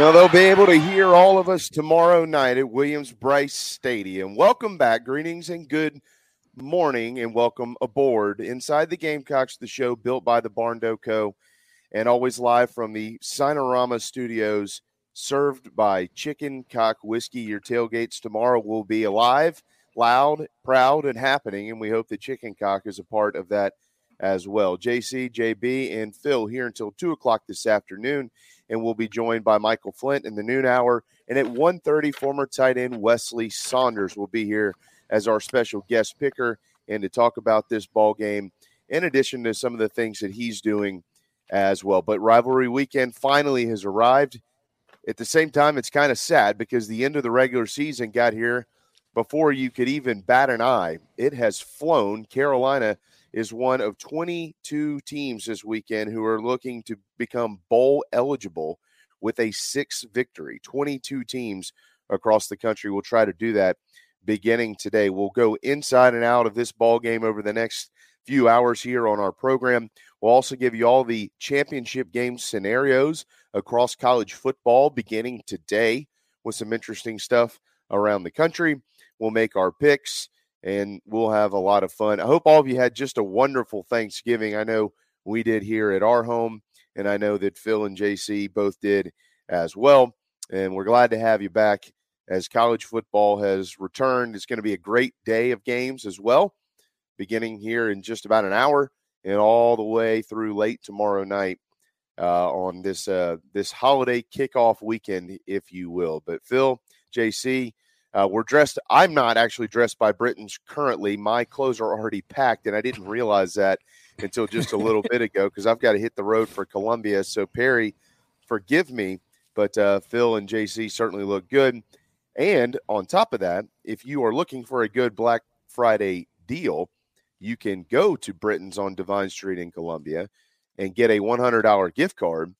Well, they'll be able to hear all of us tomorrow night at Williams-Brice Stadium. Welcome back. Greetings and good morning, and welcome aboard Inside the Gamecocks, the show built by the Barn Co. and always live from the Signorama Studios, served by Chicken Cock Whiskey. Your tailgates tomorrow will be alive, loud, proud, and happening, and we hope that Chicken Cock is a part of that as well. JC, JB, and Phil here until 2 o'clock this afternoon and we'll be joined by Michael Flint in the noon hour. And at 1.30, former tight end Weslye Saunders will be here as our special guest picker and to talk about this ball game, in addition to some of the things that he's doing as well. But rivalry weekend finally has arrived. At the same time, it's kind of sad because the end of the regular season got here before you could even bat an eye. It has flown. Carolina is one of 22 teams this weekend who are looking to become bowl eligible with a six victory. 22 teams across the country will try to do that beginning today. We'll go inside and out of this ball game over the next few hours here on our program. We'll also give you all the championship game scenarios across college football beginning today with some interesting stuff around the country. We'll make our picks and we'll have a lot of fun. I hope all of you had just a wonderful Thanksgiving. I know we did here at our home, and I know that Phil and JC both did as well. And we're glad to have you back as college football has returned. It's going to be a great day of games as well, beginning here in just about an hour and all the way through late tomorrow night uh, on this uh, this holiday kickoff weekend, if you will. But Phil, JC, uh, we're dressed. I'm not actually dressed by Britton's currently. My clothes are already packed, and I didn't realize that until just a little bit ago because I've got to hit the road for Columbia. So Perry, forgive me, but uh, Phil and JC certainly look good. And on top of that, if you are looking for a good Black Friday deal, you can go to Britton's on Devine Street in Columbia and get a $100 gift card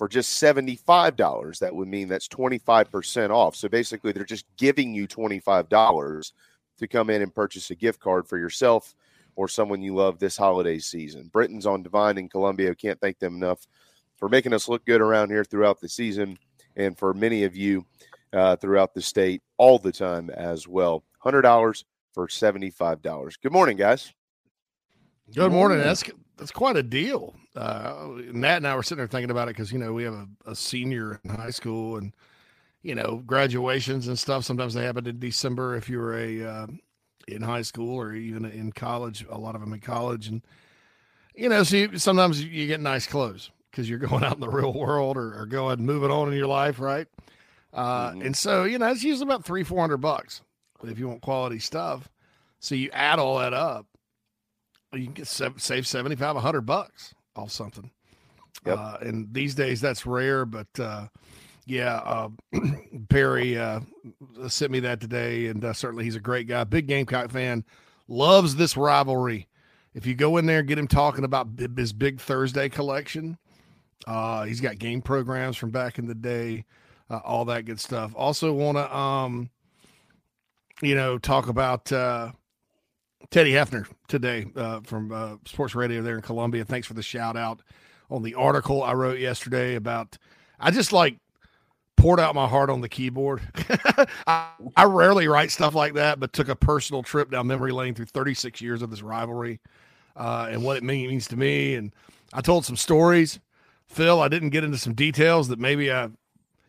for just $75. That would mean that's 25% off. So basically, they're just giving you $25 to come in and purchase a gift card for yourself or someone you love this holiday season. Britton's on Devine in Columbia. Can't thank them enough for making us look good around here throughout the season and for many of you uh, throughout the state all the time as well. $100 for $75. Good morning, guys. Good morning. That's that's quite a deal. Uh, Nat and I were sitting there thinking about it because you know we have a, a, senior in high school and you know graduations and stuff. Sometimes they happen in December if you're a uh, in high school or even in college. A lot of them in college, and you know, so you, sometimes you get nice clothes because you're going out in the real world or, or going moving on in your life, right? Uh, mm-hmm. And so you know it's usually about three four hundred bucks if you want quality stuff. So you add all that up you can get save 75 100 bucks off something. Yep. Uh, and these days that's rare but uh, yeah uh, perry uh, sent me that today and uh, certainly he's a great guy big gamecock fan loves this rivalry. If you go in there and get him talking about his big thursday collection uh, he's got game programs from back in the day all that good stuff. Also want to um, you know talk about Teddy Hefner today uh, from uh, Sports Radio there in Columbia. Thanks for the shout out on the article I wrote yesterday about. I just like poured out my heart on the keyboard. I, I, rarely write stuff like that, but took a personal trip down memory lane through 36 years of this rivalry uh, and what it means to me. And I told some stories. Phil, I didn't get into some details that maybe I,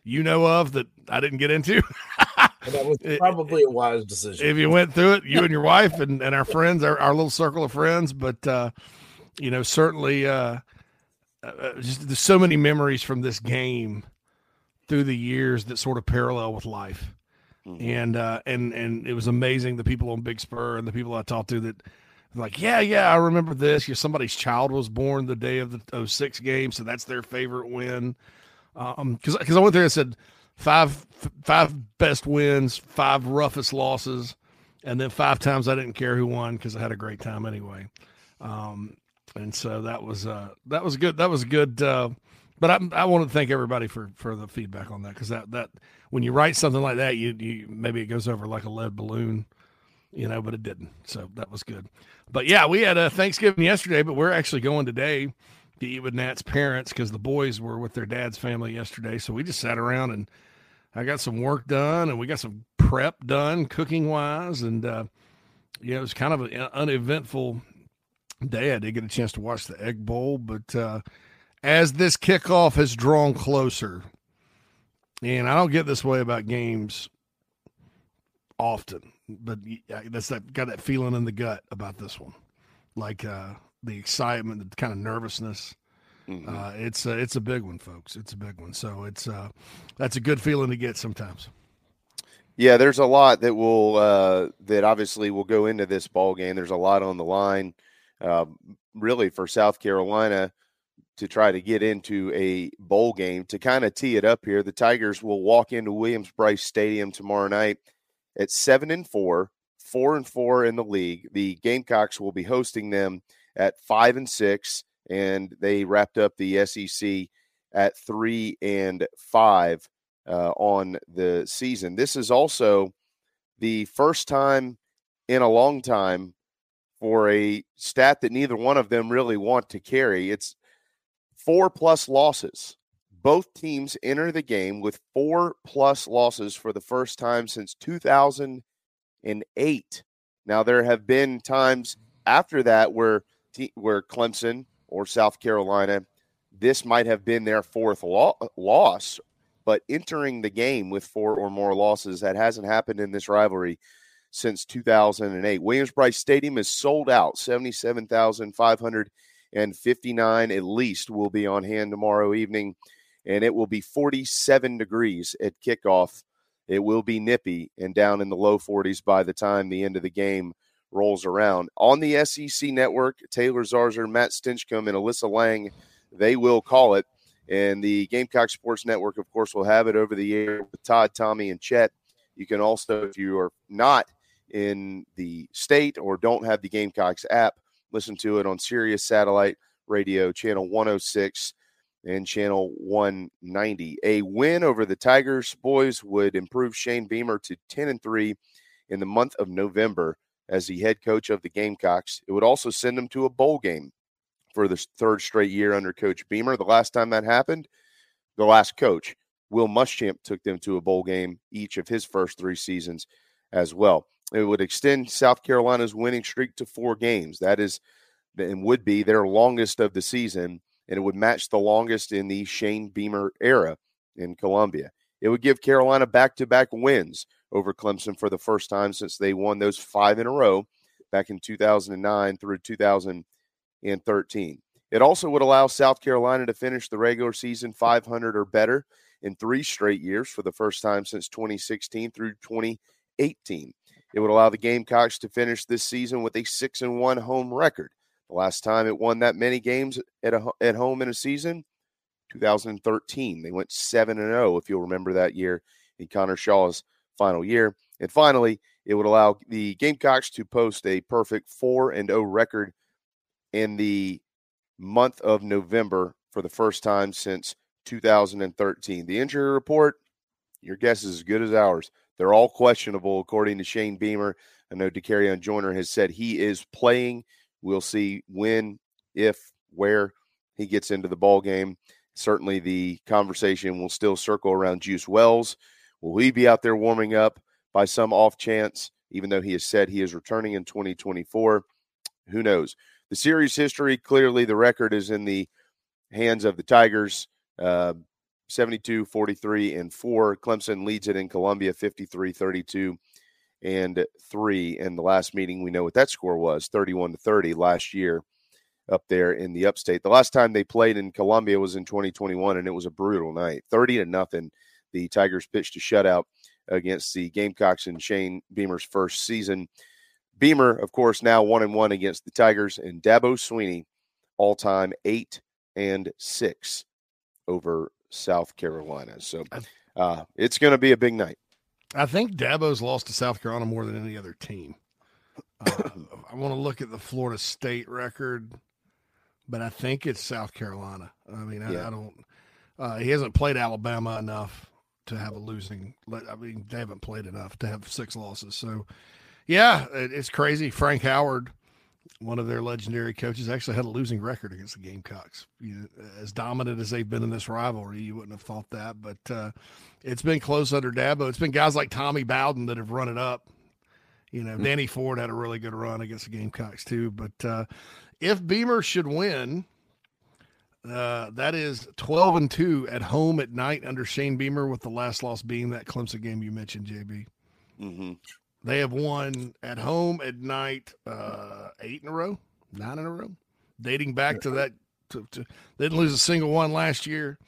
you know of that I didn't get into. that was probably a wise decision. If you went through it, you and your wife and, and our friends, our, our little circle of friends, but uh, you know, certainly uh, uh, just there's so many memories from this game through the years that sort of parallel with life. Mm-hmm. And uh, and and it was amazing the people on Big Spur and the people I talked to that like, yeah, yeah, I remember this. You somebody's child was born the day of the 06 game, so that's their favorite win. Um, because because I went there and said five five best wins, five roughest losses, and then five times I didn't care who won because I had a great time anyway. Um, and so that was uh, that was good. That was good. Uh, but I, I want to thank everybody for for the feedback on that because that that when you write something like that, you you maybe it goes over like a lead balloon, you know, but it didn't. So that was good. But yeah, we had a Thanksgiving yesterday, but we're actually going today to eat with Nat's parents because the boys were with their dad's family yesterday. So we just sat around and I got some work done and we got some prep done cooking wise. And, uh, yeah, it was kind of an uneventful day. I did get a chance to watch the Egg Bowl, but uh, as this kickoff has drawn closer, and I don't get this way about games often, but that's that got that feeling in the gut about this one, like uh, the excitement, the kind of nervousness. Mm-hmm. Uh, it's a, it's a big one, folks. It's a big one. So it's uh, that's a good feeling to get sometimes. Yeah, there's a lot that will uh, that obviously will go into this ball game. There's a lot on the line, uh, really for South Carolina to try to get into a bowl game. To kind of tee it up here, the Tigers will walk into Williams-Brice Stadium tomorrow night at seven and four, four and four in the league. The Gamecocks will be hosting them at five and six and they wrapped up the SEC at three and five uh, on the season. This is also the first time in a long time for a stat that neither one of them really want to carry. It's four plus losses. Both teams enter the game with four plus losses for the first time since 2008. Now, there have been times after that where where Clemson or South Carolina, this might have been their fourth lo- loss. But entering the game with four or more losses, that hasn't happened in this rivalry since 2008. Williams-Brice Stadium is sold out. 77,559 at least will be on hand tomorrow evening, and it will be 47 degrees at kickoff. It will be nippy and down in the low 40s by the time the end of the game rolls around. On the SEC network, Taylor Zarzour, Matt Stinchcomb, and Alyssa Lang, they will call it. And the Gamecock Sports Network, of course, will have it over the air with Todd, Tommy, and Chet. You can also, if you are not in the state or don't have the Gamecocks app, listen to it on Sirius Satellite Radio, channel 106 and channel 190. A win over the Tigers boys would improve Shane Beamer to 10 and 3 in the month of November as the head coach of the Gamecocks. It would also send them to a bowl game for the third straight year under Coach Beamer. The last time that happened, the last coach, Will Muschamp, took them to a bowl game each of his first three seasons as well. It would extend South Carolina's winning streak to four games. That is, and would be their longest of the season, and it would match the longest in the Shane Beamer era in Columbia. It would give Carolina back to back wins over Clemson for the first time since they won those five in a row back in 2009 through 2013. It also would allow South Carolina to finish the regular season 500 or better in three straight years for the first time since 2016 through 2018. It would allow the Gamecocks to finish this season with a six and one home record. The last time it won that many games at a, at home in a season, 2013. They went seven and zero, if you'll remember that year in Connor Shaw's final year. And finally, it would allow the Gamecocks to post a perfect 4 and 0 record in the month of November for the first time since 2013. The injury report, your guess is as good as ours. They're all questionable, according to Shane Beamer. I know Dakereon Joyner has said he is playing. We'll see when, if, where he gets into the ball game. Certainly, the conversation will still circle around Juice Wells. Will he be out there warming up by some off chance, even though he has said he is returning in 2024? Who knows? The series history clearly, the record is in the hands of the Tigers. Uh, 72 43 and 4 clemson leads it in columbia 53 32 and 3 in the last meeting we know what that score was 31 to 30 last year up there in the upstate the last time they played in columbia was in 2021 and it was a brutal night 30 to nothing the tigers pitched a shutout against the gamecocks in shane beamer's first season beamer of course now one and one against the tigers and dabo swinney all-time eight and six over South Carolina. So uh, it's going to be a big night. I think Dabo's lost to South Carolina more than any other team. Uh, I want to look at the Florida State record, but I think it's South Carolina. I mean, I, Yeah. I don't. Uh, he hasn't played Alabama enough to have a losing. I mean, they haven't played enough to have six losses. So, yeah, it's crazy. Frank Howard, one of their legendary coaches, actually had a losing record against the Gamecocks. As dominant as they've been in this rivalry, you wouldn't have thought that, but uh, it's been close under Dabo. It's been guys like Tommy Bowden that have run it up. You know, Danny Ford had a really good run against the Gamecocks too. But uh, if Beamer should win, uh, that is 12 and 2 at home at night under Shane Beamer, with the last loss being that Clemson game you mentioned, JB. Mm-hmm. They have won at home at night uh, eight in a row, nine in a row, dating back to that. To, to, they didn't lose a single one last year,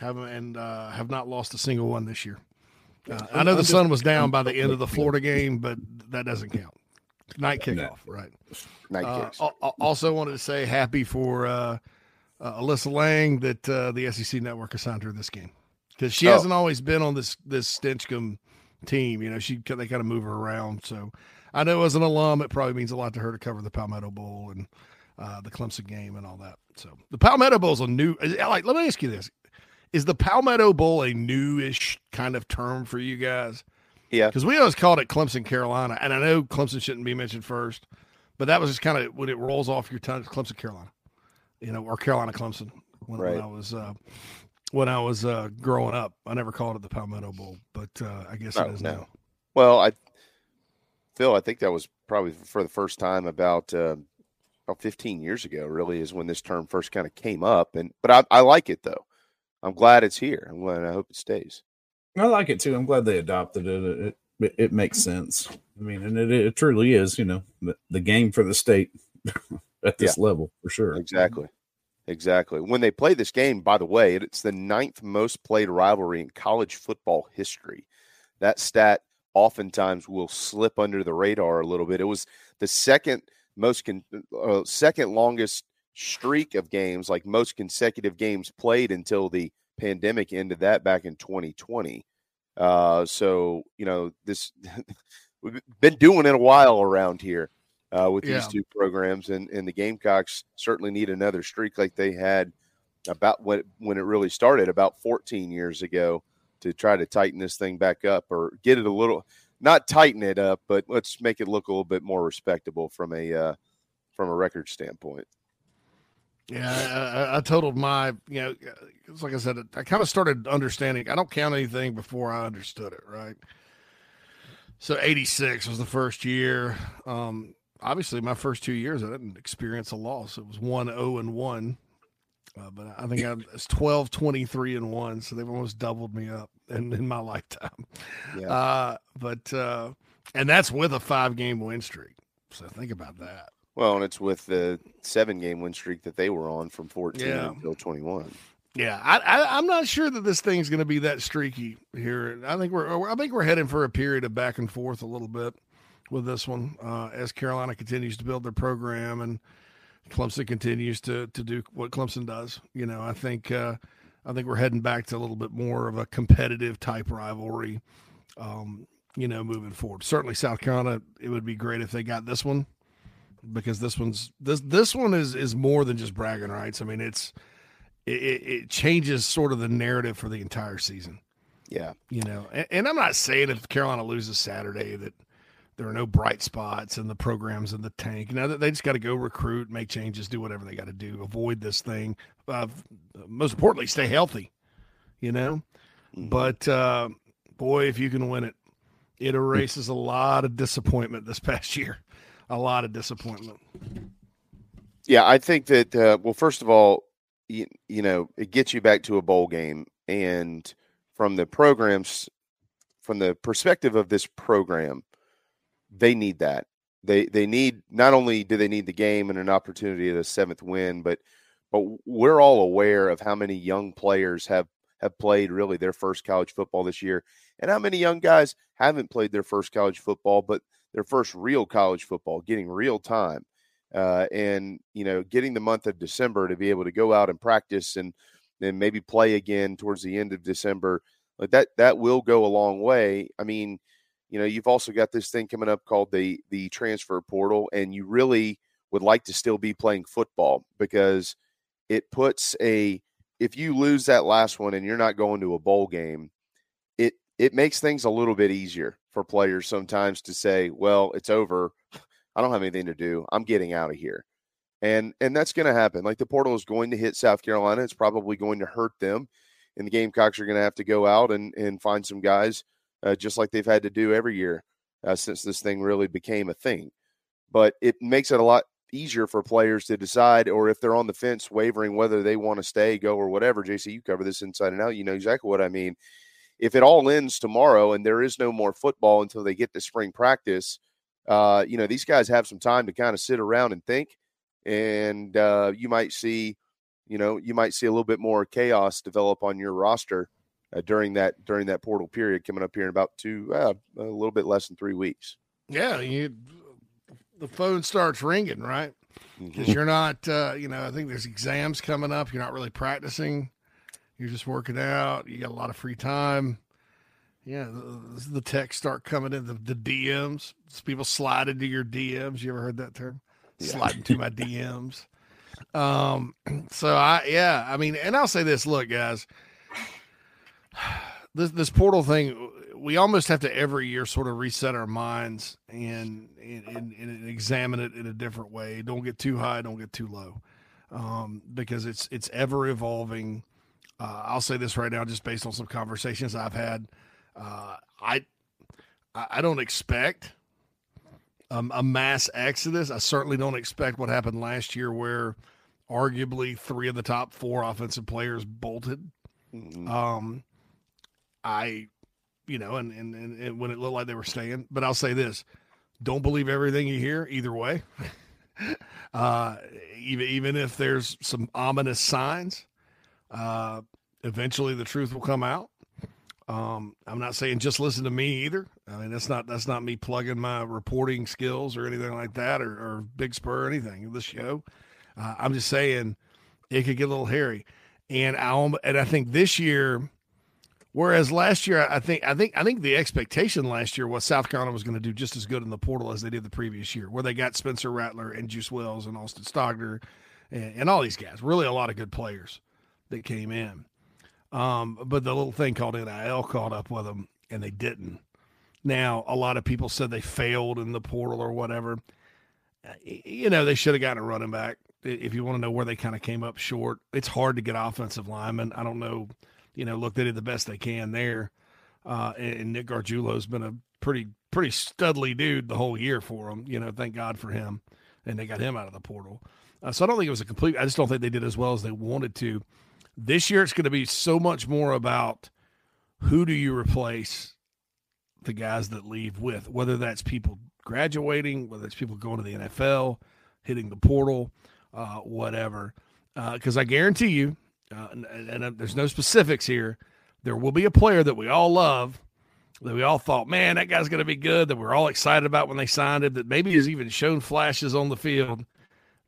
have and uh, have not lost a single one this year. Uh, I know the sun was down by the end of the Florida game, but that doesn't count. Night kickoff, right? Night Uh, kicks. al- al- also wanted to say happy for uh, Alyssa Lang that uh, the SEC network assigned her this game because she Oh. hasn't always been on this this Stinchcomb team. You know, she they kind of move her around. So I know as an alum, it probably means a lot to her to cover the Palmetto Bowl and uh, the Clemson game and all that. So the Palmetto Bowl is a new. Like, let me ask you this: Is the Palmetto Bowl a newish kind of term for you guys? Yeah. Because we always called it Clemson Carolina, and I know Clemson shouldn't be mentioned first, but that was just kind of when it rolls off your tongue, Clemson Carolina, you know, or Carolina Clemson. When, when I was uh, when I was uh, growing up, I never called it the Palmetto Bowl, but uh, I guess No, it is no. now. Well, I, Phil, I think that was probably for the first time about uh, about 15 years ago. Really, is when this term first kind of came up, and but I, I like it though. I'm glad it's here. I'm glad. I hope it stays. I like it too. I'm glad they adopted it. It it, it makes sense. I mean, and it, it truly is, you know, the, the game for the state at this level for sure. Exactly. Exactly. When they play this game, by the way, it's the ninth most played rivalry in college football history. That stat oftentimes will slip under the radar a little bit. It was the second most con- uh, second longest streak of games, like most consecutive games played until the pandemic ended that back in 2020. Uh, so you know this we've been doing it a while around here uh, with these Yeah. two programs, and and the Gamecocks certainly need another streak like they had about when when it really started about 14 years ago to try to tighten this thing back up or get it a little not tighten it up, but let's make it look a little bit more respectable from a uh, from a record standpoint. Yeah, I, I, I totaled my, you know, it's like I said, I kind of started understanding. I don't count anything before I understood it, right? So 86 was the first year. Um, obviously, my first two years, I didn't experience a loss. It was 1 0 and 1. Uh, but I think I was 12, 23 and 1. So they've almost doubled me up in, in my lifetime. Yeah. Uh, but, uh, and that's with a five game win streak. So think about that. Well, and it's with the seven game win streak that they were on from 14 Yeah. until 21. Yeah, I, I, I'm not sure that this thing's going to be that streaky here. I think we're I think we're heading for a period of back and forth a little bit with this one uh, as Carolina continues to build their program and Clemson continues to to do what Clemson does. You know, I think uh, I think we're heading back to a little bit more of a competitive type rivalry. Um, you know, moving forward. Certainly, South Carolina. It would be great if they got this one because this one's this this one is is more than just bragging rights. I mean, it's it, it changes sort of the narrative for the entire season. Yeah. You know, and, and I'm not saying if Carolina loses Saturday that there are no bright spots and the program's in the tank. Now that they just got to go recruit, make changes, do whatever they got to do, avoid this thing. Uh, most importantly, stay healthy. You know, but uh, boy, if you can win it, it erases a lot of disappointment this past year. A lot of disappointment. Yeah, I think that. Uh, well, first of all, you, you know, it gets you back to a bowl game, and from the programs, from the perspective of this program, they need that. They they need not only do they need the game and an opportunity at a seventh win, but but we're all aware of how many young players have have played really their first college football this year, and how many young guys haven't played their first college football, but their first real college football, getting real time uh, and you know getting the month of December to be able to go out and practice and then maybe play again towards the end of December, like that that will go a long way. I mean, you know, you've also got this thing coming up called the the transfer portal, and you really would like to still be playing football because it puts a if you lose that last one and you're not going to a bowl game, it it makes things a little bit easier for players sometimes to say, well, it's over. I don't have anything to do. I'm getting out of here. And and that's going to happen. Like the portal is going to hit South Carolina. It's probably going to hurt them. And the Gamecocks are going to have to go out and and find some guys uh, just like they've had to do every year uh, since this thing really became a thing. But it makes it a lot easier for players to decide, or if they're on the fence, wavering whether they want to stay, go, or whatever. JC, you cover this inside and out. You know exactly what I mean. If it all ends tomorrow and there is no more football until they get to spring practice, uh, you know these guys have some time to kind of sit around and think, and uh, you might see, you know, you might see a little bit more chaos develop on your roster uh, during that during that portal period coming up here in about two, uh, a little bit less than three weeks. Yeah, you the phone starts ringing, right? Because you're not, uh, you know, I think there's exams coming up. You're not really practicing. You're just working out. You got a lot of free time. Yeah, the, the texts start coming in, the, the DMs. People slide into your DMs. You ever heard that term? Slide into my DMs. Um, so I, yeah, I mean, and I'll say this: look, guys, this this portal thing, we almost have to every year sort of reset our minds and and, and, examine it in a different way. Don't get too high, don't get too low, um, because it's it's ever evolving. Uh, I'll say this right now, just based on some conversations I've had. Uh, I I I don't expect um, a mass exodus. I certainly don't expect what happened last year, where arguably three of the top four offensive players bolted. Um, I, you know, and, and, and, and when it looked like they were staying, but I'll say this don't believe everything you hear either way. uh, even, even if there's some ominous signs, uh, eventually the truth will come out. Um, I'm not saying just listen to me either. I mean, that's not, that's not me plugging my reporting skills or anything like that, or, or big spur or anything the show. Uh, I'm just saying it could get a little hairy. And I, and I think this year, Whereas last year, I think I think I think the expectation last year was South Carolina was going to do just as good in the portal as they did the previous year, where they got Spencer Rattler and Juice Wells and Austin Stogner and, and all these guys. Really, a lot of good players. that came in. Um, but the little thing called NIL caught up with them, and they didn't. Now, a lot of people said they failed in the portal or whatever. Uh, You know, they should have gotten a running back. If you want to know where they kind of came up short, it's hard to get offensive linemen. I don't know. You know, look, they did the best they can there. Uh, and, and Nick Gargiulo's been a pretty, pretty studly dude the whole year for them. You know, thank God for him. And they got him out of the portal. Uh, so I don't think it was a complete. I just don't think they did as well as they wanted to. This year, it's going to be so much more about who do you replace the guys that leave with, whether that's people graduating, whether it's people going to the NFL, hitting the portal, uh, whatever. Because I guarantee you, uh, and, and, uh, there's no specifics here, there will be a player that we all love, that we all thought, man, that guy's going to be good, that we're all excited about when they signed him, that maybe has even shown flashes on the field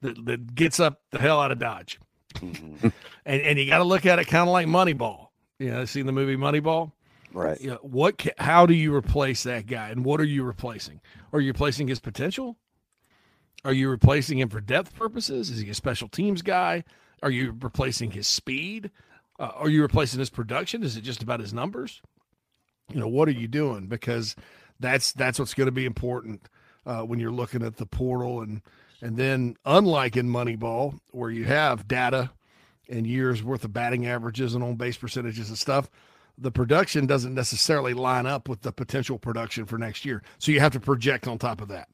that, that gets up the hell out of Dodge. and, and you got to look at it kind of like Moneyball. You know, seen the movie Moneyball? Right. you know, what ca- how do you replace that guy and what are you replacing are you replacing his potential are you replacing him for depth purposes is he a special teams guy are you replacing his speed uh, are you replacing his production is it just about his numbers you know what are you doing because that's that's what's going to be important uh, when you're looking at the portal and and then unlike in moneyball where you have data and years worth of batting averages and on base percentages and stuff the production doesn't necessarily line up with the potential production for next year. So you have to project on top of that.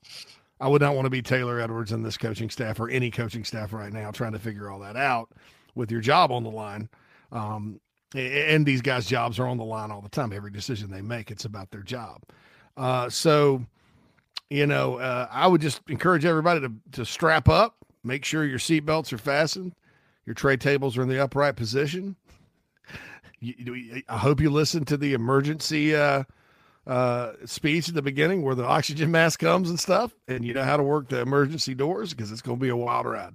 I would not want to be Taylor Edwards and this coaching staff or any coaching staff right now trying to figure all that out with your job on the line. Um, and these guys' jobs are on the line all the time. Every decision they make, it's about their job. Uh, so, you know, uh, I would just encourage everybody to, to strap up, make sure your seatbelts are fastened, your tray tables are in the upright position you, I hope you listen to the emergency uh, uh, speech at the beginning where the oxygen mask comes and stuff, and you know how to work the emergency doors because it's going to be a wild ride.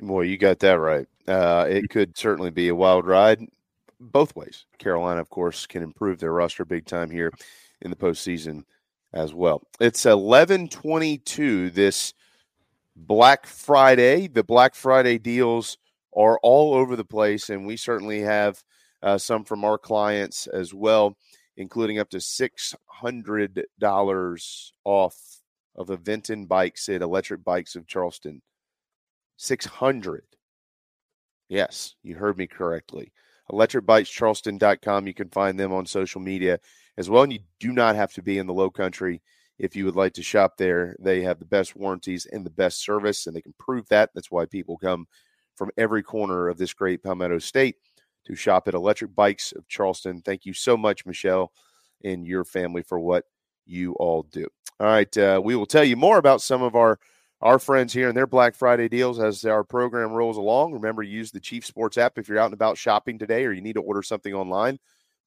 Boy, you got that right. Uh, it could certainly be a wild ride both ways. Carolina, of course, can improve their roster big time here in the postseason as well. It's eleven twenty two this Black Friday. The Black Friday deals are all over the place, and we certainly have uh, some from our clients as well, including up to six hundred dollars off of a Vinton Bikes at Electric Bikes of Charleston. 600. Yes, you heard me correctly. ElectricBikesCharleston.com. You can find them on social media as well. And you do not have to be in the low country if you would like to shop there. They have the best warranties and the best service, and they can prove that. That's why people come from every corner of this great Palmetto State to shop at Electric Bikes of Charleston. Thank you so much, Michelle, and your family for what you all do. All right, uh, we will tell you more about some of our our friends here and their Black Friday deals as our program rolls along. Remember, use the Chief Sports app if you're out and about shopping today or you need to order something online.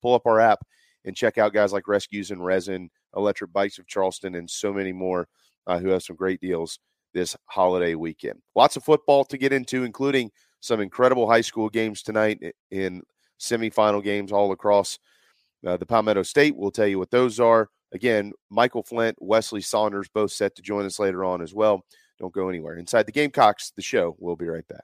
Pull up our app and check out guys like Rescues and Resin, Electric Bikes of Charleston, and so many more uh, who have some great deals this holiday weekend. Lots of football to get into, including some incredible high school games tonight in semifinal games all across uh, the Palmetto State. We'll tell you what those are. Again, Michael Flint, Weslye Saunders, both set to join us later on as well. Don't go anywhere. Inside the Gamecocks, the show. We'll be right back.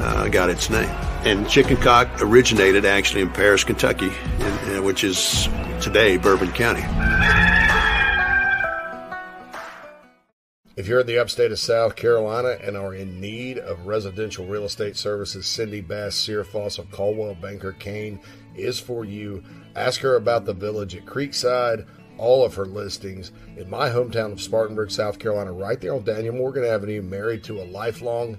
uh, got its name. And chicken cock originated actually in Paris, Kentucky, in, uh, which is today Bourbon County. If you're in the upstate of South Carolina and are in need of residential real estate services, Cindy Bass Searfoss of Coldwell Banker Caine is for you. Ask her about the village at Creekside, all of her listings in my hometown of Spartanburg, South Carolina, right there on Daniel Morgan Avenue, married to a lifelong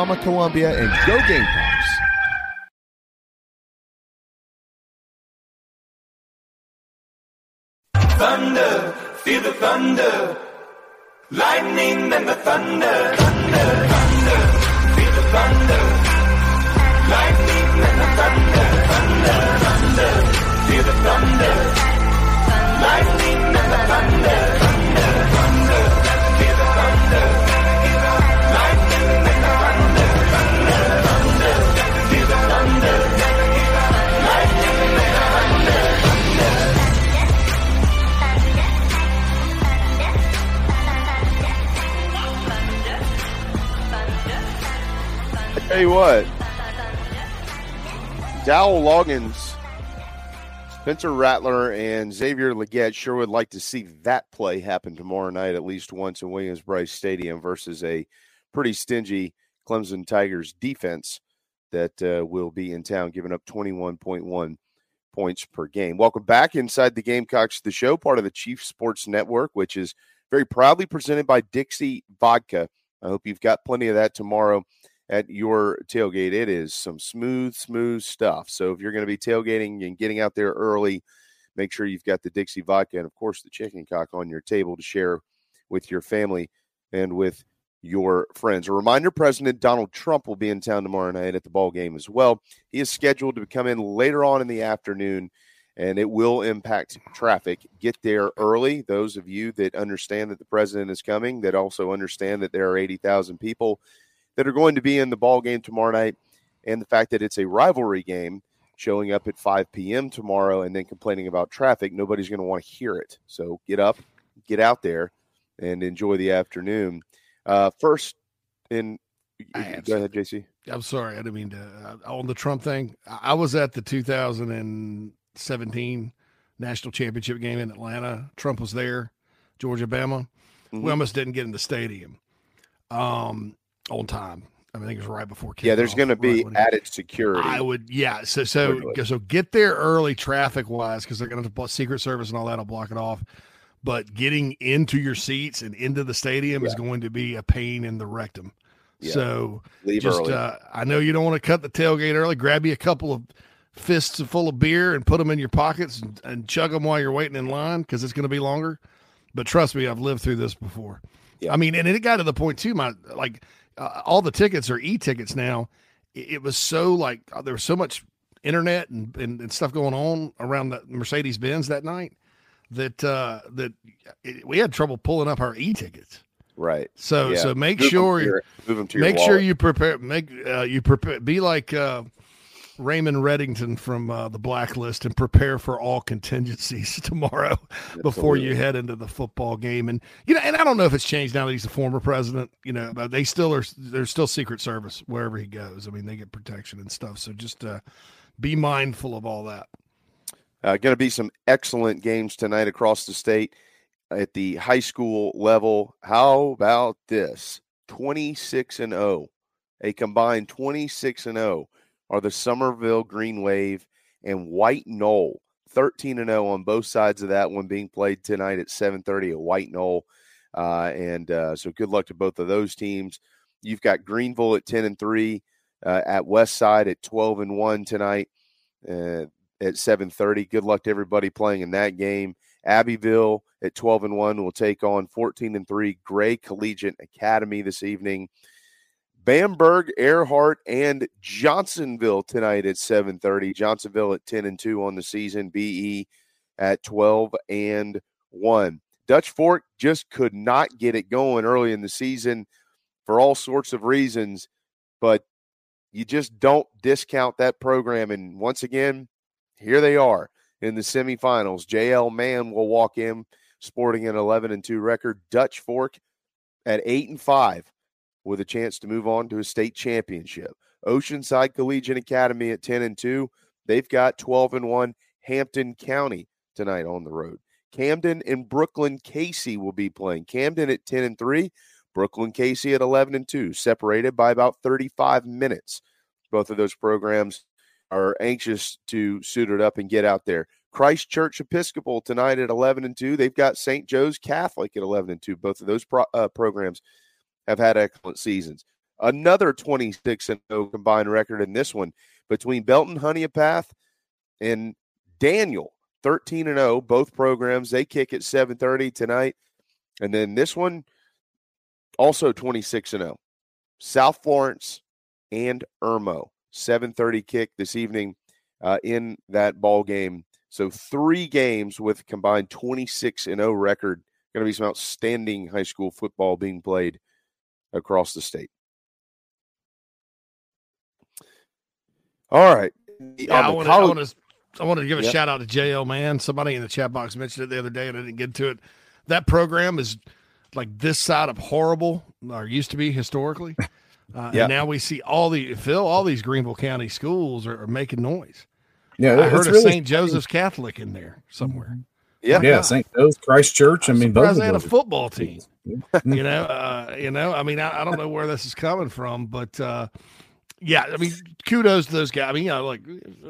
Columbia and go Gamecocks. Thunder, feel the thunder. Lightning and the thunder. Thunder, thunder, feel the thunder. Lightning and the thunder. Thunder, thunder, feel the thunder. Lightning and the thunder, tell you what, Dowell Loggins, Spencer Rattler, and Xavier Legette sure would like to see that play happen tomorrow night at least once in Williams-Brice Stadium versus a pretty stingy Clemson Tigers defense that uh, will be in town, giving up 21.1 points per game. Welcome back inside the Gamecocks, the show, part of the Chief Sports Network, which is very proudly presented by Dixie Vodka. I hope you've got plenty of that tomorrow at your tailgate. It is some smooth, smooth stuff. So if you're going to be tailgating and getting out there early, make sure you've got the Dixie vodka and, of course, the chicken cock on your table to share with your family and with your friends. A reminder President Donald Trump will be in town tomorrow night at the ball game as well. He is scheduled to come in later on in the afternoon and it will impact traffic. Get there early. Those of you that understand that the president is coming, that also understand that there are 80,000 people that are going to be in the ball game tomorrow night, and the fact that it's a rivalry game showing up at 5 p.m. tomorrow and then complaining about traffic, nobody's going to want to hear it. So get up, get out there, and enjoy the afternoon. Uh, first, in go ahead, JC. I'm sorry, I didn't mean to. Uh, on the Trump thing, I was at the 2017 national championship game in Atlanta. Trump was there, Georgia, Bama. Mhm. We almost didn't get in the stadium um, on time. I, mean, I think it was right before. Kickoff, Yeah, there's going to be it- added security. I would, yeah. So, so, so get there early traffic wise because they're going to Secret Service and all that will block it off. But getting into your seats and into the stadium is going to be a pain in the rectum. Yeah. So Leave just, early. uh, I know you don't want to cut the tailgate early. Grab you a couple of fists full of beer and put them in your pockets and, and chug them while you're waiting in line because it's going to be longer. But trust me, I've lived through this before. Yeah. I mean, and it got to the point too. My like uh, all the tickets are e-tickets now. It, it was so like uh, there was so much internet and, and, and stuff going on around the Mercedes Benz that night that uh, that it, we had trouble pulling up our e-tickets. right. So Yeah. so make Move sure your- move 'em to your make sure you prepare make uh, you prepare be like uh, Raymond Reddington from uh, the Blacklist and prepare for all contingencies tomorrow before you head into the football game. And you know, and I don't know if it's changed now that he's the former president. You know, but they still are. There's still Secret Service wherever he goes. I mean, they get protection and stuff. So just uh, be mindful of all that. Uh, going to be some excellent games tonight across the state at the high school level. How about this? 26 and 0, a combined 26 and 0 are the Summerville Green Wave and White Knoll. 13 and 0 on both sides of that one being played tonight at 7:30 at White Knoll. Uh, and uh, so good luck to both of those teams. You've got Greenville at 10 and 3, uh, at West Side at 12 and 1 tonight uh, at 7:30. Good luck to everybody playing in that game. Abbeville at 12 and 1 will take on 14 and 3 Gray Collegiate Academy this evening. Bamberg, Ehrhardt, and Johnsonville tonight at 7:30. Johnsonville at 10 and 2 on the season. BE at 12 and 1. Dutch Fork just could not get it going early in the season for all sorts of reasons, but you just don't discount that program. And once again, here they are in the semifinals. JL Mann will walk in sporting an 11 and 2 record. Dutch Fork at 8 and 5 with a chance to move on to a state championship. Oceanside Collegiate Academy at 10 and 2. They've got 12 and 1. Hampton County tonight on the road. Camden and Brookland-Cayce will be playing. Camden at 10 and 3, Brookland-Cayce at 11 and 2, separated by about 35 minutes. Both of those programs are anxious to suit it up and get out there. Christ Church Episcopal tonight at 11 and 2. They've got St. Joe's Catholic at 11 and 2. Both of those pro- uh, programs have had excellent seasons. Another 26 and 0 combined record in this one between Belton-Honea Path and Daniel 13 and 0 both programs they kick at 7:30 tonight. And then this one also 26 and 0 South Florence and Irmo 7:30 kick this evening uh, in that ball game so three games with combined 26 and 0 record. Going to be some outstanding high school football being played across the state all right yeah, I want to I wanted to give a yep. shout out to JL Mann. Somebody in the chat box mentioned it the other day, and I didn't get to it. That program is like this side of horrible, or used to be historically. Uh, yep. And now we see all the Phil, all these Greenville County schools are, are making noise. Yeah, I heard of really St. Joseph's Catholic in there somewhere. Yeah, yeah, St. Joe's Christ Church. I mean, both they had a football team. you know, uh, you know. I mean, I, I, don't know where this is coming from, but uh, yeah, I mean, kudos to those guys. I mean, you know, like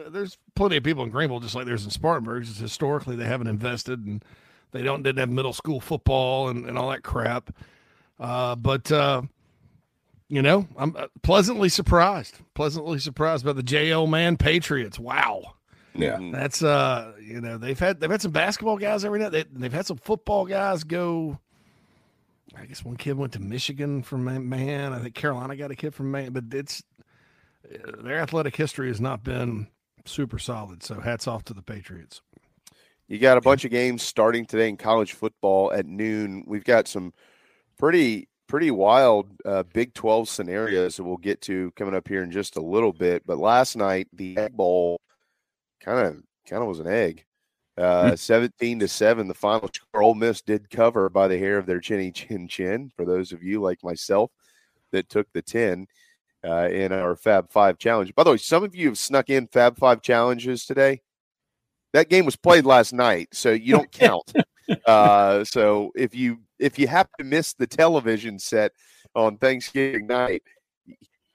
there's plenty of people in Greenville, just like there's in Spartanburg. Just historically, they haven't invested and they don't didn't have middle school football and, and all that crap. Uh, but uh, you know, I'm uh, pleasantly surprised. Pleasantly surprised by the JL Mann Patriots. Wow. Yeah, mm-hmm. that's uh, you know, they've had they've had some basketball guys every night. They, they've had some football guys go. I guess one kid went to Michigan from Mann. I think Carolina got a kid from Mann, but it's their athletic history has not been super solid. So hats off to the Patriots. You got a bunch of games starting today in college football at noon. We've got some pretty pretty wild uh, Big 12 scenarios that we'll get to coming up here in just a little bit. But last night the Egg Bowl kind of kind of was an egg. Uh, hmm. 17 to 7 the final score Ole Miss did cover by the hair of their chinny chin chin for those of you like myself that took the 10 uh, in our Fab Five challenge. By the way, some of you have snuck in Fab Five challenges today. That game was played last night, so you don't count. uh, so if you if you happen to miss the television set on Thanksgiving night,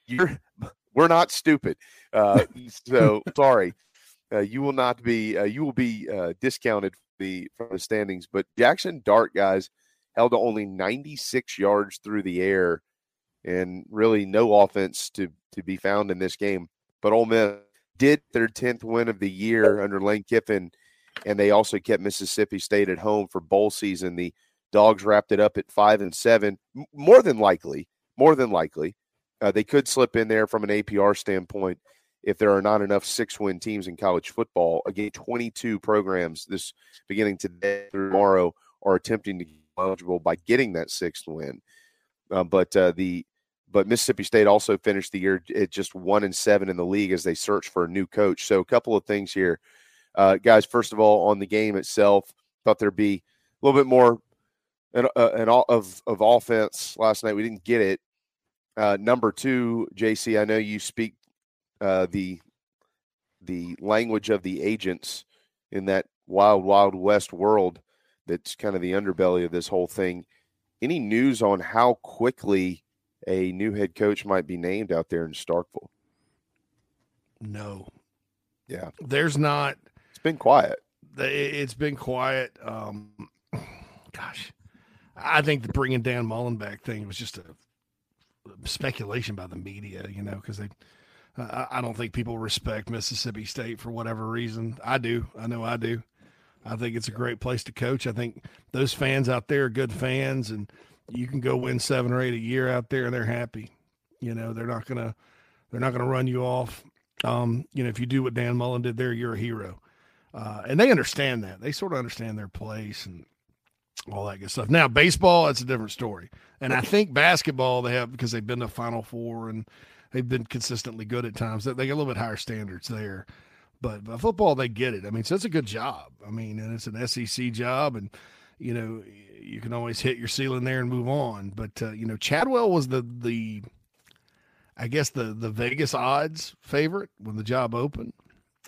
you're we're not stupid. Uh, so sorry, you will not be uh, you will be uh, discounted the from the standings. But Jackson Dart guys held to only 96 yards through the air and really no offense to to be found in this game. But Ole Miss did their tenth win of the year under Lane Kiffin, and they also kept Mississippi State at home for bowl season. The Dogs wrapped it up at five and seven. More than likely, more than likely, uh, they could slip in there from an APR standpoint if there are not enough six-win teams in college football. Again, 22 programs this beginning today through tomorrow are attempting to get eligible by getting that sixth win. Uh, but uh, the but Mississippi State also finished the year at just one and seven in the league as they search for a new coach. So a couple of things here, uh, guys. First of all, on the game itself, thought there'd be a little bit more an, uh, an of of offense last night. We didn't get it. Uh, number two, JC, I know you speak uh, the the language of the agents in that wild, wild west world that's kind of the underbelly of this whole thing. Any news on how quickly a new head coach might be named out there in Starkville? No. Yeah. There's not. It's been quiet. It's been quiet. Um, gosh, I think the bringing Dan Mullen back thing was just a speculation by the media, you know, because they. I don't think people respect Mississippi State for whatever reason. I do. I know I do. I think it's a great place to coach. I think those fans out there are good fans, and you can go win seven or eight a year out there, and they're happy. You know, they're not gonna they're not gonna run you off. Um, you know, if you do what Dan Mullen did there, you're a hero. Uh, and they understand that. They sort of understand their place and all that good stuff. Now, baseball, that's a different story. And I think basketball, they have because they've been to Final Four and they've been consistently good at times. They get a little bit higher standards there. But, but football, they get it. I mean, so it's a good job. I mean, and it's an SEC job, and you know you can always hit your ceiling there and move on. But uh, you know, Chadwell was the the I guess the the Vegas odds favorite when the job opened,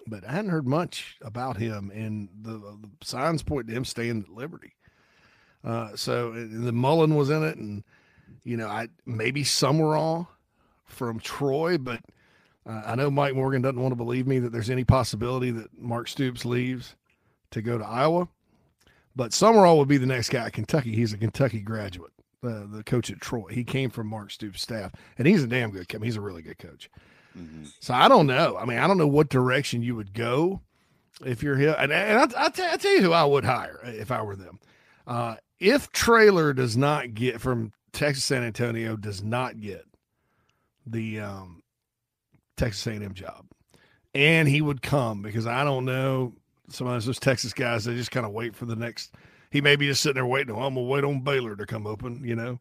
but I hadn't heard much about him, and the, the signs point to him staying at Liberty. Uh, so the Mullen was in it, and you know, I maybe some were Sumrall from Troy, but uh, I know Mike Morgan doesn't want to believe me that there's any possibility that Mark Stoops leaves to go to Iowa. But Sumrall would be the next guy at Kentucky. He's a Kentucky graduate, uh, the coach at Troy. He came from Mark Stoops' staff, and he's a damn good. I mean, he's a really good coach. Mm-hmm. So I don't know. I mean, I don't know what direction you would go if you're here. And, and I'll, I'll, t- I'll, tell you who I would hire if I were them. Uh, if Traylor does not get from Texas San Antonio does not get the um, Texas A&M job, and he would come because I don't know some of those Texas guys. They just kind of wait for the next. He may be just sitting there waiting. Oh, I'm gonna wait on Baylor to come open. You know,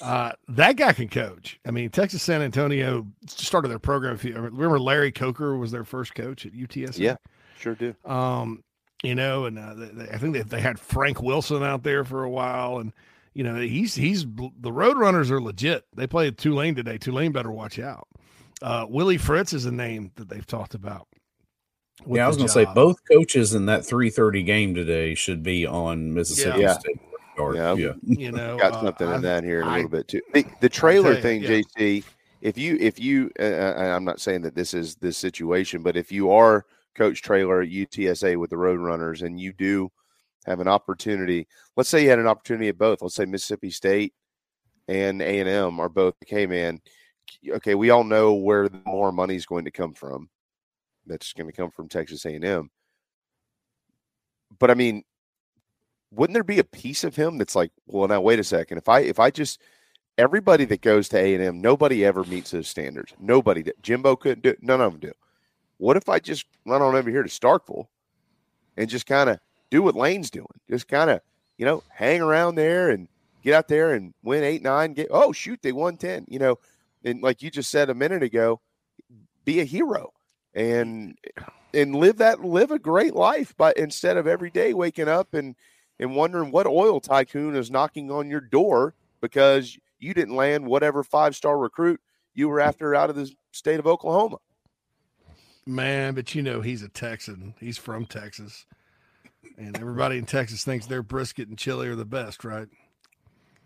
uh, that guy can coach. I mean, Texas San Antonio started their program. Remember Larry Coker was their first coach at UTS. Yeah, sure do. Um, you know, and uh, they, I think they, they had Frank Wilson out there for a while, and you know he's he's the Roadrunners are legit. They played Tulane today. Tulane better watch out. Uh, Willie Fritz is a name that they've talked about. Yeah, I was going to say both coaches in that 3:30 game today should be on Mississippi yeah. State. Yeah. yeah, you know, got something uh, in that here in a little bit too. The, the Traylor you, thing, yeah. JC. If you, if you, uh, I'm not saying that this is this situation, but if you are Coach Traylor at UTSA with the Roadrunners and you do have an opportunity, let's say you had an opportunity at both. Let's say Mississippi State and A and M are both. Okay, man. Okay, we all know where more money is going to come from. That's going to come from Texas A and M. But I mean, wouldn't there be a piece of him that's like, well, now wait a second. If I if I just everybody that goes to A and M, nobody ever meets those standards. Nobody. that Jimbo couldn't do. None of them do. What if I just run on over here to Starkville and just kind of do what Lane's doing? Just kind of you know hang around there and get out there and win eight nine. Get oh shoot they won ten. You know, and like you just said a minute ago, be a hero and and live that live a great life. But instead of every day waking up and and wondering what oil tycoon is knocking on your door because you didn't land whatever five star recruit you were after out of the state of Oklahoma. Man, but you know he's a Texan. He's from Texas, and everybody in Texas thinks their brisket and chili are the best, right?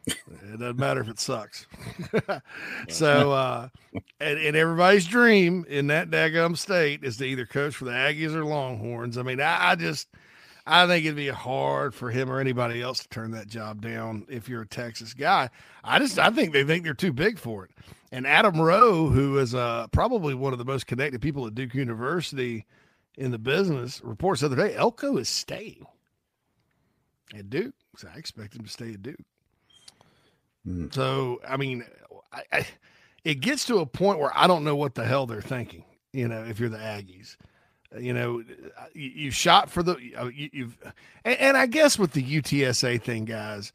It doesn't matter if it sucks. so, uh, and, and everybody's dream in that daggum state is to either coach for the Aggies or Longhorns. I mean, I, I just, I think it'd be hard for him or anybody else to turn that job down if you're a Texas guy. I just, I think they think they're too big for it. And Adam Rowe, who is uh, probably one of the most connected people at Duke University in the business, reports the other day Elko is staying at Duke. So I expect him to stay at Duke. Mm. So, I mean, I, I, it gets to a point where I don't know what the hell they're thinking. You know, if you're the Aggies, you know, you, you shot for the you, you've, and, and, I guess with the UTSA thing, guys,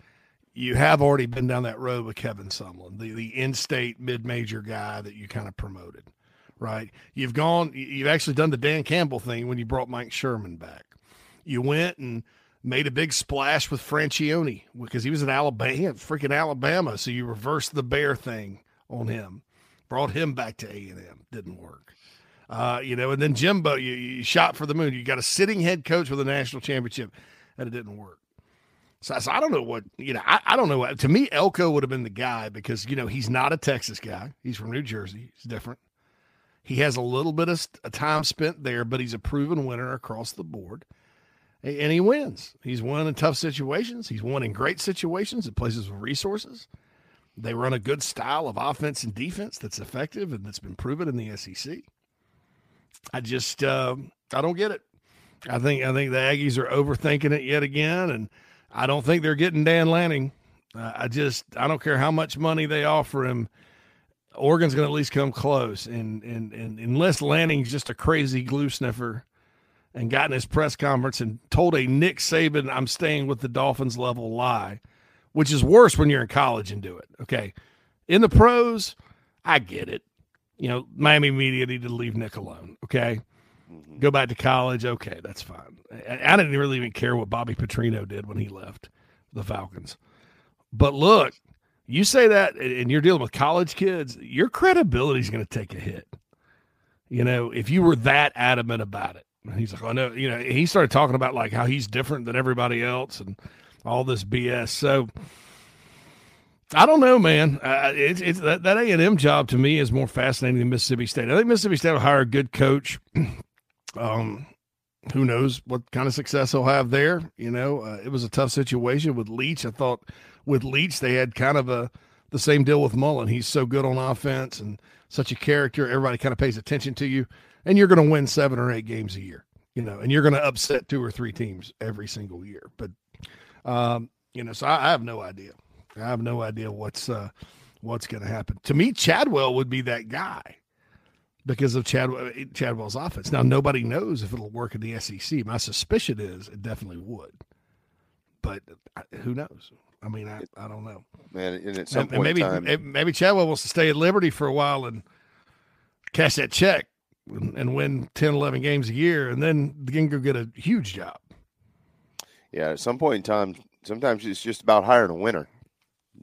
you have already been down that road with Kevin Sumlin, the the in-state mid-major guy that you kind of promoted, right? You've gone, you've actually done the Dan Campbell thing when you brought Mike Sherman back. You went and made a big splash with Franchione because he was in Alabama, freaking Alabama. So you reversed the bear thing on him, brought him back to A and M. Didn't work. Uh, you know, and then Jimbo, you, you shot for the moon. You got a sitting head coach with a national championship, and it didn't work. So, so I don't know what you know. I, I don't know. What, to me, Elko would have been the guy because you know he's not a Texas guy. He's from New Jersey. He's different. He has a little bit of time spent there, but he's a proven winner across the board, and he wins. He's won in tough situations. He's won in great situations at places with resources. They run a good style of offense and defense that's effective and that's been proven in the SEC. I just uh, I don't get it. I think I think the Aggies are overthinking it yet again, and I don't think they're getting Dan Lanning. Uh, I just I don't care how much money they offer him. Oregon's going to at least come close, and, and and unless Lanning's just a crazy glue sniffer, and got in his press conference and told a Nick Saban I'm staying with the Dolphins level lie, which is worse when you're in college and do it. Okay, in the pros, I get it. You know, Miami media need to leave Nick alone. Okay, mm-hmm. go back to college. Okay, that's fine. I, I didn't really even care what Bobby Petrino did when he left the Falcons. But look, you say that and you're dealing with college kids, your credibility is going to take a hit. You know, if you were that adamant about it. He's like, I know, you know, he started talking about like how he's different than everybody else and all this BS. So I don't know, man. Uh, it's it's that that A and M job to me is more fascinating than Mississippi State. I think Mississippi State will hire a good coach. um, who knows what kind of success he'll have there? You know, uh, it was a tough situation with Leach. I thought with Leach they had kind of a the same deal with Mullen. He's so good on offense and such a character. Everybody kind of pays attention to you, and you're going to win seven or eight games a year. You know, and you're going to upset two or three teams every single year. But um, you know, so I, I have no idea. I have no idea what's uh, what's going to happen. To me, Chadwell would be that guy because of Chadwell, Chadwell's offense. Now, nobody knows if it'll work in the SEC. My suspicion is it definitely would, but uh, who knows? I mean, I, I don't know. Man, and at some And- and point maybe in time, maybe Chadwell wants to stay at Liberty for a while and cash that check and, and win 10, 11 games a year, and then then go get a huge job. yeah, at some point in time, sometimes it's just about hiring a winner.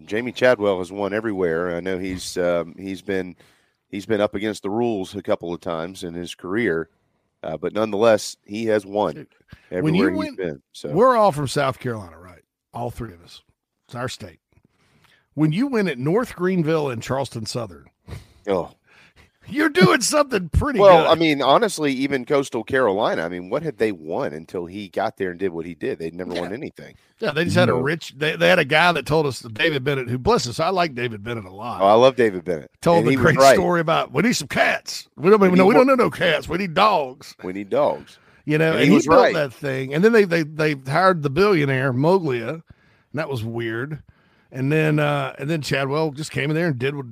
Jamey Chadwell has won everywhere. I know he's um, he's been he's been up against the rules a couple of times in his career, uh, but nonetheless, he has won When you everywhere he's win- been. So We're all from South Carolina, right? All three of us. It's our state. When you win at North Greenville and Charleston Southern, oh, you're doing something pretty well, good. I mean, honestly, even Coastal Carolina. I mean, what had they won until he got there and did what he did? They'd never won anything. yeah, they just had a rich. They, they had a guy that told us David Bennett, who bless us, I like David Bennett a lot. Oh, I love David Bennett. told And the he great right. story about we need some cats. We don't We even know we don't know no cats. We need dogs. We need dogs. You know, And and, he he, built right. that thing. And then they they they hired the billionaire Moglia, and that was weird. And then uh and then Chadwell just came in there and did what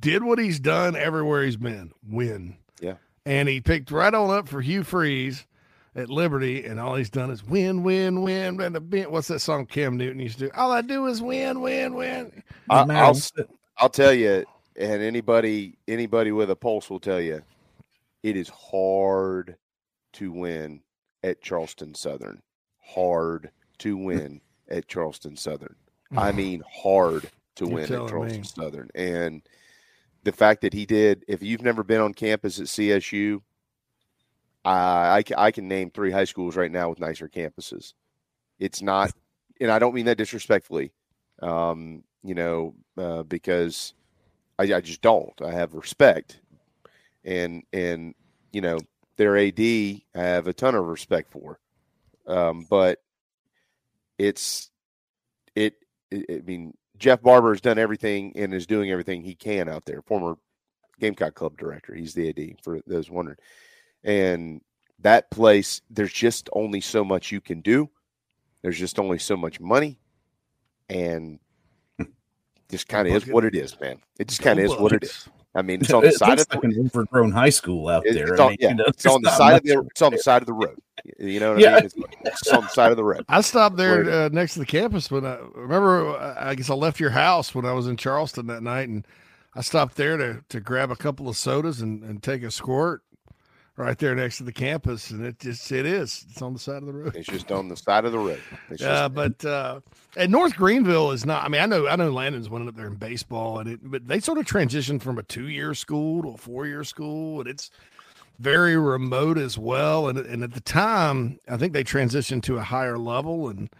did what he's done everywhere he's been. Win. Yeah. And he picked right on up for Hugh Freeze at Liberty, and all he's done is win, win, win. And the what's that song Cam Newton used to do? All I do is win, win, win. I, Man, I'll s- I'll tell you, and anybody anybody with a pulse will tell you, it is hard to win at Charleston Southern. Hard to win at Charleston Southern. I mean, hard to You're win at Charleston me. Southern. And the fact that he did, if you've never been on campus at CSU, I, I, I can name three high schools right now with nicer campuses. It's not, and I don't mean that disrespectfully, um, you know, uh, because I, I just don't. I have respect, and and you know their AD I have a ton of respect for, um, but it's it, it. I mean, Jeff Barber has done everything and is doing everything he can out there. Former Gamecock Club director, he's the AD for those wondering, and that place. There's just only so much you can do. There's just only so much money, and just kind of is what it is, man. It just kind of is what it is. I mean, it's on the it side looks of the like an overgrown high school out it's, there. it's I on, mean, yeah, you know, it's on the side of the much- it's on the side of the road. You know what Yeah. I mean? It's, it's on the side of the road. I stopped there uh, next to the campus when I remember. I I guess I left your house when I was in Charleston that night, and I stopped there to to grab a couple of sodas and, and take a squirt right there next to the campus, and it just it is. It's on the side of the road. It's just on the side of the road. It's Yeah, just, but uh, and North Greenville is not. I mean, I know I know Landon's winning up there in baseball, and it, but they sort of transitioned from a two year school to a four year school, and it's very remote as well. And and at the time, I think they transitioned to a higher level. And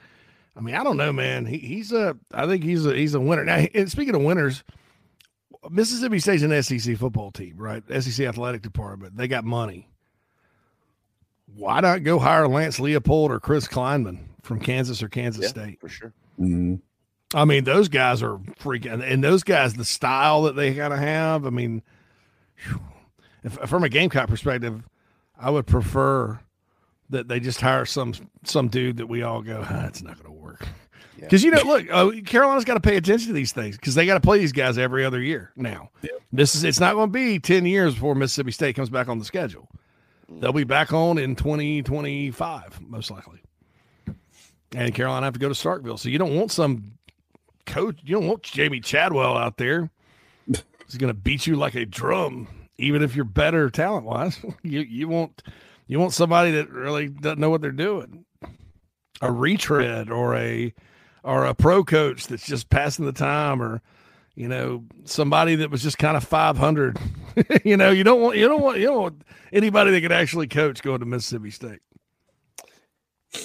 I mean, I don't know, man. He, he's a, I think he's a, he's a winner. Now, and speaking of winners, Mississippi State's an SEC football team, right? SEC athletic department. They got money. Why not go hire Lance Leopold or Chris Klieman from Kansas or Kansas Yeah, State? for sure. Mhm. I mean, those guys are freaking, and those guys, the style that they kind of have. I mean, if, from a Gamecock perspective, I would prefer that they just hire some some dude that we all go, ah, it's not going to work. Yeah. Because you know, look, uh, Carolina's got to pay attention to these things because they got to play these guys every other year now. This is it's not going to be ten years before Mississippi State comes back on the schedule. They'll be back on in twenty twenty five most likely, and Carolina have to go to Starkville. So you don't want some coach. You don't want Jamey Chadwell out there. He's going to beat you like a drum, even if you're better talent wise. You you want you want somebody that really doesn't know what they're doing. A retread or a or a pro coach that's just passing the time or you know somebody that was just kind of 500 you know you don't want you don't want you don't want anybody that could actually coach going to mississippi state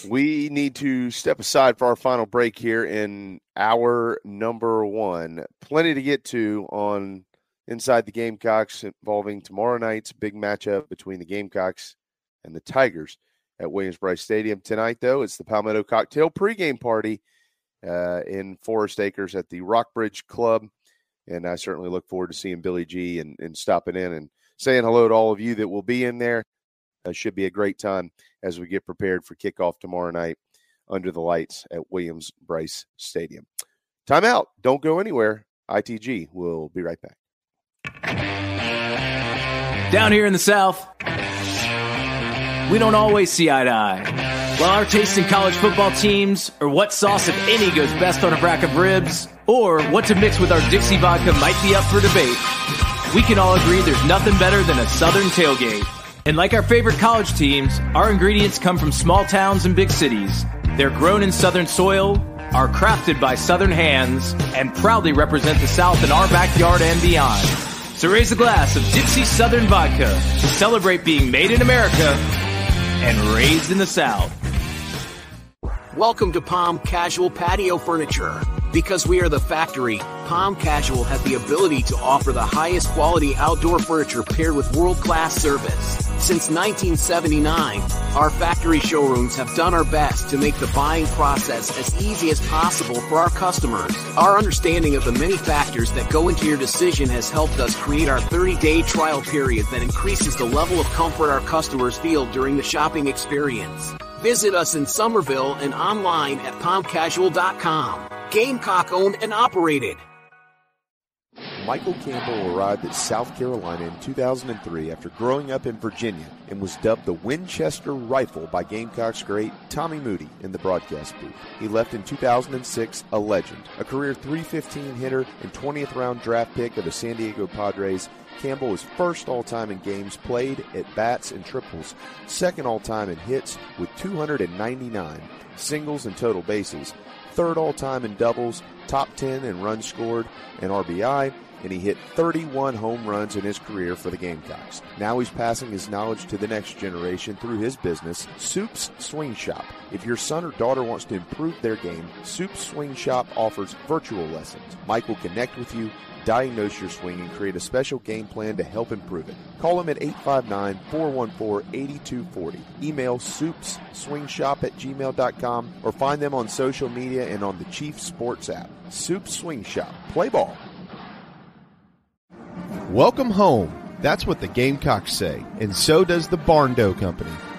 We need to step aside for our final break here in hour number one. Plenty to get to on Inside the Gamecocks involving tomorrow night's big matchup between the Gamecocks and the Tigers at Williams-Brice Stadium. Tonight, though, it's the Palmetto Cocktail pregame party uh, in Forest Acres at the Rockbridge Club. And I certainly look forward to seeing Billy G and, and stopping in and saying hello to all of you that will be in there. Uh, should be a great time as we get prepared for kickoff tomorrow night under the lights at Williams Bryce Stadium. Timeout. Don't go anywhere. ITG will be right back. Down here in the South, we don't always see eye to eye. While our taste in college football teams, or what sauce, if any, goes best on a rack of ribs, or what to mix with our Dixie vodka might be up for debate, we can all agree there's nothing better than a Southern tailgate. And like our favorite college teams, our ingredients come from small towns and big cities. They're grown in Southern soil, are crafted by Southern hands, and proudly represent the South in our backyard and beyond. So raise a glass of Dixie Southern Vodka to celebrate being made in America and raised in the South. Welcome to Palm Casual Patio Furniture. Because we are the factory, Palm Casual has the ability to offer the highest quality outdoor furniture paired with world-class service. Since 1979, our factory showrooms have done our best to make the buying process as easy as possible for our customers. Our understanding of the many factors that go into your decision has helped us create our 30-day trial period that increases the level of comfort our customers feel during the shopping experience. Visit us in Summerville and online at palmcasual.com. Gamecock owned and operated. Michael Campbell arrived at South Carolina in 2003 after growing up in Virginia and was dubbed the Winchester Rifle by Gamecocks great Tommy Moody in the broadcast booth. He left in 2006 a legend, a career 315 hitter and 20th round draft pick of the San Diego Padres. Campbell is first all time in games played at bats and triples, second all time in hits with 299 singles and total bases, third all time in doubles, top 10 in runs scored and RBI, and he hit 31 home runs in his career for the Gamecocks. Now he's passing his knowledge to the next generation through his business, Soup's Swing Shop. If your son or daughter wants to improve their game, Soup's Swing Shop offers virtual lessons. Mike will connect with you, diagnose your swing, and create a special game plan to help improve it. Call him at 859-414-8240. Email soupsswingshop at gmail.com or find them on social media and on the Chief Sports app. Soup Swing Shop. Play ball. Welcome home. That's what the Gamecocks say, and so does the Barndo Company,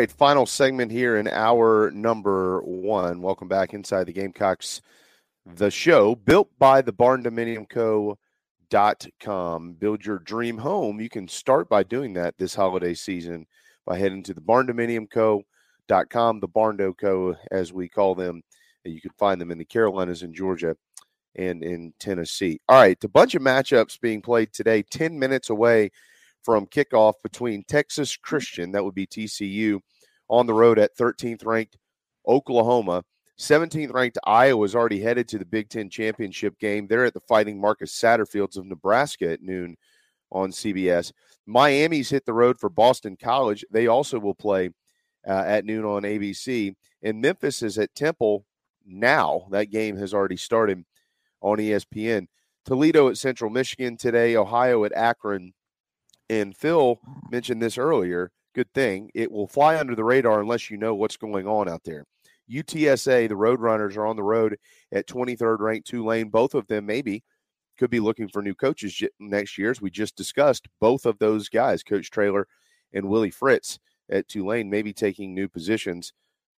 Right, final segment here in hour number one. Welcome back inside the Gamecocks, the show built by the Barndominium Co. Dot com. Build your dream home. You can start by doing that this holiday season by heading to the Barndominium Co. Dot com, the Barndo Co. as we call them. You can find them in the Carolinas and Georgia and in Tennessee. All right, a bunch of matchups being played today, 10 minutes away from kickoff between Texas Christian, that would be TCU, on the road at 13th ranked Oklahoma. 17th ranked Iowa is already headed to the Big Ten championship game. They're at the Fighting Marcus Satterfields of Nebraska at noon on CBS. Miami's hit the road for Boston College. They also will play uh, at noon on ABC. And Memphis is at Temple now. That game has already started on ESPN. Toledo at Central Michigan today, Ohio at Akron. And Phil mentioned this earlier. Good thing. It will fly under the radar unless you know what's going on out there. UTSA, the Roadrunners, are on the road at 23rd ranked Tulane. Both of them maybe could be looking for new coaches next year, as we just discussed. Both of those guys, Coach Traylor and Willie Fritz at Tulane, maybe taking new positions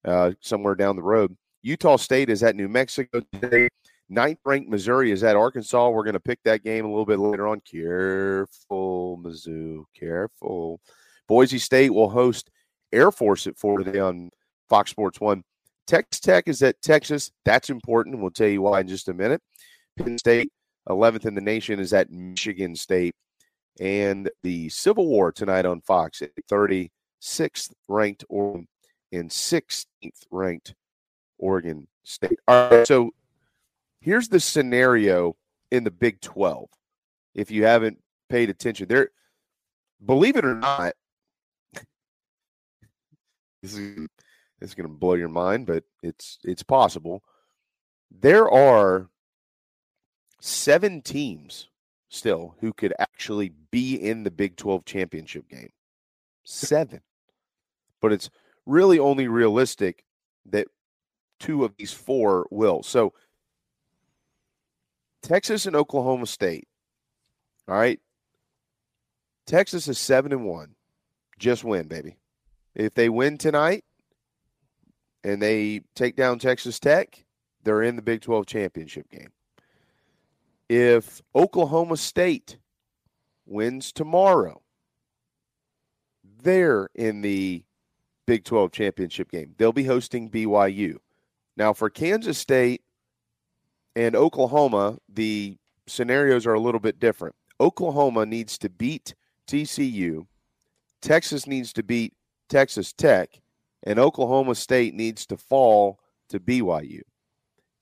uh, somewhere down the road. Utah State is at New Mexico today. Ninth ranked Missouri is at Arkansas. We're going to pick that game a little bit later on. Careful, Mizzou. Careful. Boise State will host Air Force at 4 today on Fox Sports 1. Texas Tech is at Texas. That's important. We'll tell you why in just a minute. Penn State, 11th in the nation, is at Michigan State. And the Civil War tonight on Fox at 36th ranked Oregon and 16th ranked Oregon State. All right, so here's the scenario in the Big 12. If you haven't paid attention, there, believe it or not, this is, this is going to blow your mind, but it's it's possible. There are seven teams still who could actually be in the Big 12 championship game. Seven. But it's really only realistic that two of these four will. So Texas and Oklahoma State. All right. Texas is seven and one. Just win, baby. If they win tonight and they take down Texas Tech, they're in the Big 12 championship game. If Oklahoma State wins tomorrow, they're in the Big 12 championship game. They'll be hosting BYU. Now, for Kansas State and Oklahoma, the scenarios are a little bit different. Oklahoma needs to beat TCU, Texas needs to beat Texas Tech, and Oklahoma State needs to fall to BYU.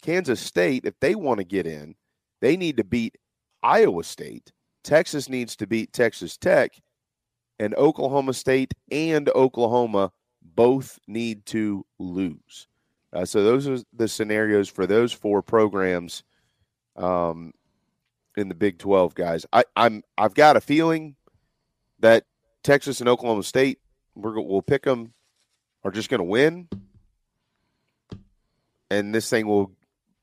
Kansas State, if they want to get in, they need to beat Iowa State. Texas needs to beat Texas Tech, and Oklahoma State and Oklahoma both need to lose. Uh, so those are the scenarios for those four programs um, in the Big Twelve, guys. I, I'm I've got a feeling that Texas and Oklahoma State we're, we'll pick them are just going to win, and this thing will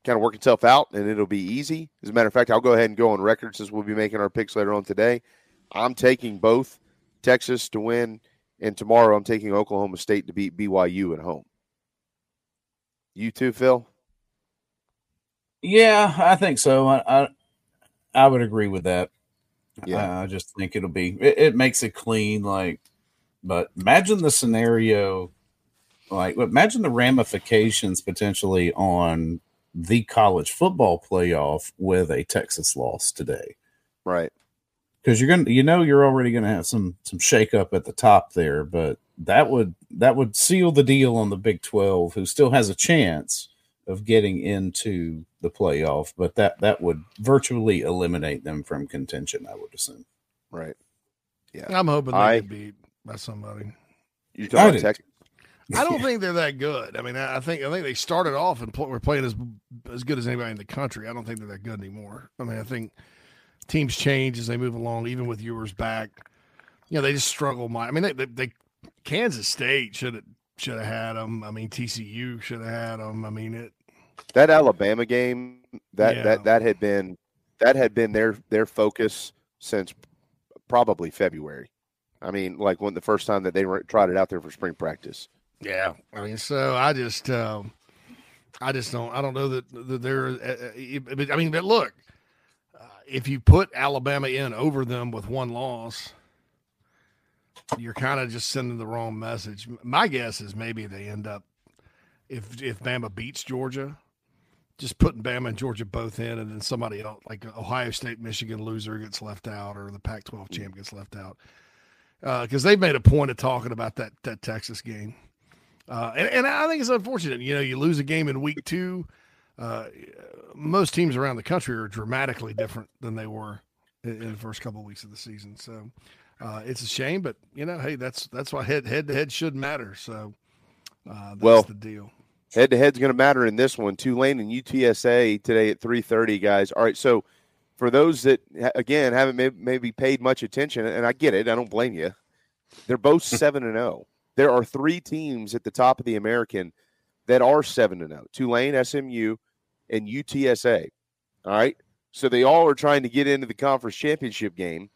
kind of work itself out, and it'll be easy. As a matter of fact, I'll go ahead and go on record since we'll be making our picks later on today. I'm taking both Texas to win, and tomorrow I'm taking Oklahoma State to beat BYU at home. You too, Phil? Yeah, I think so. I I, I would agree with that. Yeah, I just think it'll be it, it makes it clean. Like, but imagine the scenario. Like, imagine the ramifications potentially on the college football playoff with a Texas loss today. Right. Because you're gonna, you know, you're already gonna have some some shakeup at the top there, but that would that would seal the deal on the Big Twelve, who still has a chance of getting into the playoff, but that that would virtually eliminate them from contention. I would assume. Right. Yeah. I'm hoping they I- get beat by somebody. You I talking about Texas? I don't think they're that good. I mean, I I think I think they started off and pl- were playing as as good as anybody in the country. I don't think they're that good anymore. I mean, I think teams change as they move along. Even with Ewers back, you know, they just struggle. My, I mean, they, they, they Kansas State should have should have had them. I mean, TCU should have had them. I mean, it. That Alabama game that Yeah. that that had been that had been their their focus since probably February. I mean, like when the first time that they tried it out there for spring practice. Yeah, I mean, so I just, um, I just don't, I don't know that, that they're. Uh, uh I mean, but look, uh, if you put Alabama in over them with one loss, you're kind of just sending the wrong message. My guess is maybe they end up if if Bama beats Georgia, just putting Bama and Georgia both in, and then somebody else like Ohio State, Michigan loser gets left out, or the Pac-12 champ gets left out, because uh, they've made a point of talking about that that Texas game, uh, and, and I think it's unfortunate. You know, you lose a game in week two. Uh, most teams around the country are dramatically different than they were in, in the first couple of weeks of the season. So uh, it's a shame, but you know, hey, that's that's why head head to head should matter. So uh, that's well, the deal. Head to head's going to matter in this one. Tulane and UTSA today at three thirty, guys. All right, so for those that again haven't maybe paid much attention, and I get it, I don't blame you. They're both seven and zero. Oh. There are three teams at the top of the American that are seven and zero: Tulane, SMU, and UTSA. All right, so they all are trying to get into the conference championship game.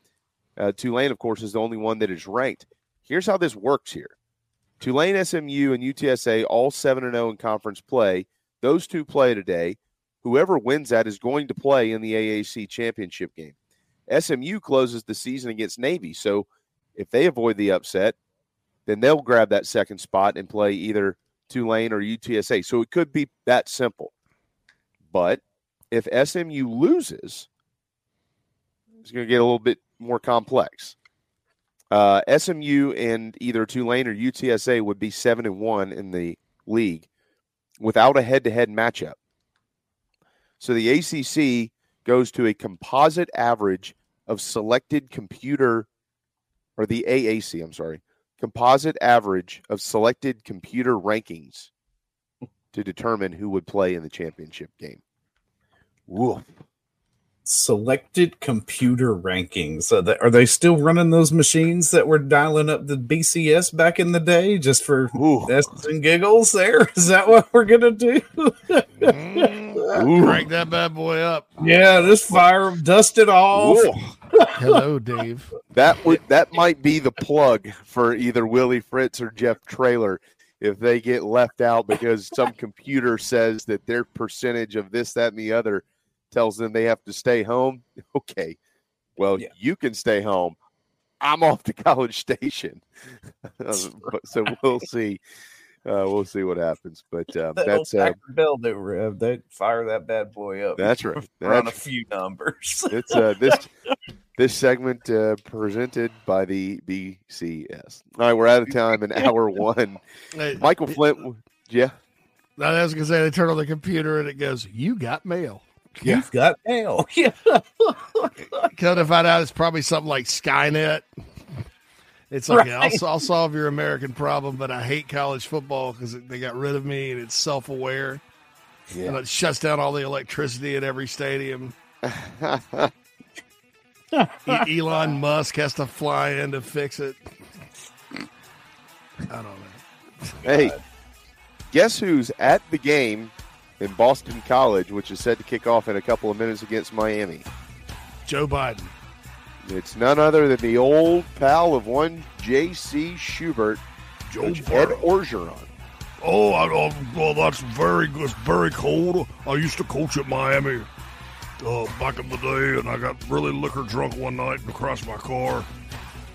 Uh, Tulane, of course, is the only one that is ranked. Here's how this works here Tulane, SMU, and UTSA all 7 0 in conference play. Those two play today. Whoever wins that is going to play in the AAC championship game. SMU closes the season against Navy. So if they avoid the upset, then they'll grab that second spot and play either Tulane or UTSA. So it could be that simple. But if SMU loses, it's going to get a little bit more complex. Uh, SMU and either Tulane or UTSA would be seven and one in the league without a head-to-head matchup. So the ACC goes to a composite average of selected computer, or the AAC, I'm sorry, composite average of selected computer rankings to determine who would play in the championship game. Woof selected computer rankings. Are they, are they, still running those machines that were dialing up the BCS back in the day just for tests and giggles? There is that what we're gonna do? mm, crank that bad boy up. Yeah, just fire dust it off. Hello, Dave. That would that might be the plug for either Willie Fritz or Jeff Traylor if they get left out because some computer says that their percentage of this, that, and the other tells them they have to stay home. Okay, well, yeah. you can stay home. I'm off to College Station, so we'll see. Uh, we'll see what happens, but um, that that's uh, Bill that uh, they fire that bad boy up. That's right. Run a few numbers. it's uh, this this segment uh, presented by the BCS. All right, we're out of time in hour one. Hey, Michael Flint, yeah. I was gonna say they turn on the computer and it goes, "You got mail." Yeah. You've got mail. Yeah. Come to find out, it's probably something like Skynet. It's like right. I'll, I'll, solve your American problem, but I hate college football because they got rid of me, and it's self-aware, yeah. and it shuts down all the electricity at every stadium. Elon Musk has to fly in to fix it. I don't know. Hey, guess who's at the game in Boston College, which is set to kick off in a couple of minutes against Miami. Joe Biden. It's none other than the old pal of one J.C. Schubert, Joe Ed Orgeron. Oh, I, oh, well, that's very good. It's very cold. I used to coach at Miami uh, back in the day, and I got really liquor drunk one night and crashed my car.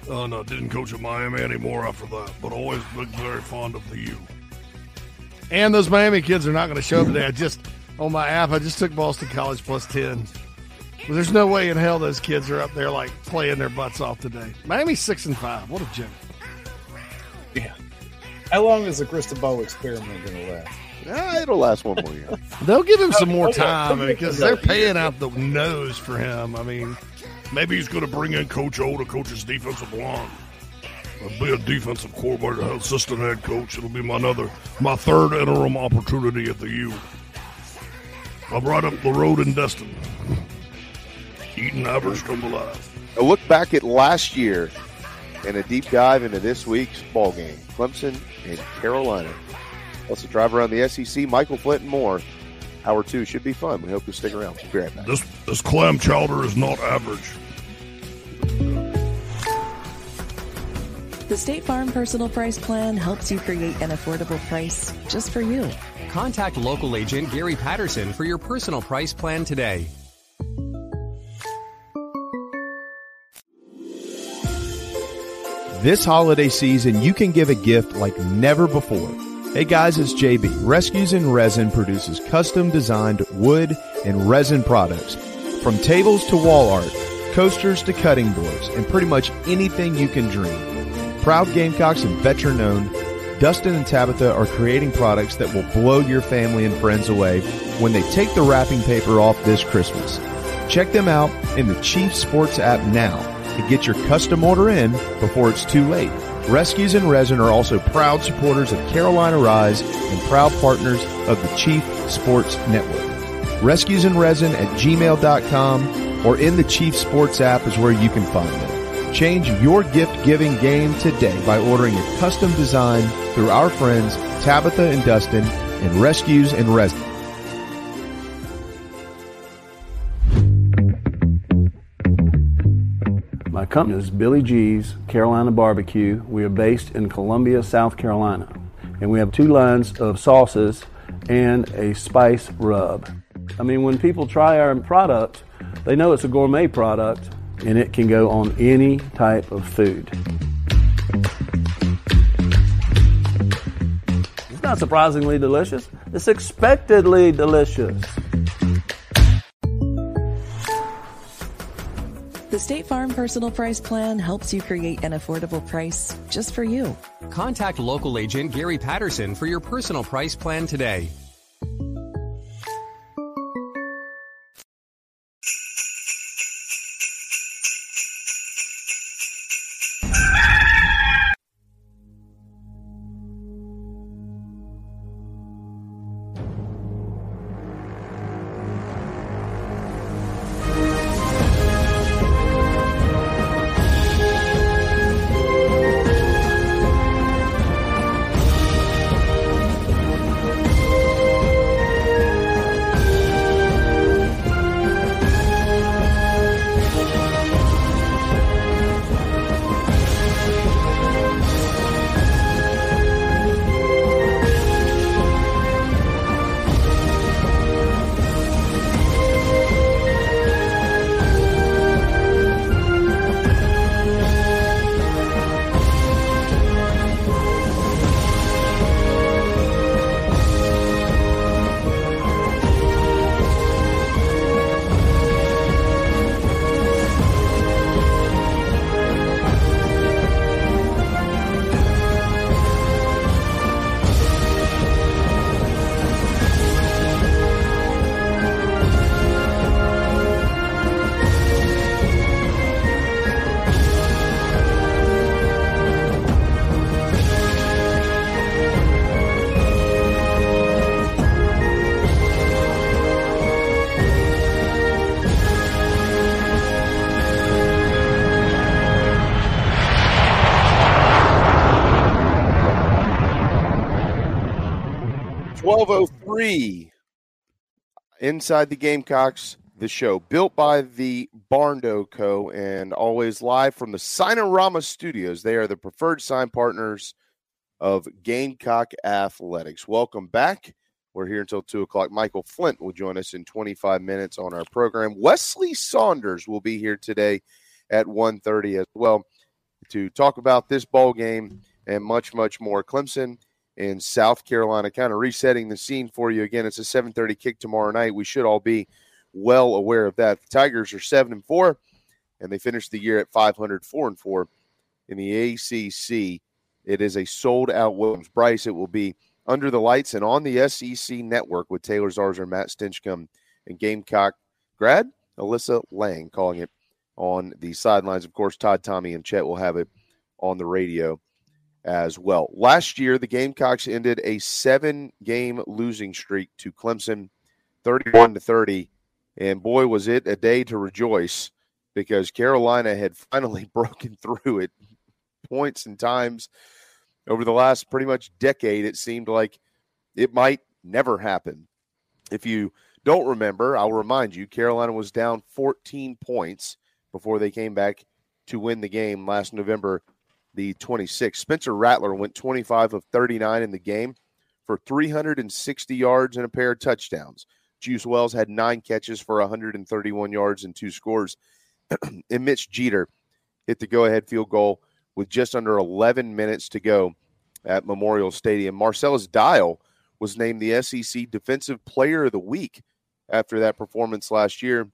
And I didn't coach at Miami anymore after that, but always been very fond of the U. And those Miami kids are not going to show up today. I just, on my app, I just took Boston College plus 10. But there's no way in hell those kids are up there like playing their butts off today. Miami's six and five. What a joke. Yeah. How long is the Cristobal experiment going to last? Yeah, it'll last one more year. They'll give him some oh, more time because they're paying out the nose for him. I mean, maybe he's going to bring in Coach O to coach his defensive line. I'll be a defensive coordinator, assistant head coach. It'll be my another, my third interim opportunity at the U. I'm right up the road in Destin. Eaton average come alive. A look back at last year and a deep dive into this week's ball game. Clemson and Carolina. Plus a drive around the SEC. Michael Flint and more. Hour two should be fun. We hope you stick around. We'll be right back. This this clam chowder is not average. The State Farm Personal Price Plan helps you create an affordable price just for you. Contact local agent Gary Patterson for your personal price plan today. This holiday season, you can give a gift like never before. Hey guys, it's JB. Rescues in Resin produces custom designed wood and resin products. From tables to wall art, coasters to cutting boards, and pretty much anything you can dream. Proud Gamecocks and veteran owned, Dustin and Tabitha are creating products that will blow your family and friends away when they take the wrapping paper off this Christmas. Check them out in the Chief Sports app now to get your custom order in before it's too late. Rescues and Resin are also proud supporters of Carolina Rise and proud partners of the Chief Sports Network. Rescues and Resin at gmail.com or in the Chief Sports app is where you can find them. Change your gift giving game today by ordering a custom design through our friends Tabitha and Dustin and Rescues and Resin. My company is Billy G's Carolina Barbecue. We are based in Columbia, South Carolina. And we have two lines of sauces and a spice rub. I mean, when people try our product, they know it's a gourmet product and it can go on any type of food. It's not surprisingly delicious, it's expectedly delicious. The State Farm Personal Price Plan helps you create an affordable price just for you. Contact local agent Gary Patterson for your personal price plan today. Inside the Gamecocks, the show built by the Barndo Co. and always live from the Signorama Studios. They are the preferred sign partners of Gamecock Athletics. Welcome back. We're here until two o'clock. Michael Flint will join us in 25 minutes on our program. Weslye Saunders will be here today at 1:30 as well to talk about this ball game and much, much more. Clemson in South Carolina, kind of resetting the scene for you again. It's a 7:30 kick tomorrow night. We should all be well aware of that. The Tigers are seven and four, and they finished the year at 500, four and four in the ACC. It is a sold out Williams-Brice. It will be under the lights and on the SEC network with Taylor Zarzour, Matt Stinchcomb, and Gamecock grad Alyssa Lang calling it on the sidelines. Of course, Todd, Tommy, and Chet will have it on the radio as well. Last year, the Gamecocks ended a seven game losing streak to Clemson, 31 to 30. And boy, was it a day to rejoice because Carolina had finally broken through at points and times over the last pretty much decade. It seemed like it might never happen. If you don't remember, I'll remind you Carolina was down 14 points before they came back to win the game last November the 26. Spencer Rattler went 25 of 39 in the game for 360 yards and a pair of touchdowns. Juice Wells had nine catches for 131 yards and two scores. and Mitch Jeter hit the go ahead field goal with just under 11 minutes to go at Memorial Stadium. Marcellus Dial was named the SEC Defensive Player of the Week after that performance last year,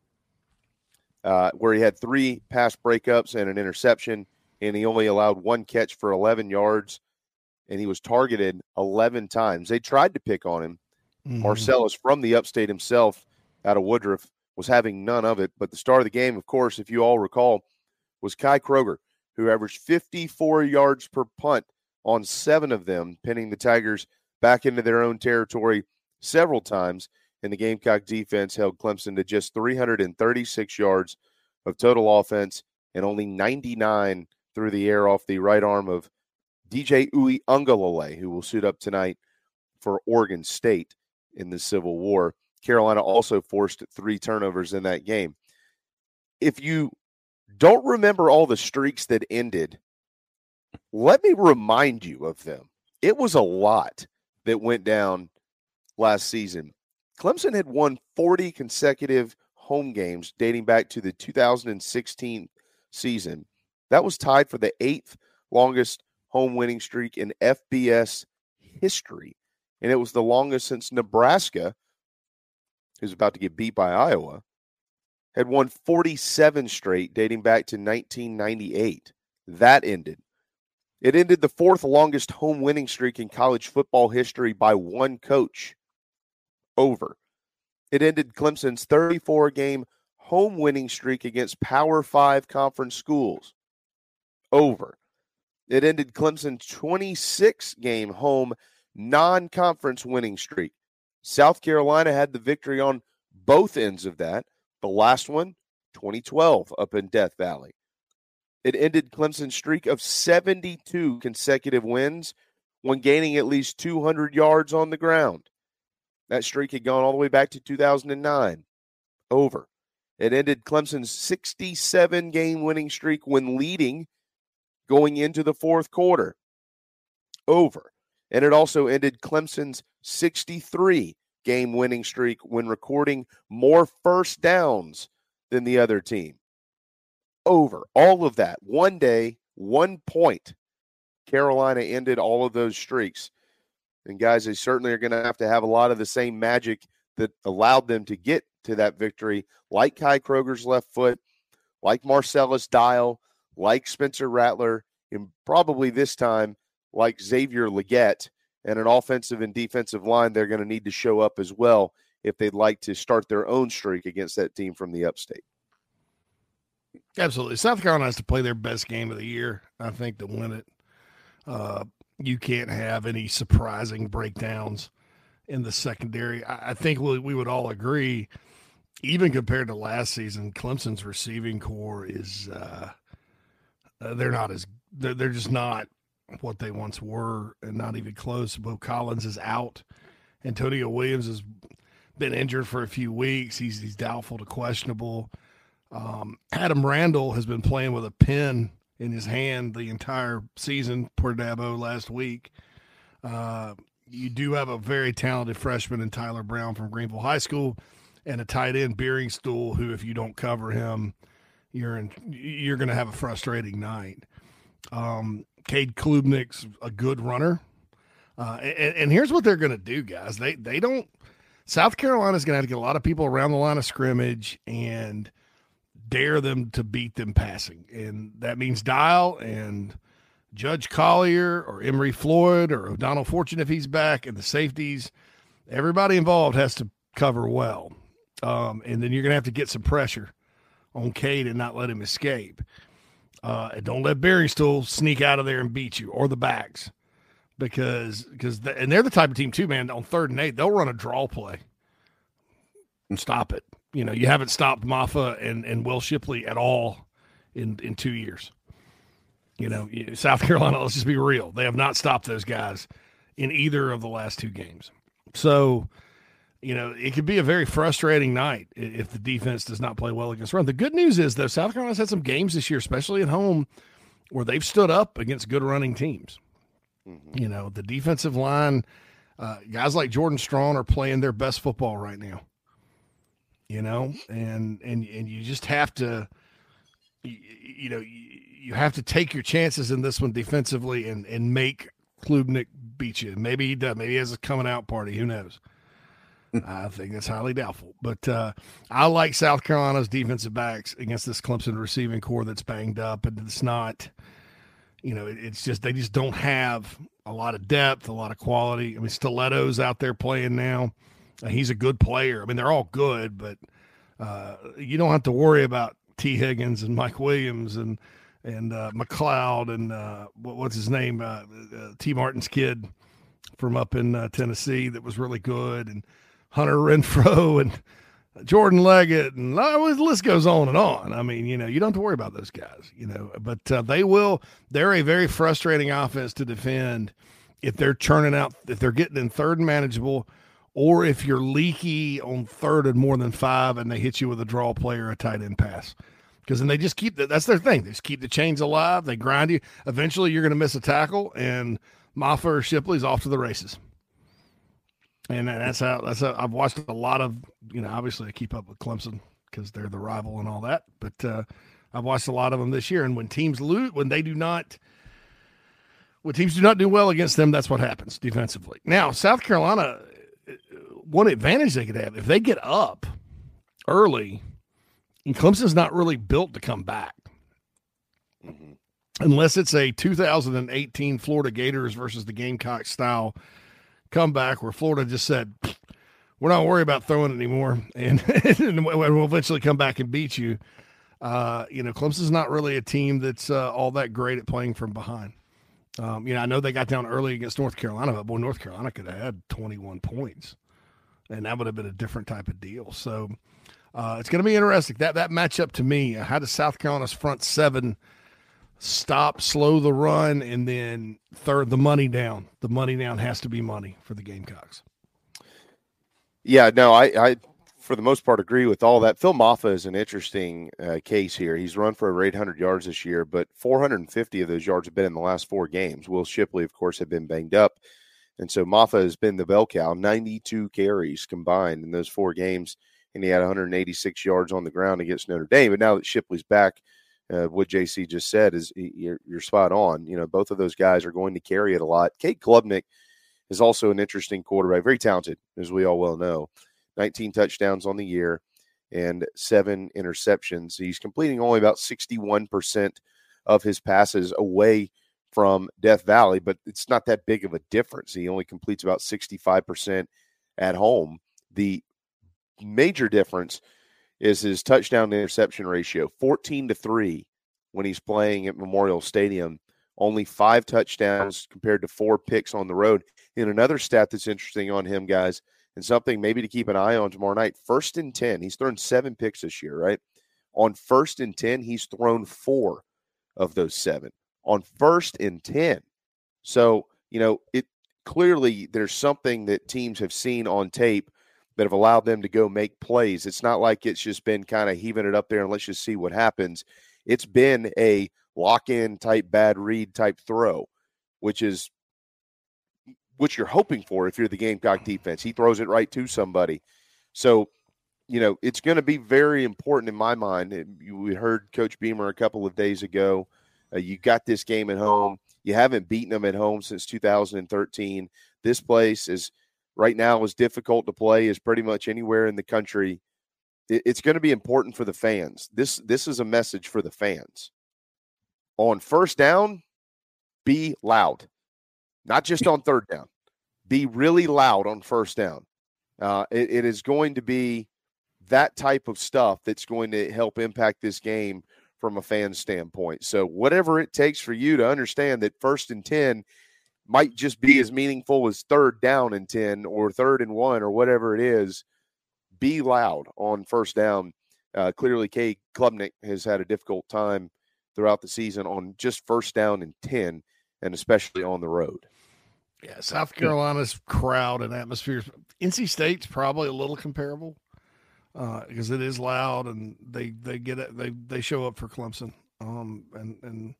uh, where he had three pass breakups and an interception, and he only allowed one catch for 11 yards, and he was targeted 11 times. They tried to pick on him. Mm-hmm. Marcellus from the upstate himself out of Woodruff was having none of it. But the star of the game, of course, if you all recall, was Kai Kroger, who averaged 54 yards per punt on seven of them, pinning the Tigers back into their own territory several times. And the Gamecock defense held Clemson to just 336 yards of total offense and only 99 through the air off the right arm of DJ Uiagalelei, who will suit up tonight for Oregon State in the Civil War. Carolina also forced three turnovers in that game. If you don't remember all the streaks that ended, let me remind you of them. It was a lot that went down last season. Clemson had won 40 consecutive home games dating back to the 2016 season. That was tied for the eighth longest home winning streak in FBS history. And it was the longest since Nebraska, who's about to get beat by Iowa, had won 47 straight dating back to 1998. That ended. It ended the fourth longest home winning streak in college football history by one coach. Over. It ended Clemson's 34 game home winning streak against Power Five conference schools. Over. It ended Clemson's 26 game home non conference winning streak. South Carolina had the victory on both ends of that. The last one, 2012, up in Death Valley. It ended Clemson's streak of 72 consecutive wins when gaining at least 200 yards on the ground. That streak had gone all the way back to 2009. Over. It ended Clemson's 67 game winning streak when leading going into the fourth quarter. Over. And it also ended Clemson's 63 game winning streak when recording more first downs than the other team. Over. All of that. One day, one point. Carolina ended all of those streaks. And guys, they certainly are going to have to have a lot of the same magic that allowed them to get to that victory, like Kai Kroger's left foot, like Marcellus Dial, like Spencer Rattler, and probably this time like Xavier Legette and an offensive and defensive line, they're going to need to show up as well if they'd like to start their own streak against that team from the upstate. Absolutely. South Carolina has to play their best game of the year, I think, to win it. Uh, you can't have any surprising breakdowns in the secondary. I, I think we, we, would all agree, even compared to last season, Clemson's receiving core is uh, uh, they're not as they're, they're just not what they once were, and not even close. Beaux Collins is out. Antonio Williams has been injured for a few weeks. He's he's doubtful to questionable. Um, Adam Randall has been playing with a pen in his hand the entire season. Poor Dabo last week. Uh, you do have a very talented freshman in Tyler Brown from Greenville High School, and a tight end Briningstool, who if you don't cover him, you're in, you're going to have a frustrating night. Um, Cade Klubnik's a good runner. Uh, and, and, here's what they're going to do, guys. They they don't. South Carolina's going to have to get a lot of people around the line of scrimmage and dare them to beat them passing, and that means Dial and Judge Collier or Emory Floyd or O'Donnell Fortune if he's back, and the safeties. Everybody involved has to cover well, um, and then you're going to have to get some pressure on Cade and not let him escape. Uh, and don't let Briningstool sneak out of there and beat you or the backs because because the, and they're the type of team too, man. On third and eight, they'll run a draw play and stop it. You know, you haven't stopped Mafah and and Will Shipley at all in in two years. You know, South Carolina. Let's just be real; they have not stopped those guys in either of the last two games. So you know, it could be a very frustrating night if the defense does not play well against run. The good news is, though, South Carolina's had some games this year, especially at home, where they've stood up against good running teams. Mm-hmm. You know, the defensive line, uh, guys like Jordan Strong are playing their best football right now. You know, and and and you just have to, you, you know, you, you have to take your chances in this one defensively and and make Klubnik beat you. Maybe he does. Maybe he has a coming out party. Who knows? I think that's highly doubtful. But uh, I like South Carolina's defensive backs against this Clemson receiving core that's banged up and it's not, you know, it's just they just don't have a lot of depth, a lot of quality. I mean, Stellato's out there playing now. Uh, he's a good player. I mean, they're all good, but uh, you don't have to worry about Tee Higgins and Mike Williams and and uh, McLeod and uh, what, what's his name, uh, uh, Tee Martin's kid from up in Tennessee that was really good, and Hunter Renfrow and Jordan Leggett, and the list goes on and on. I mean, you know, you don't have to worry about those guys, you know, but uh, they will. They're a very frustrating offense to defend if they're churning out, if they're getting in third and manageable, or if you're leaky on third and more than five, and they hit you with a draw play or a tight end pass because then they just keep the, that's their thing. They just keep the chains alive. They grind you. Eventually, you're going to miss a tackle, and Mafah or Shipley's off to the races. And that's how that's how I've watched a lot of you know. Obviously, I keep up with Clemson because they're the rival and all that. But uh, I've watched a lot of them this year. And when teams lose, when they do not, when teams do not do well against them, that's what happens defensively. Now, South Carolina, one advantage they could have if they get up early and Clemson's not really built to come back. Mm-hmm. Unless it's a 2018 Florida Gators versus the Gamecock style comeback where Florida just said, we're not worried about throwing it anymore. And, and we'll eventually come back and beat you. Uh, you know, Clemson's not really a team that's uh, all that great at playing from behind. Um, you know, I know they got down early against North Carolina, but boy, North Carolina could have had 21 points, and that would have been a different type of deal. So, uh, it's going to be interesting. That that matchup to me, how does South Carolina's front seven stop, slow the run, and then third the money down? The money down has to be money for the Gamecocks. Yeah, no, I, I for the most part agree with all that. Phil Mafah is an interesting uh, case here. He's run for over 800 yards this year, but 450 of those yards have been in the last four games. Will Shipley, of course, had been banged up. And so Mafah has been the bell cow, 92 carries combined in those four games and he had 186 yards on the ground against Notre Dame. But now that Shipley's back, uh, what JC just said is you're, you're, spot on. You know, both of those guys are going to carry it a lot. Cade Klubnik is also an interesting quarterback, very talented, as we all well know. 19 touchdowns on the year and seven interceptions. He's completing only about 61% of his passes away from Death Valley, but it's not that big of a difference. He only completes about 65% at home. The major difference is his touchdown to interception ratio 14 to 3 when he's playing at Memorial Stadium. Only five touchdowns compared to four picks on the road. And another stat that's interesting on him, guys, and something maybe to keep an eye on tomorrow night first and 10. He's thrown seven picks this year, right? On first and 10, he's thrown four of those seven. On first and 10. So, you know, it clearly there's something that teams have seen on tape that have allowed them to go make plays. It's not like it's just been kind of heaving it up there and let's just see what happens. It's been a lock in type bad read type throw, which is what you're hoping for if you're the Gamecock defense. He throws it right to somebody. So, you know, it's going to be very important in my mind. We heard Coach Beamer a couple of days ago. Uh, you got this game at home. You haven't beaten them at home since 2013. This place is right now is difficult to play as pretty much anywhere in the country. It's going to be important for the fans. This this is a message for the fans. On first down, be loud, not just on third down. Be really loud on first down. Uh, it, it is going to be that type of stuff that's going to help impact this game from a fan standpoint. So whatever it takes for you to understand that first and ten might just be as meaningful as third down and 10 or third and one or whatever it is. Be loud on first down. Uh, clearly, Cade Klubnik has had a difficult time throughout the season on just first down and 10, and especially on the road. Yeah, South Carolina's crowd and atmosphere. NC State's probably a little comparable uh, because it is loud and they they get it. They they show up for Clemson. Um, and and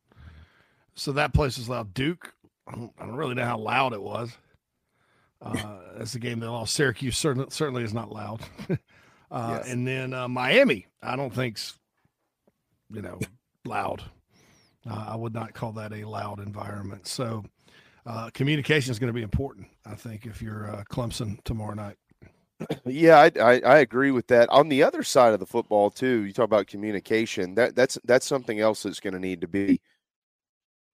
So that place is loud. Duke, I don't, I don't really know how loud it was. Uh, that's the game they lost. Syracuse certainly, certainly is not loud. uh, Yes. And then uh, Miami, I don't think's, you know, loud. Uh, I would not call that a loud environment. So uh, communication is going to be important, I think, if you're uh, Clemson tomorrow night. Yeah, I, I I agree with that. On the other side of the football too, you talk about communication. That that's that's something else that's going to need to be.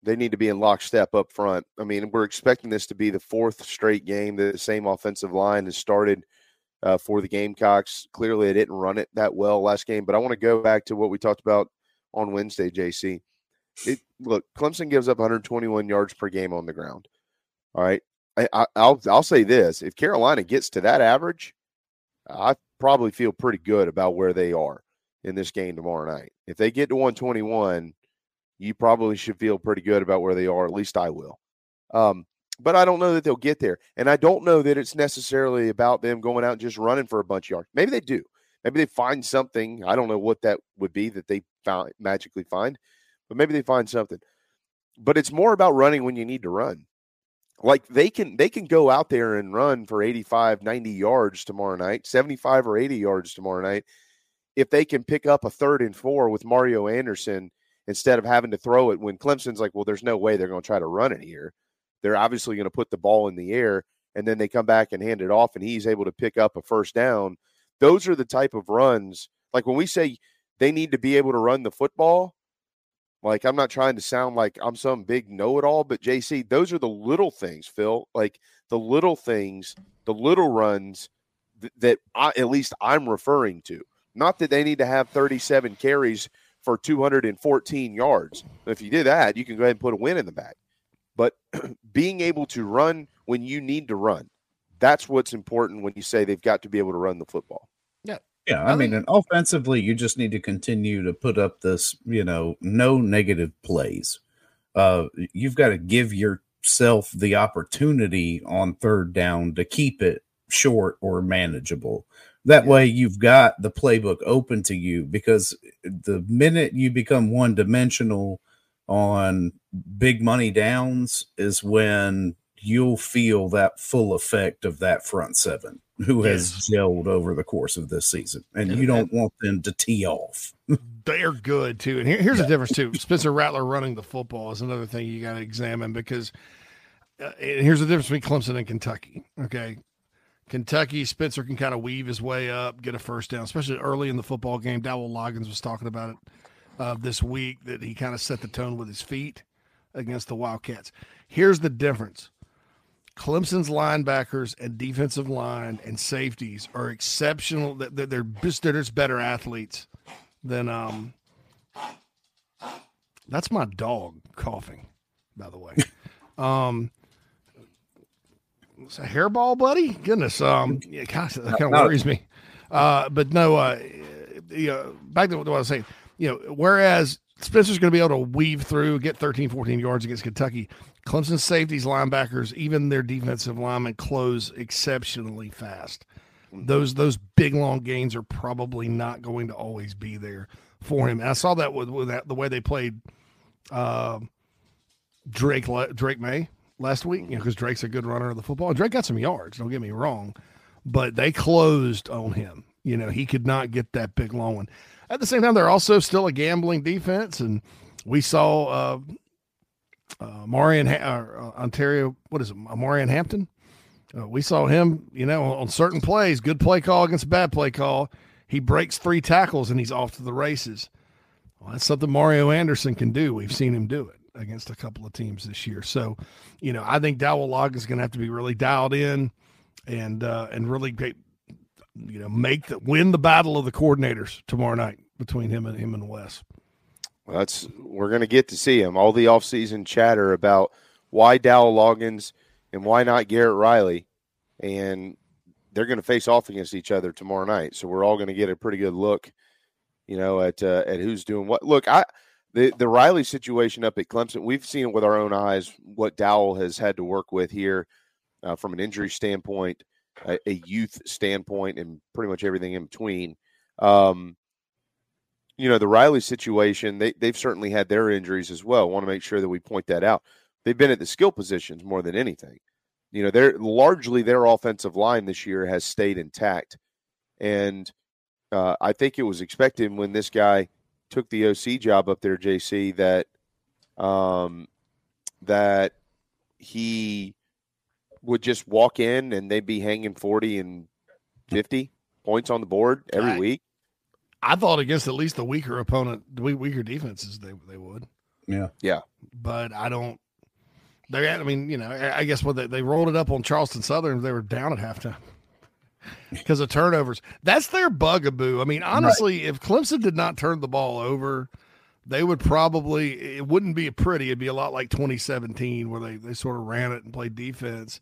They need to be in lockstep up front. I mean, we're expecting this to be the fourth straight game that the same offensive line has started uh, for the Gamecocks. Clearly, they didn't run it that well last game. But I want to go back to what we talked about on Wednesday, JC. It, look, Clemson gives up 121 yards per game on the ground. All right, I, I, I'll I'll say this: if Carolina gets to that average, I probably feel pretty good about where they are in this game tomorrow night. If they get to 121, you probably should feel pretty good about where they are. At least I will. Um, but I don't know that they'll get there, and I don't know that it's necessarily about them going out and just running for a bunch of yards. Maybe they do. Maybe they find something. I don't know what that would be that they found magically find, but maybe they find something. But it's more about running when you need to run like they can they can go out there and run for 85 90 yards tomorrow night 75 or 80 yards tomorrow night if they can pick up a third and four with mario anderson instead of having to throw it when clemson's like well there's no way they're going to try to run it here they're obviously going to put the ball in the air and then they come back and hand it off and he's able to pick up a first down those are the type of runs like when we say they need to be able to run the football like I'm not trying to sound like I'm some big know-it-all, but JC, those are the little things, Phil. Like the little things, the little runs th- that I, at least I'm referring to. Not that they need to have 37 carries for 214 yards. If you did that, you can go ahead and put a win in the bag. But being able to run when you need to run, that's what's important when you say they've got to be able to run the football. Yeah. Yeah, I mean, and offensively, you just need to continue to put up this, you know, no negative plays. Uh, you've got to give yourself the opportunity on third down to keep it short or manageable. That way, you've got the playbook open to you because the minute you become one dimensional on big money downs is when you'll feel that full effect of that front seven who has gelled over the course of this season. And you don't want them to tee off. They're good too. And here, here's the difference too. Spencer Rattler running the football is another thing you got to examine because uh, and here's the difference between Clemson and Kentucky. Okay. Kentucky, Spencer can kind of weave his way up, get a first down, especially early in the football game. Dowell Loggins was talking about it uh, this week that he kind of set the tone with his feet against the Wildcats. Here's the difference Clemson's linebackers and defensive line and safeties are exceptional. They're, they're just, better athletes than um. That's my dog coughing, by the way. um, it's a hairball, buddy. Goodness, um, yeah, gosh, that kind of worries me. Uh, but no, uh, you know, back to what I was saying. You know, whereas Spencer's going to be able to weave through, get 13, 14 yards against Kentucky. Clemson safeties, linebackers, even their defensive linemen close exceptionally fast. Those those big long gains are probably not going to always be there for him. And I saw that with, with that, the way they played uh, Drake Drake Maye last week, you know, because Drake's a good runner of the football. Drake got some yards. Don't get me wrong, but they closed on him. You know, he could not get that big long one. At the same time, they're also still a gambling defense, and we saw uh, uh, Marion ha- uh, Ontario. What is it, Marion Hampton? Uh, we saw him, you know, on certain plays, good play call against bad play call. He breaks three tackles and he's off to the races. Well, that's something Mario Anderson can do. We've seen him do it against a couple of teams this year. So, you know, I think Dowell Log is going to have to be really dialed in and uh, and really get, you know make the win the battle of the coordinators tomorrow night between him and him and Wes. Well, that's we're going to get to see him. All the offseason chatter about why Dowell Loggins and why not Garrett Riley, and they're going to face off against each other tomorrow night. So we're all going to get a pretty good look, you know, at uh, at who's doing what. Look, I the the Riley situation up at Clemson, we've seen it with our own eyes what Dowell has had to work with here uh, from an injury standpoint, a, a youth standpoint, and pretty much everything in between. Um, you know, the Riley situation, they, they've certainly had their injuries as well. Want to make sure that we point that out. They've been at the skill positions more than anything. You know, they're largely their offensive line this year has stayed intact. And uh, I think it was expected when this guy took the OC job up there, JC, that um, that he would just walk in and they'd be hanging 40 and 50 points on the board every I- week. I thought against at least the weaker opponent, the we- weaker defenses, they they would. Yeah. Yeah. But I don't. They, I mean, you know, I I guess what they, they rolled it up on Charleston Southern, they were down at halftime because of turnovers. That's their bugaboo. I mean, honestly, if Clemson did not turn the ball over, they would probably it wouldn't be pretty. It'd be a lot like 2017 where they they sort of ran it and played defense.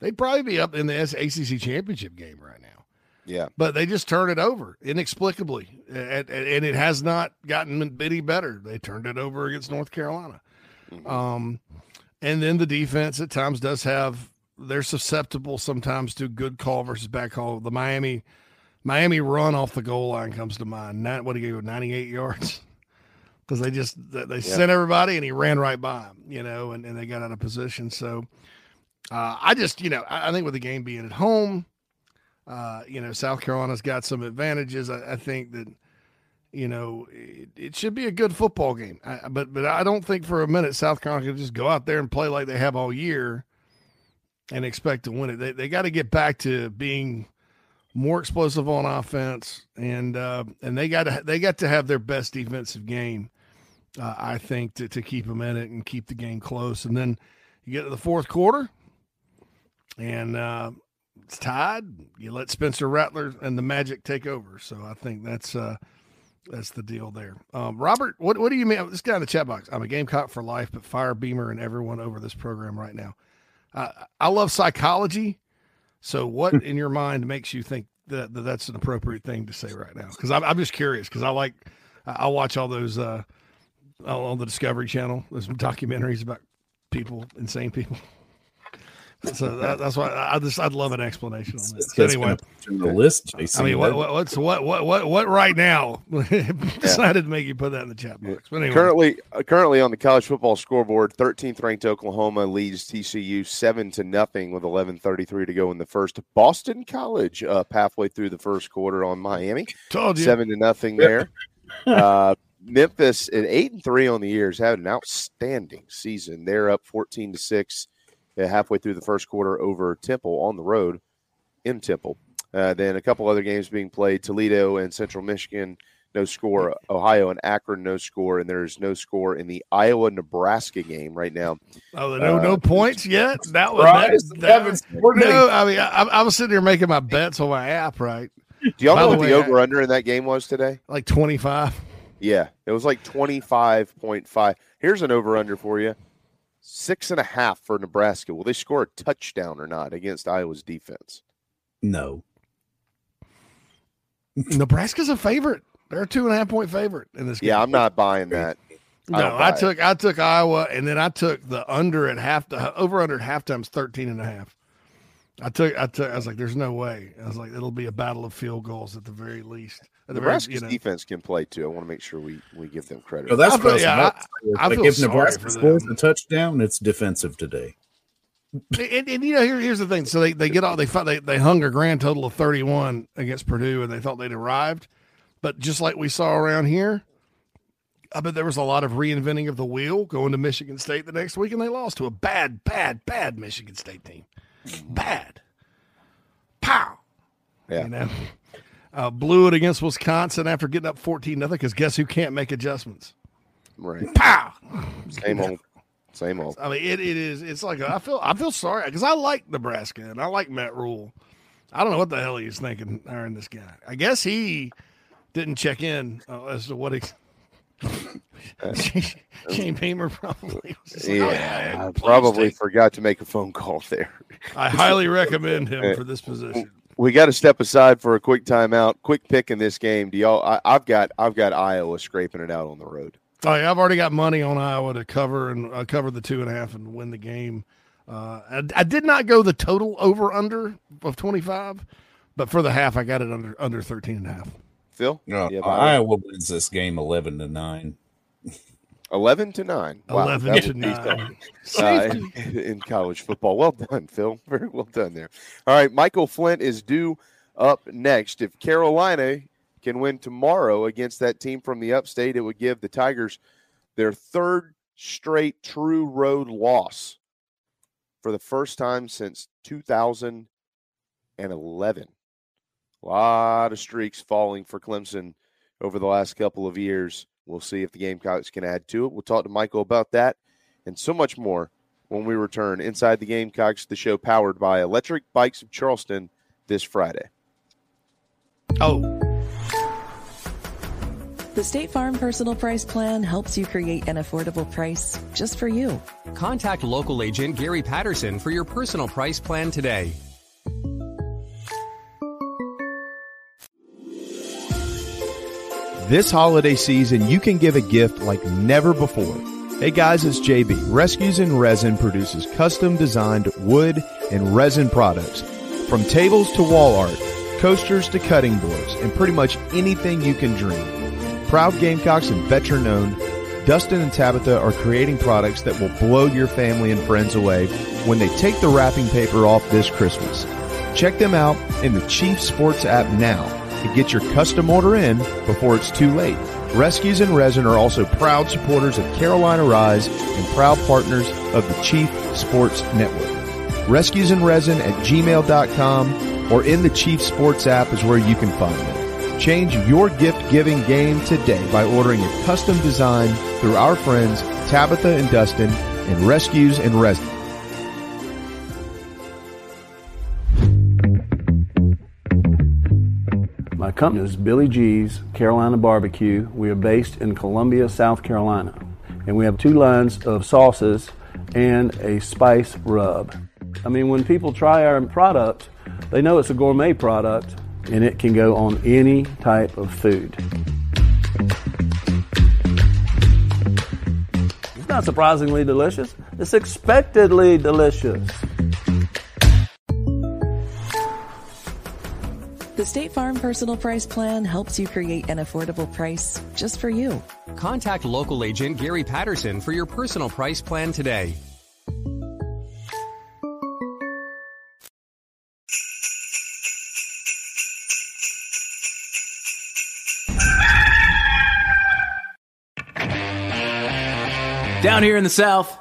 They'd probably be up in the ACC championship game right now Yeah. but they just turn it over inexplicably, and, and it has not gotten any better. They turned it over against North Carolina, um, and then the defense at times does have they're susceptible sometimes to good call versus bad call. The Miami Miami run off the goal line comes to mind. Not what do you go ninety eight yards because they just they they sent everybody and he ran right by him, you know, and, and they got out of position. So uh, I just you know I, I think with the game being at home. Uh, you know, South Carolina's got some advantages. I, I think that, you know, it, it should be a good football game. I, but but I don't think for a minute South Carolina can just go out there and play like they have all year and expect to win it. They they got to get back to being more explosive on offense, and uh, and they got to they got to have their best defensive game. Uh, I think to to keep them in it and keep the game close, and then you get to the fourth quarter, and uh, it's tied. You let Spencer Rattler and the Magic take over. So I think that's uh that's the deal there. Um, Robert, what what do you mean? This guy in the chat box. I'm a Gamecock for life, but fire Beamer and everyone over this program right now. Uh, I love psychology. So what in your mind makes you think that, that that's an appropriate thing to say right now? Because I'm I'm just curious because I like I watch all those uh on the Discovery Channel. There's some documentaries about people, insane people. So that, that's why I just I'd love an explanation on this. It's anyway, put you on the list, Jason. I mean, what, what, what's what what what what right now decided to make you put that in the chat box? But anyway, Currently, uh, currently on the college football scoreboard, 13th ranked Oklahoma leads TCU seven to nothing with 11:33 to go in the first. Boston College up halfway through the first quarter on Miami, Told you. seven to nothing there. uh, Memphis at eight and three on the year has had an outstanding season. They're up 14 to six uh, halfway through the first quarter over Temple on the road in Temple. Uh, then a couple other games being played: Toledo and Central Michigan, no score. Ohio and Akron, no score, and there's no score in the Iowa Nebraska game right now. oh, no no Uh, points yet. That was Surprise, that, that, no. I mean, I, I was sitting here making my bets on my app, right? Do y'all By know the what way, the over under in that game was today? Like twenty five. Yeah, it was like 25.5. Here's an over under for you six and a half for Nebraska. Will they score a touchdown or not against Iowa's defense? No. Nebraska's a favorite. They're a two and a half point favorite in this game. Yeah, I'm not buying that. No, don't I, buy it. took I took Iowa, and then I took the under at half the over under at halftime's 13 and a half. I took I took I was like, there's no way. I was like, it'll be a battle of field goals at the very least. At the very, Nebraska's you know, defense can play too. I want to make sure we, we give them credit. So that's I what I feel- was yeah, about I- to. I Like feel if Nebraska scores a touchdown, it's defensive today. and, and you know here, here's the thing. So they, they get all they fight they they hung a grand total of 31 against Purdue, and they thought they'd arrived, but just like we saw around here. I bet there was a lot of reinventing of the wheel going to Michigan State the next week, and they lost to a bad, bad, bad Michigan State team. Bad. Pow. Yeah. You know, uh, blew it against Wisconsin after getting up 14 nothing because guess who can't make adjustments? Right. Pow. Same old. Same old. I mean, it, it is. It's like I feel. I feel sorry because I like Nebraska and I like Matt Rhule. I don't know what the hell he's thinking hiring this guy. I guess he didn't check in uh, as to what he. Shane Beamer probably. Like, "Oh, Yeah, probably forgot to make a phone call there. I highly recommend him for this position. We got to step aside for a quick timeout. Quick pick in this game. Do y'all? I, I've got I've got Iowa scraping it out on the road. Oh, yeah, I've already got money on Iowa to cover and uh, cover the two and a half and win the game. Uh, I, I did not go the total over under of 25, but for the half, I got it under under 13 and a half. Phil, No, you have Iowa? Iowa wins this game eleven to nine. 11 to 9. 11 to 9. something, uh, in, in college football. Well done, Phil. Very well done there. All right, Michael Flint is due up next. If Carolina can win tomorrow against that team from the upstate, it would give the Tigers their third straight true road loss for the first time since 2011. A lot of streaks falling for Clemson over the last couple of years. We'll see if the Gamecocks can add to it. We'll talk to Michael about that and so much more when we return inside the Gamecocks, the show powered by Electric Bikes of Charleston this Friday. Oh. The State Farm Personal Price Plan helps you create an affordable price just for you. Contact local agent Gary Patterson for your personal price plan today. This holiday season, you can give a gift like never before. Hey guys, it's JB. Rescues in Resin produces custom designed wood and resin products. From tables to wall art, coasters to cutting boards, and pretty much anything you can dream. Proud Gamecocks and veteran owned, Dustin and Tabitha are creating products that will blow your family and friends away when they take the wrapping paper off this Christmas. Check them out in the Chief Sports app now and get your custom order in before it's too late. Rescues and Resin are also proud supporters of Carolina Rise and proud partners of the Chief Sports Network. Rescues and Resin at gmail.com or in the Chief Sports app is where you can find them. Change your gift giving game today by ordering a custom design through our friends Tabitha and Dustin and Rescues and Resin. Company is Billy G's Carolina Barbecue. We are based in Columbia, South Carolina. And we have two lines of sauces and a spice rub. I mean, when people try our product, they know it's a gourmet product and it can go on any type of food. It's not surprisingly delicious, it's expectedly delicious. The State Farm Personal Price Plan helps you create an affordable price just for you. Contact local agent Gary Patterson for your personal price plan today. Down here in the South,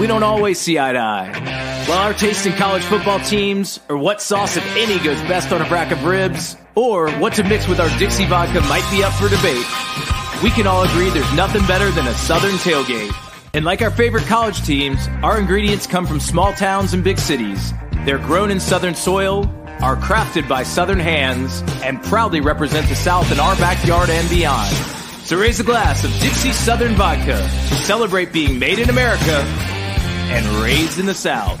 we don't always see eye to eye. While our taste in college football teams, or what sauce, if any, goes best on a rack of ribs, or what to mix with our Dixie vodka might be up for debate, we can all agree there's nothing better than a Southern tailgate. And like our favorite college teams, our ingredients come from small towns and big cities. They're grown in Southern soil, are crafted by Southern hands, and proudly represent the South in our backyard and beyond. So raise a glass of Dixie Southern Vodka to celebrate being made in America and raised in the South.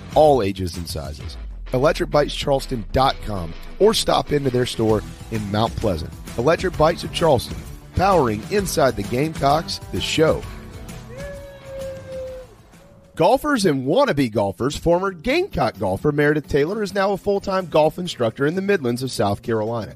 all ages and sizes. ElectricBikesCharleston.com or stop into their store in Mount Pleasant. Electric Bikes of Charleston, powering inside the Gamecocks, the show. Golfers and wannabe golfers, former Gamecock golfer Meredith Taylor is now a full time golf instructor in the Midlands of South Carolina.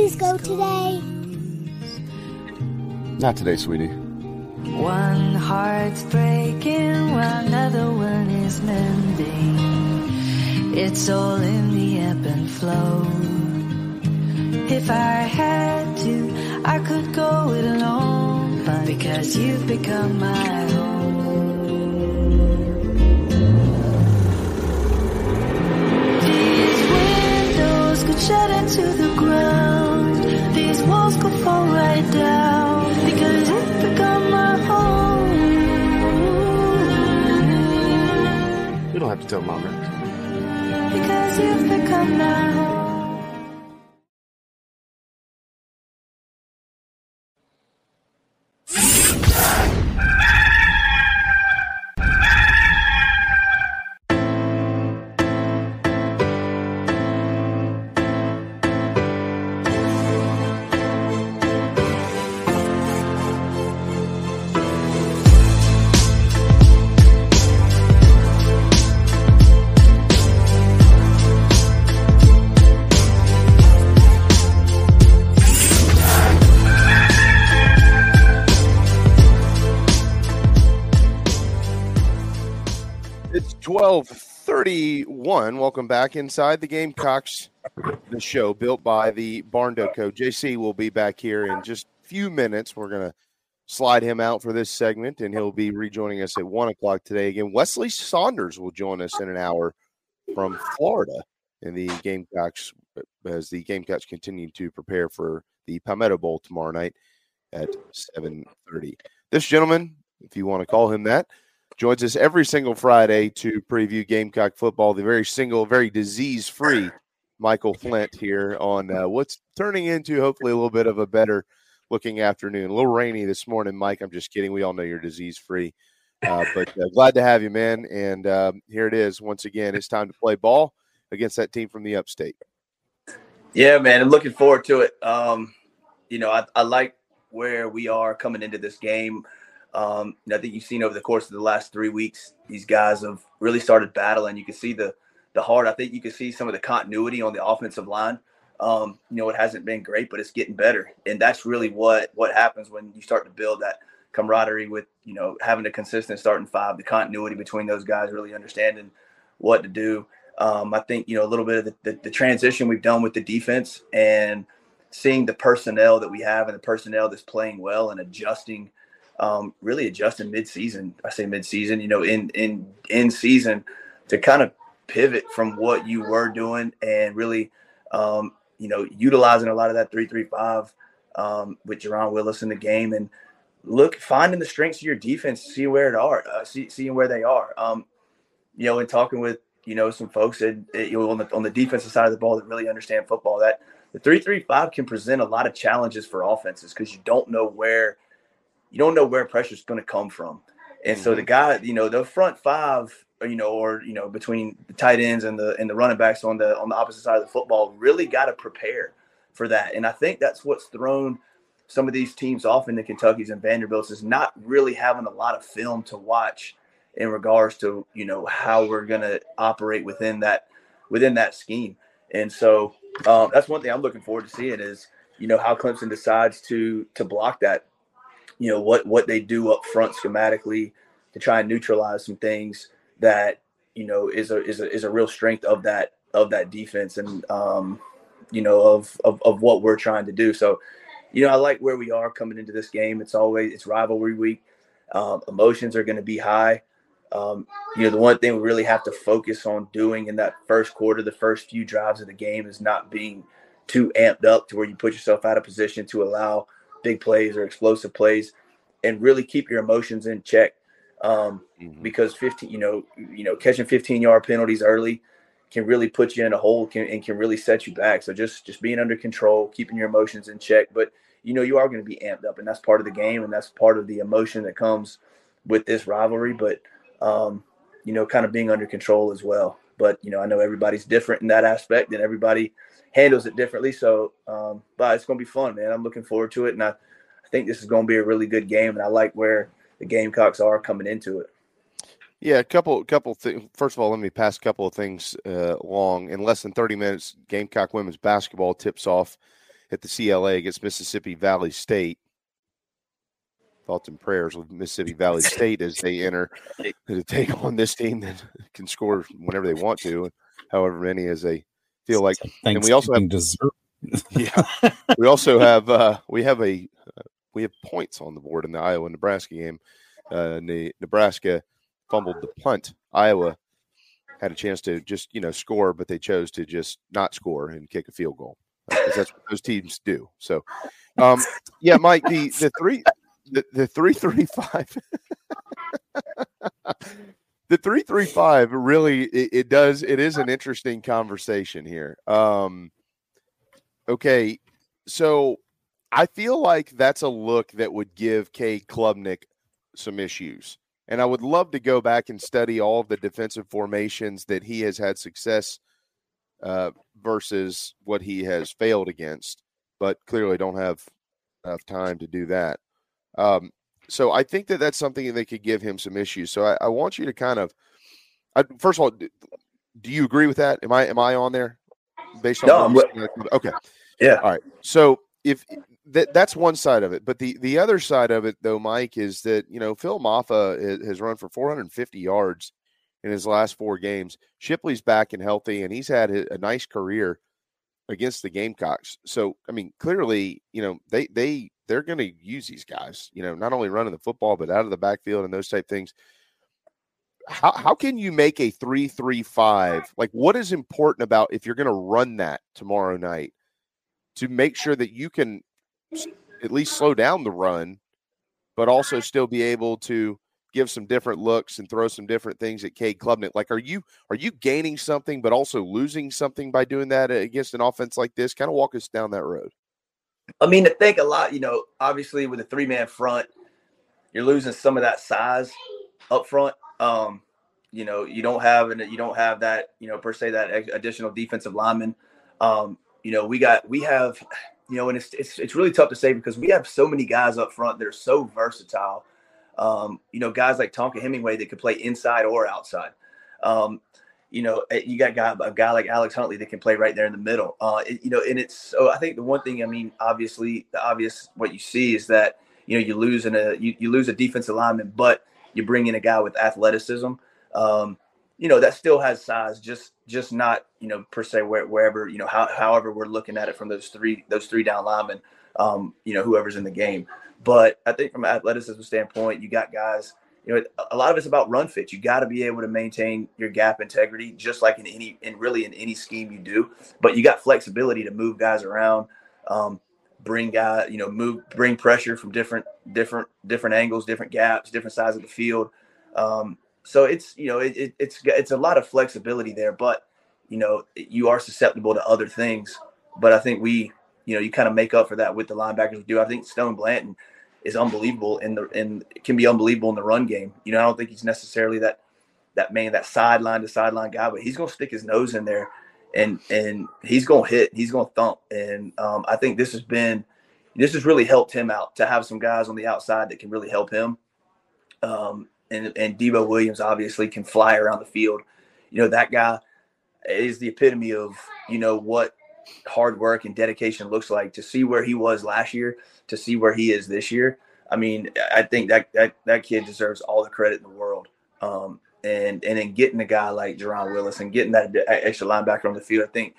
Please, can we please go today? Not today, sweetie. One heart's breaking while another one is mending. It's all in the ebb and flow. If I had to, I could go it alone. But because you've become my home. These windows could shut into the ground. These walls could fall right down. Because you've become my home. We don't have to tell mom that. Because you've become my home. 1231. Welcome back inside the Gamecocks, the show built by the Barn Co. JC will be back here in just a few minutes. We're going to slide him out for this segment, and he'll be rejoining us at 1 o'clock today. Again, Weslye Saunders will join us in an hour from Florida in the Gamecocks as the Gamecocks continue to prepare for the Palmetto Bowl tomorrow night at 7.30. This gentleman, if you want to call him that, joins us every single Friday to preview Gamecock football. The very single, very disease-free Michael Flint here on uh, what's turning into hopefully a little bit of a better looking afternoon. A little rainy this morning, Mike. I'm just kidding. We all know you're disease-free, uh, but uh, glad to have you, man. And um, here it is once again. It's time to play ball against that team from the Upstate. Yeah, man. I'm looking forward to it. Um, you know, I, I like where we are coming into this game. Um, I think you've seen over the course of the last three weeks, these guys have really started battling. You can see the the heart. I think you can see some of the continuity on the offensive line. Um, you know, it hasn't been great, but it's getting better, and that's really what what happens when you start to build that camaraderie with you know having a consistent starting five, the continuity between those guys, really understanding what to do. Um, I think you know a little bit of the, the, the transition we've done with the defense and seeing the personnel that we have and the personnel that's playing well and adjusting um, really adjusting mid-season. I say mid-season, you know, in in in season to kind of pivot from what you were doing and really, um, you know, utilizing a lot of that three-three-five um, with Jerron Willis in the game and look finding the strengths of your defense, see where it are, uh, see, seeing where they are. Um, you know, and talking with you know some folks that you know on the on the defensive side of the ball that really understand football that the three-three-five can present a lot of challenges for offenses because you don't know where you don't know where pressure is going to come from. And mm-hmm. so the guy, you know, the front five, you know, or you know, between the tight ends and the and the running backs on the on the opposite side of the football, really got to prepare for that. And I think that's what's thrown some of these teams off in the Kentuckies and Vanderbilts is not really having a lot of film to watch in regards to you know how we're going to operate within that within that scheme. And so um, that's one thing I'm looking forward to seeing is you know how Clemson decides to to block that you know what what they do up front schematically to try and neutralize some things that you know is a is a is a real strength of that of that defense and um you know of of, of what we're trying to do. So you know i like where we are coming into this game. It's always it's rivalry week. Um, emotions are going to be high. Um, you know the one thing we really have to focus on doing in that first quarter the first few drives of the game is not being too amped up to where you put yourself out of position to allow big plays or explosive plays and really keep your emotions in check. Um, mm-hmm. because 15, you know, you know, catching 15 yard penalties early can really put you in a hole can, and can really set you back. So just, just being under control, keeping your emotions in check, but you know, you are going to be amped up and that's part of the game. And that's part of the emotion that comes with this rivalry, but, um, you know, kind of being under control as well. But, you know, I know everybody's different in that aspect and everybody handles it differently. So, um, but it's going to be fun, man. I'm looking forward to it. And I, I think this is going to be a really good game, and I like where the Gamecocks are coming into it. Yeah, a couple, couple things. First of all, let me pass a couple of things uh, along. In less than 30 minutes, Gamecock women's basketball tips off at the CLA against Mississippi Valley State. thoughts and prayers with Mississippi Valley State as they enter to take on this team that can score whenever they want to, however many as they feel like. And we also have dessert. yeah, we also have uh, we have a uh, we have points on the board in the Iowa Nebraska game. Uh, Ne- Nebraska fumbled the punt. Iowa had a chance to just you know score, but they chose to just not score and kick a field goal because that's what those teams do. So, um, yeah, Mike, the the three the, the three thirty five. the 335 really it, it does it is an interesting conversation here. Um okay so i feel like that's a look that would give K klubnik some issues. And i would love to go back and study all of the defensive formations that he has had success uh, versus what he has failed against but clearly don't have enough time to do that. Um, so I think that that's something that could give him some issues. So I, I want you to kind of, I, first of all, do, do you agree with that? Am I am I on there based on? No, what I'm you okay, Yeah. all right. So if that that's one side of it, but the the other side of it though, Mike, is that you know Phil Mafah has, run for 450 yards in his last four games. Shipley's back and healthy, and he's had a nice career against the Gamecocks. So I mean, clearly, you know they they they're going to use these guys. You know, not only running the football, but out of the backfield and those type things. How how can you make a three three five? Like, what is important about if you're going to run that tomorrow night to make sure that you can at least slow down the run, but also still be able to give some different looks and throw some different things at Cade Klubnik. Like, are you are you gaining something but also losing something by doing that against an offense like this? Kind of walk us down that road. I mean, to think a lot, you know, obviously with a three man front, you're losing some of that size up front. Um, you know, you don't have and you don't have that, you know, per se that additional defensive lineman. Um, you know, we got we have, you know, and it's it's it's really tough to say because we have so many guys up front that are so versatile. Um, you know, guys like Tonka Hemingway that could play inside or outside. Um, you know, eh, you got guy, a guy like Alex Huntley that can play right there in the middle. Uh, it- you know, and it's so I think the one thing I mean, obviously, the obvious what you see is that you know you lose in a you, you lose a defensive lineman, but you bring in a guy with athleticism. Um, you know that still has size, just just not you know per se where, wherever you know how, however we're looking at it from those three those three down linemen, um, you know whoever's in the game. But I think from an athleticism standpoint, you got guys you know, a lot of it's about run fit. You got to be able to maintain your gap integrity, just like in any, and really in any scheme you do. But you got flexibility to move guys around, um, bring guy, you know, move, bring pressure from different, different, different angles, different gaps, different sides of the field. Um, so it's, you know, it, it, it's, it's a lot of flexibility there. But you know, you are susceptible to other things. But I think we, you know, you kind of make up for that with the linebackers we do. I think Stone Blanton is unbelievable in the and can be unbelievable in the run game. You know, I don't think he's necessarily that that man, that sideline to sideline guy, but he's gonna stick his nose in there and and he's gonna hit, he's gonna thump. And um, I think this has been this has really helped him out to have some guys on the outside that can really help him. Um, and and Debo Williams obviously can fly around the field. You know, that guy is the epitome of, you know, what hard work and dedication looks like to see where he was last year to see where he is this year. I mean, I think that that, that kid deserves all the credit in the world. Um, and and then getting a guy like Jerron Willis and getting that extra linebacker on the field, I think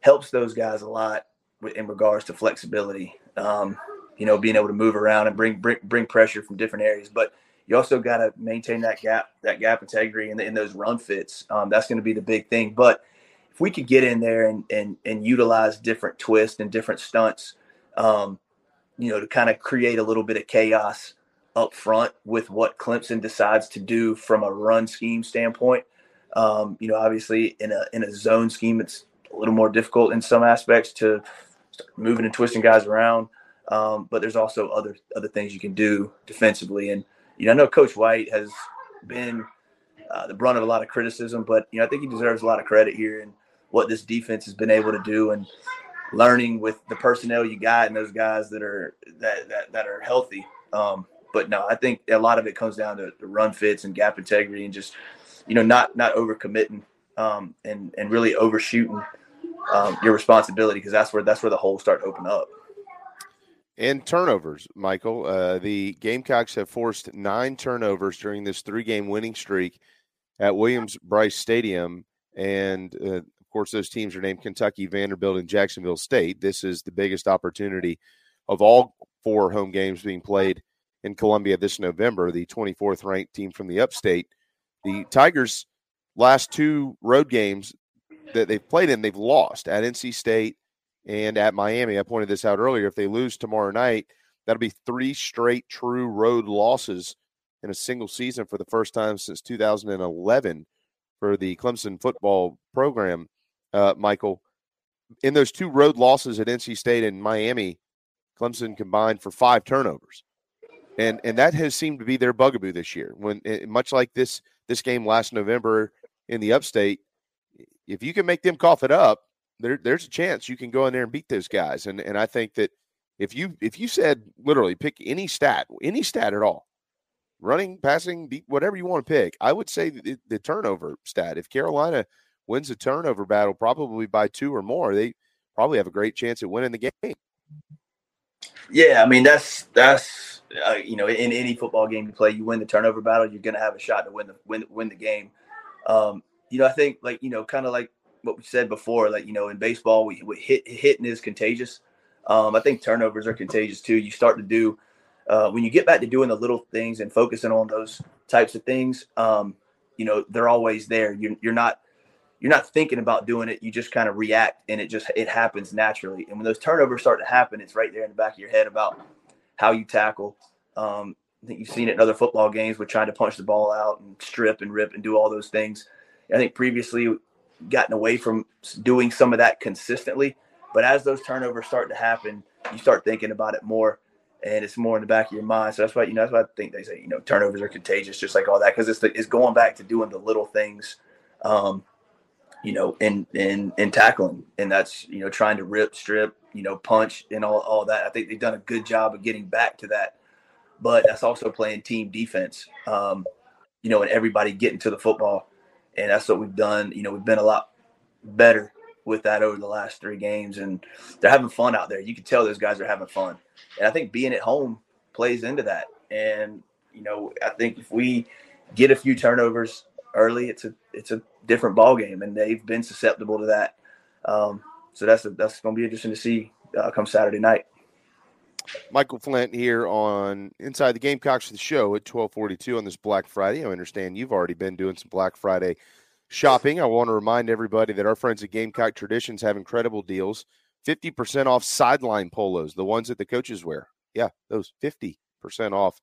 helps those guys a lot in regards to flexibility. Um, you know, being able to move around and bring bring bring pressure from different areas, but you also got to maintain that gap that gap integrity in, in those run fits. Um, that's going to be the big thing. But if we could get in there and and and utilize different twists and different stunts, um, you know, to kind of create a little bit of chaos up front with what Clemson decides to do from a run scheme standpoint. Um, you know, obviously in a in a zone scheme, it's a little more difficult in some aspects to start moving and twisting guys around. Um, but there's also other other things you can do defensively. And you know, I know Coach White has been uh, the brunt of a lot of criticism, but you know, I think he deserves a lot of credit here and what this defense has been able to do and learning with the personnel you got and those guys that are that that, that are healthy. Um, but no, I think a lot of it comes down to the run fits and gap integrity and just you know not not overcommitting um, and and really overshooting um, your responsibility because that's where that's where the holes start to open up. And turnovers, Michael. Uh, the Gamecocks have forced nine turnovers during this three game winning streak at Williams Brice Stadium. And uh, course, those teams are named Kentucky, Vanderbilt, and Jacksonville State. This is the biggest opportunity of all four home games being played in Columbia this November, the 24th ranked team from the upstate. The Tigers' last two road games that they've played in, they've lost at NC State and at Miami. I pointed this out earlier. If they lose tomorrow night, that'll be three straight true road losses in a single season for the first time since 2011 for the Clemson football program. Uh, Michael, in those two road losses at NC State and Miami, Clemson combined for five turnovers, and and that has seemed to be their bugaboo this year. When eh, much like this this game last November in the Upstate, if you can make them cough it up, there, there's a chance you can go in there and beat those guys. And and I think that if you if you said literally pick any stat, any stat at all, running, passing, deep, whatever you want to pick, I would say the, the turnover stat. If Carolina wins a turnover battle, probably by two or more, they probably have a great chance at winning the game. Yeah, I mean that's that's uh, you know in any football game you play, you win the turnover battle, you're going to have a shot to win the win win the game. Um, you know, I think like you know, kind of like what we said before, like you know, in baseball, we, we hit hitting is contagious. Um, I think turnovers are contagious too. You start to do uh, when you get back to doing the little things and focusing on those types of things. Um, you know, they're always there. You're, you're not you're not thinking about doing it. You just kind of react, and it just it happens naturally. And when those turnovers start to happen, it's right there in the back of your head about how you tackle. Um, I think you've seen it in other football games with trying to punch the ball out and strip and rip and do all those things. I think previously gotten away from doing some of that consistently. But as those turnovers start to happen, you start thinking about it more, and it's more in the back of your mind. So that's why you know that's why I think they say you know turnovers are contagious, just like all that, because it's the, it's going back to doing the little things, um, you know, in in in tackling, and that's you know trying to rip, strip, you know, punch, and all all that. I think they've done a good job of getting back to that, but that's also playing team defense, um, you know, and everybody getting to the football and that's what we've done. You know, we've been a lot better with that over the last three games, and they're having fun out there. You can tell those guys are having fun, and I think being at home plays into that. And you know, I think if we get a few turnovers early, it's a it's a different ball game, and they've been susceptible to that. Um, so that's a, that's going to be interesting to see uh, come Saturday night. Michael Flint here on Inside the Gamecocks the show at 1242 on this Black Friday. I understand you've already been doing some Black Friday shopping. I want to remind everybody that our friends at Gamecock Traditions have incredible deals. 50% off sideline polos, the ones that the coaches wear. Yeah, those 50% off.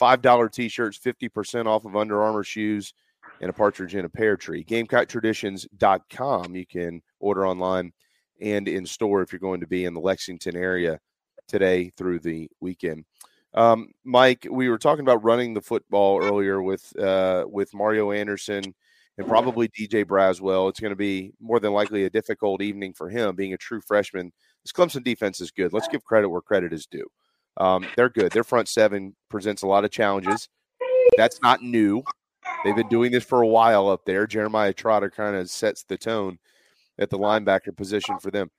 $5 t-shirts, 50% off of Under Armour shoes, and a partridge in a pear tree. GamecockTraditions.com. You can order online and in store if you're going to be in the Lexington area today through the weekend. Um, Mike, we were talking about running the football earlier with uh, with Mario Anderson and probably DJ Braswell. It's going to be more than likely a difficult evening for him, being a true freshman. This Clemson defense is good. Let's give credit where credit is due. Um, they're good. Their front seven presents a lot of challenges. That's not new. They've been doing this for a while up there. Jeremiah Trotter kind of sets the tone at the linebacker position for them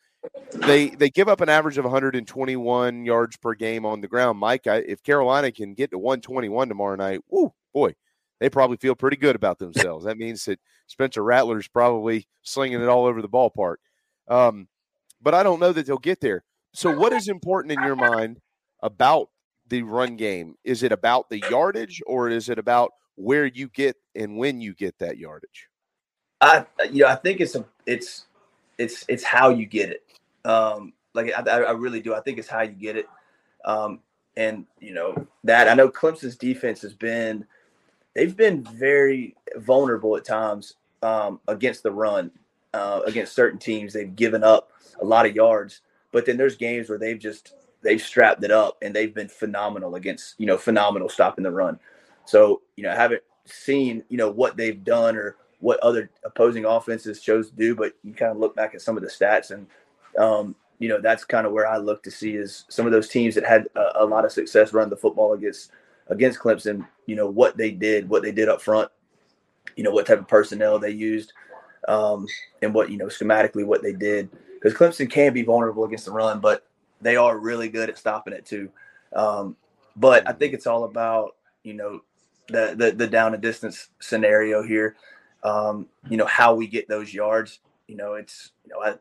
they they give up an average of 121 yards per game on the ground. Mike, I, if Carolina can get to 121 tomorrow night, whoo, boy, they probably feel pretty good about themselves. that means that Spencer Rattler's probably slinging it all over the ballpark. Um, but I don't know that they'll get there. So, what is important in your mind about the run game? Is it about the yardage, or is it about where you get and when you get that yardage? I, you know, I think it's a, it's, it's, it's how you get it. Um, like I, I, really do. I think it's how you get it. Um, and you know that I know Clemson's defense has been they've been very vulnerable at times um, against the run uh, against certain teams. They've given up a lot of yards, but then there's games where they've just they've strapped it up and they've been phenomenal against you know phenomenal stopping the run. So you know I haven't seen you know what they've done or what other opposing offenses chose to do, but you kind of look back at some of the stats and um, you know, that's kind of where I look to see is some of those teams that had a, a, lot of success running the football against against Clemson. You know what they did, what they did up front. You know what type of personnel they used, um, and what you know schematically what they did. Because Clemson can be vulnerable against the run, but they are really good at stopping it too. Um, but I think it's all about you know the the, the down and distance scenario here. Um, you know how we get those yards. You know it's you know I,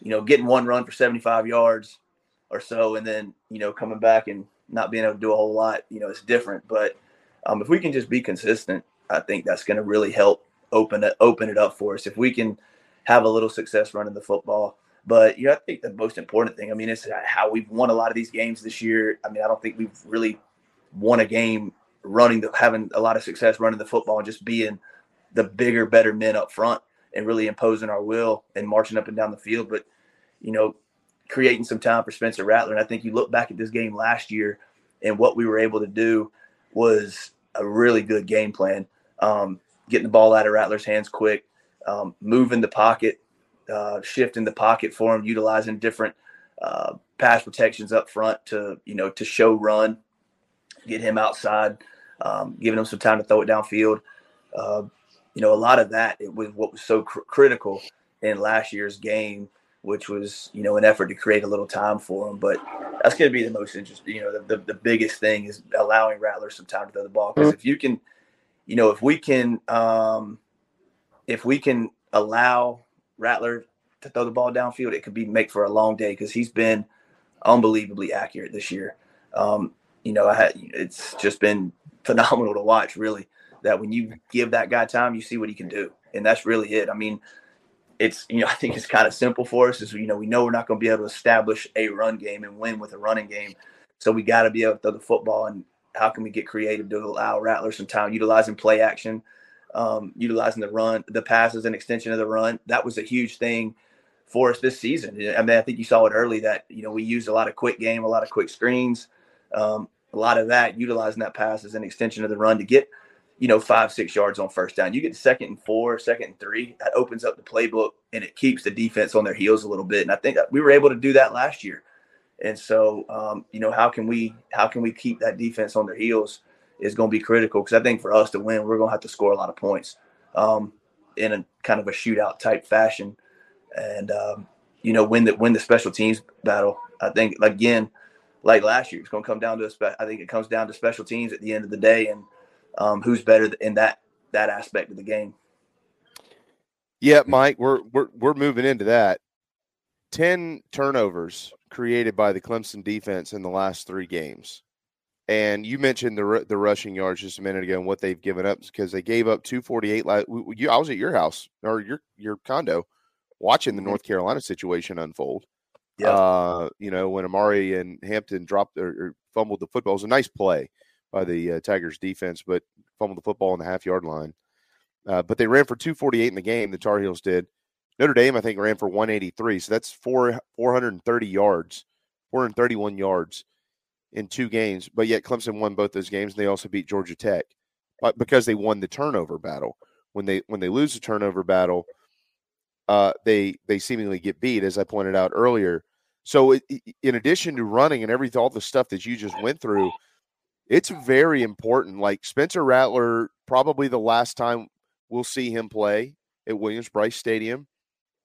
you know getting one run for 75 yards or so, and then you know coming back and not being able to do a whole lot. You know it's different, but um, if we can just be consistent, I think that's going to really help open it open it up for us. If we can have a little success running the football. But yeah, I think the most important thing, I mean, it's how we've won a lot of these games this year. I mean, I don't think we've really won a game running the having a lot of success running the football and just being the bigger, better men up front and really imposing our will and marching up and down the field. But you know, creating some time for Spencer Rattler. And I think you look back at this game last year and what we were able to do was a really good game plan. Um, getting the ball out of Rattler's hands quick, um, moving the pocket, uh, shifting the pocket for him, utilizing different uh, pass protections up front to you know to show run, get him outside, um, giving them some time to throw it downfield. Uh, you know, a lot of that it was what was so cr- critical in last year's game, which was you know an effort to create a little time for him. But that's going to be the most interesting. You know, the, the, the biggest thing is allowing Rattler some time to throw the ball because if you can, you know, if we can, um, if we can allow Rattler to throw the ball downfield, it could be make for a long day because he's been unbelievably accurate this year. Um, you know, I had, it's just been phenomenal to watch. Really, that when you give that guy time, you see what he can do, and that's really it. I mean, it's you know, I think it's kind of simple for us. Is you know, we know we're not going to be able to establish a run game and win with a running game, so we got to be able to throw the football. And how can we get creative to allow Rattler some time, utilizing play action, um, utilizing the run, the pass as an extension of the run. That was a huge thing for us this season. I mean, I think you saw it early that you know we used a lot of quick game, a lot of quick screens, um, a lot of that utilizing that pass as an extension of the run to get you know five six yards on first down. You get second and four, second and three, that opens up the playbook and it keeps the defense on their heels a little bit. And I think we were able to do that last year. And so, um, you know, how can we how can we keep that defense on their heels is going to be critical because I think for us to win, we're going to have to score a lot of points um, in a kind of a shootout type fashion, and um, you know, win the win the special teams battle. I think again, like last year, it's going to come down to a spe- I think it comes down to special teams at the end of the day, and um, who's better in that that aspect of the game. Yeah, Mike, we're we're we're moving into that. Ten turnovers created by the Clemson defense in the last three games. And you mentioned the the rushing yards just a minute ago and what they've given up because they gave up 248. I was at your house or your your condo watching the Mm-hmm. North Carolina situation unfold. Yeah. Uh, you know, when Omarion Hampton dropped or, or fumbled the football, it was a nice play by the uh, Tigers defense, but fumbled the football on the half yard line. Uh, but they ran for 248 in the game. The Tar Heels did. Notre Dame, I think, ran for 183. So that's four 430 yards, 431 yards in two games. But yet Clemson won both those games. And they also beat Georgia Tech, because they won the turnover battle. When they when they lose the turnover battle, uh, they they seemingly get beat, as I pointed out earlier. So it, in addition to running and everything, all the stuff that you just went through, it's very important. Like Spencer Rattler, probably the last time we'll see him play at Williams-Brice Stadium.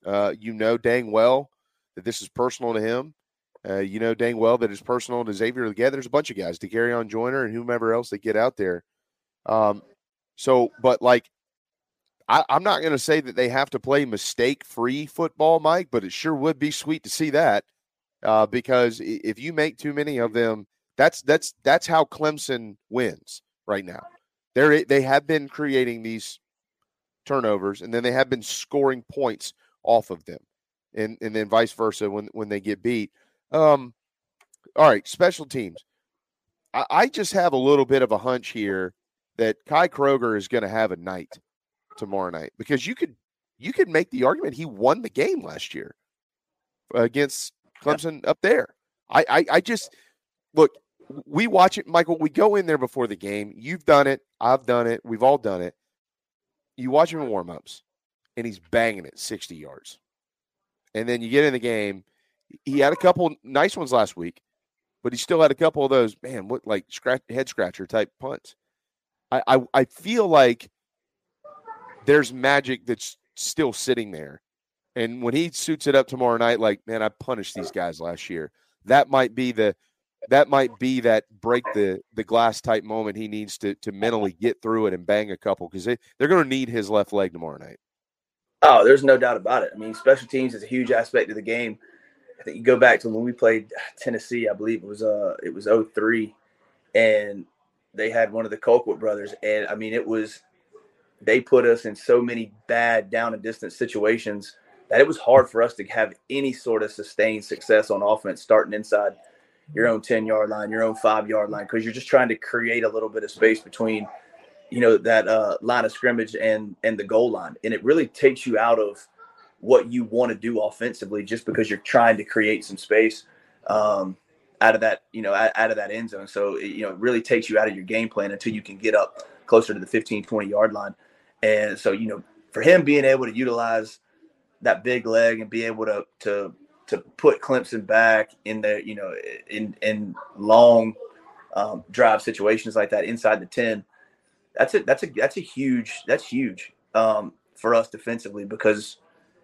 Uh, you know dang well that this is personal to him. Uh, you know dang well that it's personal to Xavier Legette. There's a bunch of guys to carry on Joiner and whomever else that get out there. Um, so, but like, I, I'm not going to say that they have to play mistake free football, Mike, but it sure would be sweet to see that uh, because if you make too many of them, that's that's that's how Clemson wins right now. They're they have been creating these turnovers, and then they have been scoring points off of them, and and then vice versa when when they get beat. Um, all right, special teams. I, I just have a little bit of a hunch here that Kai Kroeger is going to have a night tomorrow night because you could you could make the argument he won the game last year against Clemson up there. I, I I just look. We watch it, Michael. We go in there before the game. You've done it. I've done it. We've all done it. You watch him in warmups, and he's banging it sixty yards, and then you get in the game. He had a couple nice ones last week, but he still had a couple of those man, what like scratch head scratcher type punts. I, I I feel like there's magic that's still sitting there And when he suits it up tomorrow night, like, man, I punished these guys last year. That might be the that might be that break the the glass type moment he needs to to mentally get through it and bang a couple because they, they're going to need his left leg tomorrow night. Oh, there's no doubt about it. I mean, special teams is a huge aspect of the game. I think you go back to when we played Tennessee, I believe it was uh it was 03 and they had one of the Colquitt brothers and I mean it was they put us in so many bad down and distance situations that it was hard for us to have any sort of sustained success on offense starting inside your own 10 yard line, your own five yard line, because you're just trying to create a little bit of space between, you know, that uh, line of scrimmage and and the goal line. And it really takes you out of what you want to do offensively just because you're trying to create some space um, out of that, you know, out, out of that end zone. So, it, you know, it really takes you out of your game plan until you can get up closer to the 15, 20 yard line. And so, you know, for him being able to utilize that big leg and be able to to to put Clemson back in the you know in in long um, drive situations like that inside the ten. That's a that's a that's a huge that's huge um, for us defensively because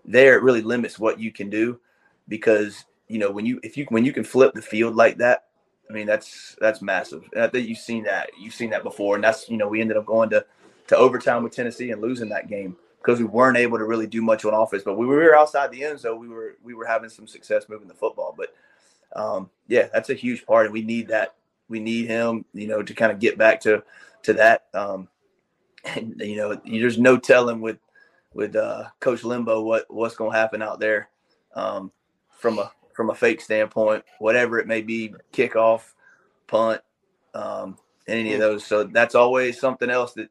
there it really limits what you can do because you know when you if you when you can flip the field like that I mean that's that's massive and I think you've seen that you've seen that before and that's you know we ended up going to to overtime with Tennessee and losing that game because we weren't able to really do much on offense. But we were outside the end zone. We were we were having some success moving the football. But um, yeah, that's a huge part, and we need that. We need him, you know, to kind of get back to to that. Um, and you know, there's no telling with with uh, Coach Lembo what what's going to happen out there um, from a from a fake standpoint, whatever it may be, kickoff, punt, um, any of those. So that's always something else that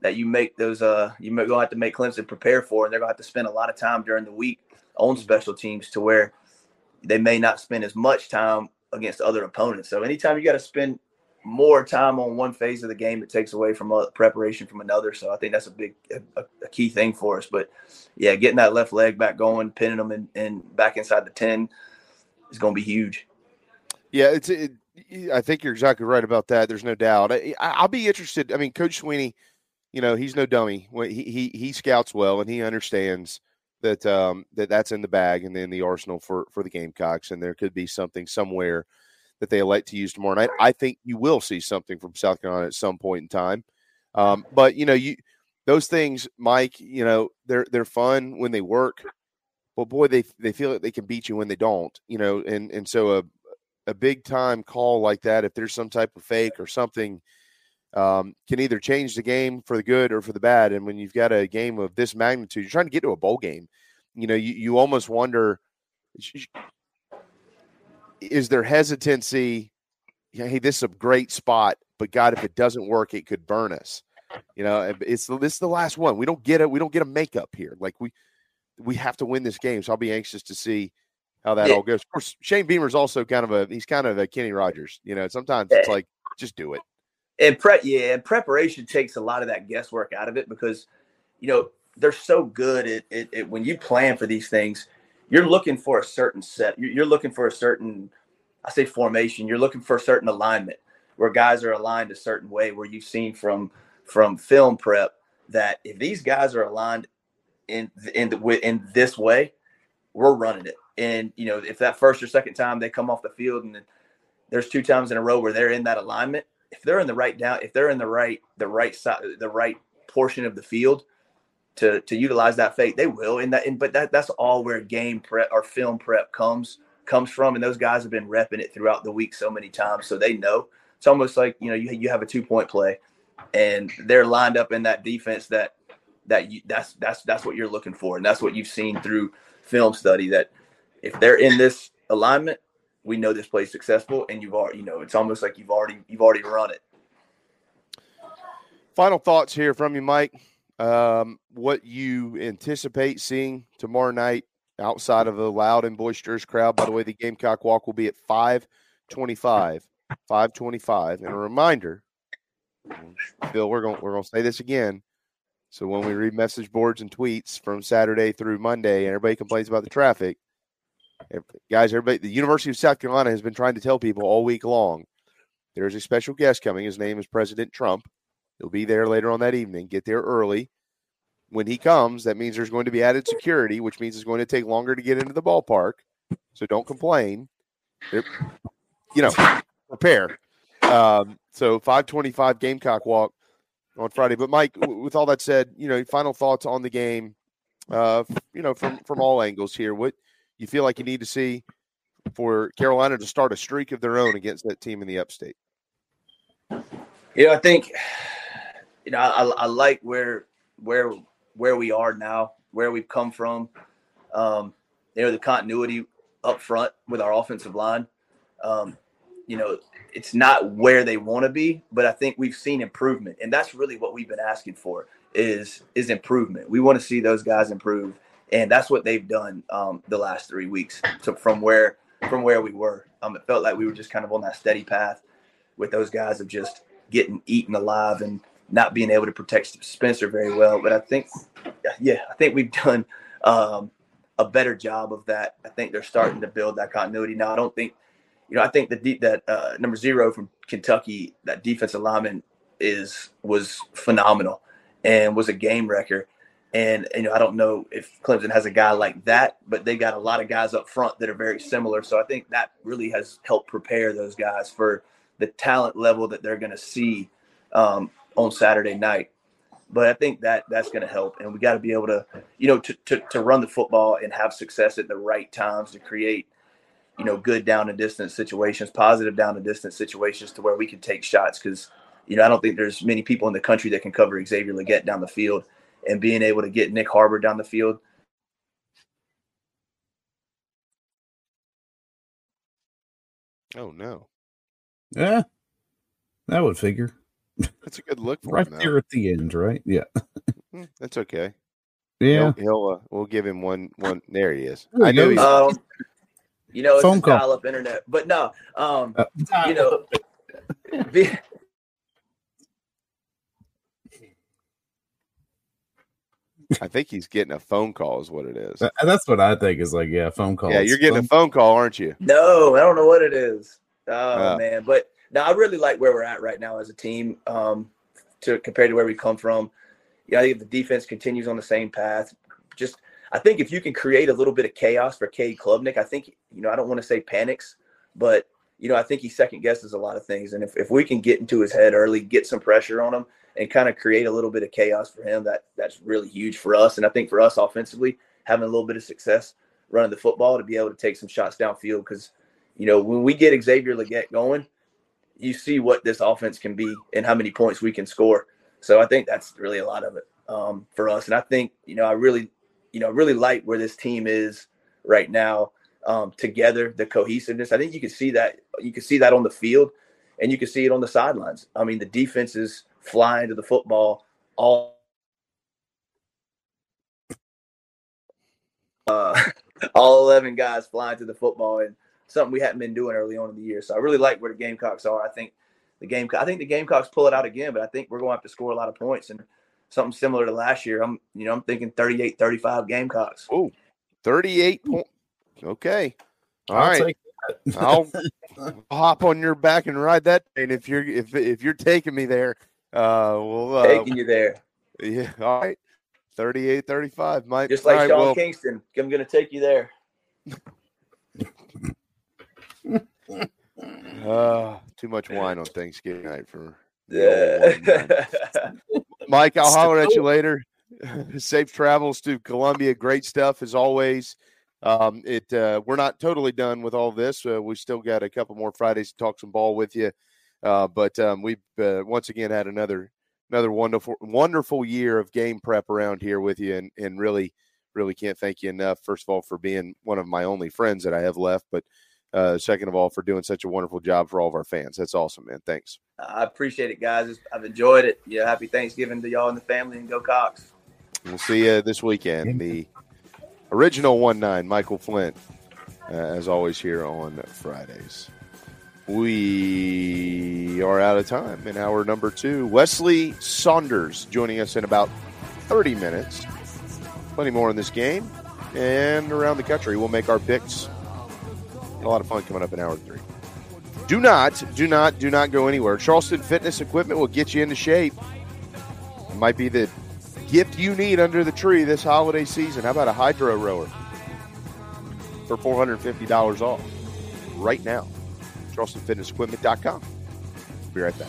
that you make those uh you are gonna have to make Clemson prepare for, and they're gonna have to spend a lot of time during the week on special teams to where they may not spend as much time against other opponents. So anytime you got to spend more time on one phase of the game, it takes away from preparation from another. So I think that's a big a, a key thing for us. But yeah, getting that left leg back going, pinning them and in, in, back inside the ten is going to be huge. Yeah, it's. It, I think you're exactly right about that. There's no doubt. I, I'll be interested. I mean, Coach Swinney you know, he's no dummy. He he he scouts well, and he understands that um, that that's in the bag and in the arsenal for for the Gamecocks, and there could be something somewhere that they elect to use tomorrow night. I think you will see something from South Carolina at some point in time. Um, but you know, you those things, Mike. You know, they're they're fun when they work, but boy, they they feel like they can beat you when they don't. You know, and and so a a big time call like that, if there's some type of fake or something um, can either change the game for the good or for the bad. And when you've got a game of this magnitude, you're trying to get to a bowl game. You know, you, you almost wonder is there hesitancy? Hey, this is a great spot, but God, if it doesn't work, it could burn us. You know, it's this is the last one. We don't get it. We don't get a makeup here. Like we we have to win this game. So I'll be anxious to see how that yeah. all goes. Of course, Shane Beamer's also kind of a he's kind of a Kenny Rogers. You know, sometimes it's like just do it and prep yeah and preparation takes a lot of that guesswork out of it because you know they're so good at, when you plan for these things you're looking for a certain set you're, you're looking for a certain i say formation you're looking for a certain alignment where guys are aligned a certain way where you've seen from from film prep that if these guys are aligned in in the, in this way we're running it. And you know if that first or second time they come off the field and there's two times in a row where they're in that alignment if they're in the right down, if they're in the right the right side, the right portion of the field to to utilize that fake, they will. And that, and, but that that's all where game prep or film prep comes comes from. And those guys have been repping it throughout the week so many times, so they know. It's almost like you know you you have a two point play, and they're lined up in that defense that that you that's that's that's what you're looking for, and that's what you've seen through film study that if they're in this alignment, we know this play is successful, and you've already, you know, it's almost like you've already you've already run it. Final thoughts here from you, Mike. Um, what you anticipate seeing tomorrow night outside of a loud and boisterous crowd. By the way, the Gamecock Walk will be at five twenty-five. Five twenty-five, and a reminder, Bill, we're going we're going to say this again. So when we read message boards and tweets from Saturday through Monday, and everybody complains about the traffic, guys, everybody, the University of South Carolina has been trying to tell people all week long there's a special guest coming. His name is President Trump. He'll be there later on that evening. Get there early. when he comes, that means there's going to be added security, which means it's going to take longer to get into the ballpark. So don't complain. They're, you know, prepare. Um, so 525 Gamecock walk on Friday. But Mike, with all that said, you know, final thoughts on the game, uh, you know, from from all angles here. What you feel like you need to see for Carolina to start a streak of their own against that team in the upstate? You know, I think you know I, I like where where where we are now, where we've come from. Um, you know, the continuity up front with our offensive line. Um, you know, it's not where they want to be, but I think we've seen improvement, and that's really what we've been asking for is is improvement. We want to see those guys improve, and that's what they've done um, the last three weeks. So from where from where we were, um, it felt like we were just kind of on that steady path with those guys of just getting eaten alive and not being able to protect Spencer very well. But I think, yeah, I think we've done um, a better job of that. I think they're starting to build that continuity now. I don't think, you know, I think the de- that uh, number zero from Kentucky, that defensive lineman is was phenomenal and was a game wrecker. And you know, I don't know if Clemson has a guy like that, but they got a lot of guys up front that are very similar. So I think that really has helped prepare those guys for the talent level that they're going to see um, on Saturday night. But I think that that's going to help, and we got to be able to, you know, to, to to run the football and have success at the right times to create, you know, good down and distance situations, positive down and distance situations, to where we can take shots. Because, you know, I don't think there's many people in the country that can cover Xavier Legette down the field, and being able to get Nyck Harbor down the field. Oh no, Yeah, that would figure. that's a good look for Right him. though. there at the end, right? Yeah. Hmm, That's okay. Yeah. he'll, he'll uh, we'll give him one. One there he is. There I know knew goes. he. Um, you know, it's Phone just call. dial up internet, but no, um, Uh, you know, be- I think he's getting a phone call. Is what it is. That's what I think is like, yeah, phone call. Yeah, you're getting a Phone- phone call, aren't you? No, I don't know what it is. Oh Ah. man, but now I really like where we're at right now as a team. Um, to compared to where we come from, yeah, I think if the defense continues on the same path, just I think if you can create a little bit of chaos for Cade Klubnik, I think you know I don't want to say panics, but you know I think he second guesses a lot of things, and if if we can get into his head early, get some pressure on him, and kind of create a little bit of chaos for him, that that's really huge for us, and I think for us offensively, having a little bit of success running the football to be able to take some shots downfield because you know, when we get Xavier Legette going, you see what this offense can be and how many points we can score. So I think that's really a lot of it um, for us. And I think, you know, I really, you know, really like where this team is right now um, together, the cohesiveness. I think you can see that. You can see that on the field and you can see it on the sidelines. I mean, the defense is flying to the football all. Uh, all 11 guys flying to the football and something we hadn't been doing early on in the year. So I really like where the Gamecocks are. I think the game I think the Gamecocks pull it out again, but I think we're going to have to score a lot of points and something similar to last year. I'm you know, I'm thinking 38-35 Gamecocks. Oh, 38 points. Okay. All I'll right. I'll I'll hop on your back and ride that. And if you're if if you're taking me there, uh we'll uh, Taking you there. Yeah, all right. 38 35, Mike. Just like All right, Sean well, Kingston. I'm gonna take you there. uh, too much wine on Thanksgiving night for Yeah. Mike, I'll holler at you later. Safe travels to Columbia. Great stuff as always. Um, it uh, we're not totally done with all this. Uh, we still got a couple more Fridays to talk some ball with you. Uh, but um, we've uh, once again had another another wonderful wonderful year of game prep around here with you, and and really really can't thank you enough. First of all, for being one of my only friends that I have left, but uh, second of all, for doing such a wonderful job for all of our fans. That's awesome, man. Thanks. I appreciate it, guys. I've enjoyed it. Yeah, happy Thanksgiving to y'all and the family and go Cox. We'll see you this weekend. The original one nine, Michael Flint, uh, as always here on Fridays. We are out of time in hour number two. Weslye Saunders joining us in about 30 minutes. Plenty more in this game and around the country. We'll make our picks. A lot of fun coming up in hour three. Do not, do not, do not go anywhere. Charleston Fitness Equipment will get you into shape. It might be the gift you need under the tree this holiday season. How about a hydro rower for $450 off right now? CharlestonFitnessEquipment.com. Be right back.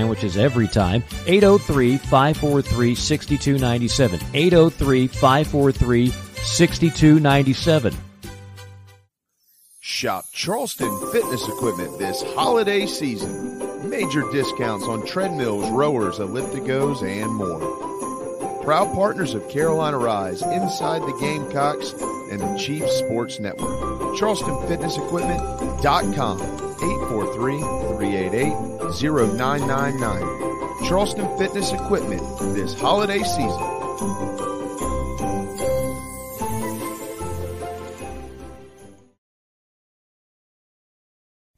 every time. 803 543 6297. 803 543 6297. Shop Charleston Fitness Equipment this holiday season. Major discounts on treadmills, rowers, ellipticos, and more. Proud partners of Carolina Rise, Inside the Gamecocks, and the Chiefs Sports Network. CharlestonFitnessEquipment.com 843-388-0999. Charleston Fitness Equipment this holiday season.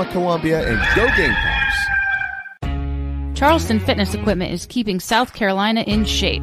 Signarama Columbia and go Gamecocks. Charleston Fitness Equipment is keeping South Carolina in shape.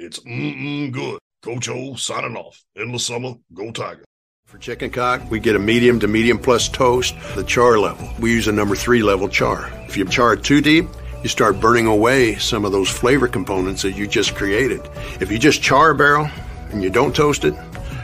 It's mm-mm good. Coach O signing off. Endless summer, go Tiger. For chicken cock, we get a medium to medium plus toast, the char level. We use a number three level char. If you char too deep, you start burning away some of those flavor components that you just created. If you just char a barrel and you don't toast it,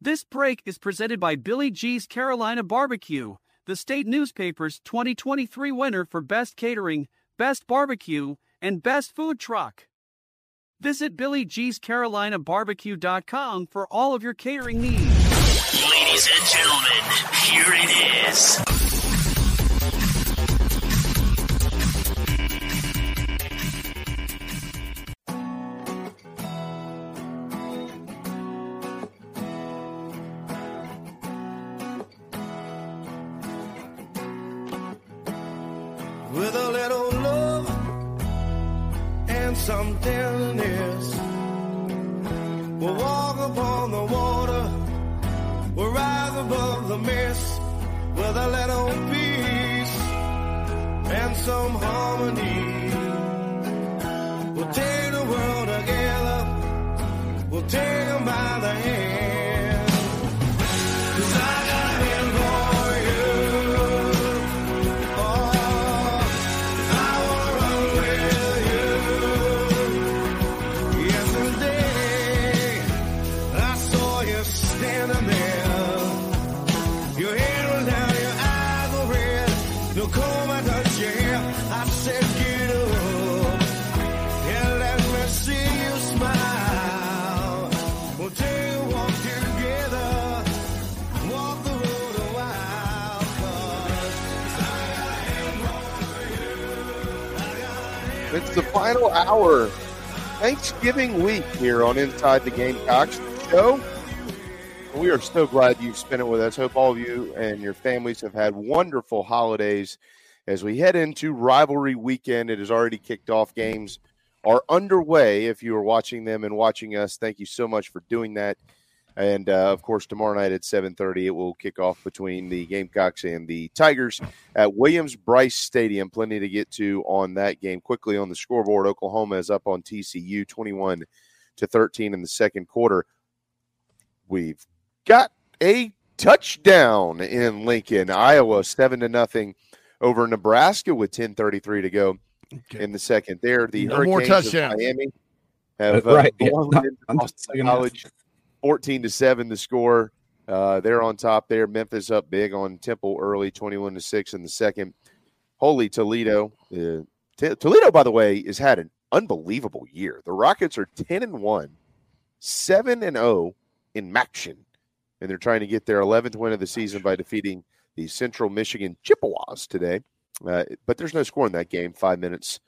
This break is presented by Billy G's Carolina Barbecue, the state newspaper's 2023 winner for Best Catering, Best Barbecue, and Best Food Truck. Visit BillyG'sCarolinaBarbecue.com for all of your catering needs. Ladies and gentlemen, here it is. With a little peace and some harmony. We'll take the world final hour, Thanksgiving week here on Inside the Gamecocks show. We are so glad you've spent it with us. Hope all of you and your families have had wonderful holidays as we head into rivalry weekend. It has already kicked off. Games are underway. If you are watching them and watching us, thank you so much for doing that. And uh, of course, tomorrow night at 7:30, it will kick off between the Gamecocks and the Tigers at Williams-Brice Stadium. Plenty to get to on that game. Quickly on the scoreboard, Oklahoma is up on TCU 21 to 13 in the second quarter. We've got a touchdown in Lincoln, Iowa, seven to nothing over Nebraska with 10:33 to go in the second. There, the No more Hurricanes of. Miami have uh, Right, yeah. blown Not- into not Boston second half. College, 14 to seven. The score. Uh, they're on top there. Memphis up big on Temple early, 21 to six in the second. Holy Toledo. Uh, T- Toledo, by the way, has had an unbelievable year. The Rockets are 10 and 1, 7 and 0 in MACtion. And they're trying to get their 11th win of the season by defeating the Central Michigan Chippewas today. Uh, but there's no score in that game. Five minutes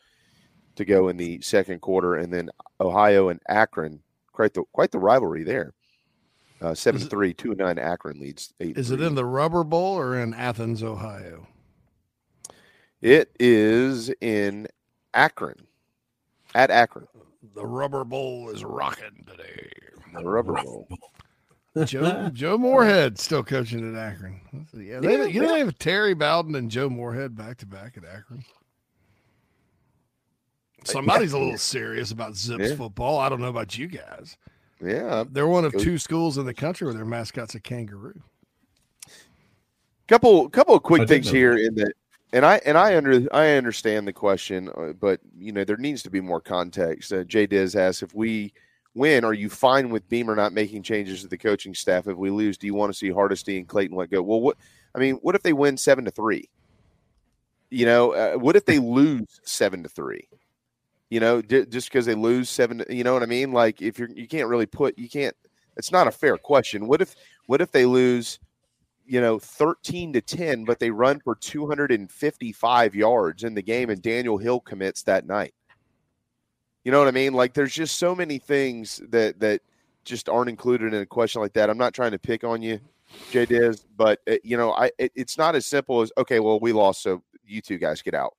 to go in the second quarter. And then Ohio and Akron, quite the, quite the rivalry there. Uh, 7 3, 2 9 Akron leads 8 Is it in the Rubber Bowl or in Athens, Ohio? It is in Akron. At Akron. The Rubber Bowl is rocking today. The Rubber Bowl. Joe Joe Moorhead still coaching at Akron. Yeah, they, Yeah, you know yeah. they have Terry Bowden and Joe Moorhead back to back at Akron. Somebody's a little serious about Zips Yeah. football. I don't know about you guys. Yeah, They're one of two schools in the country where their mascot's a kangaroo. couple couple of I quick did things know here in that and i and i under i understand the question uh, but you know there needs to be more context. Uh, jay diz asks if we win are you fine with beamer not making changes to the coaching staff? If we lose do you want to see hardesty and clayton let go? Well what i mean what if they win seven to three? You know uh, what if they lose seven to three you know j- just because they lose seven you know what i mean? Like if you're you can't really put you can't it's not a fair question. What if what if they lose you know 13 to 10 but they run for 255 yards in the game and daniel hill commits that night? You know what i mean? Like there's just so many things that that just aren't included in a question like that. I'm not trying to pick on you jay diz but uh, you know i it, it's not as simple as okay well we lost so you two guys get out.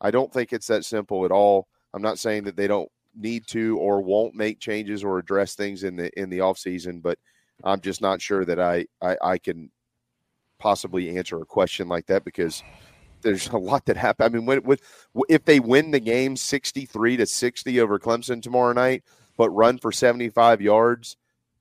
I don't think it's that simple at all i'm not saying that they don't need to or won't make changes or address things in the in the off season but i'm just not sure that i i, I can possibly answer a question like that because there's a lot that happened. I mean, when, if they win the game 63 to 60 over Clemson tomorrow night, but run for 75 yards,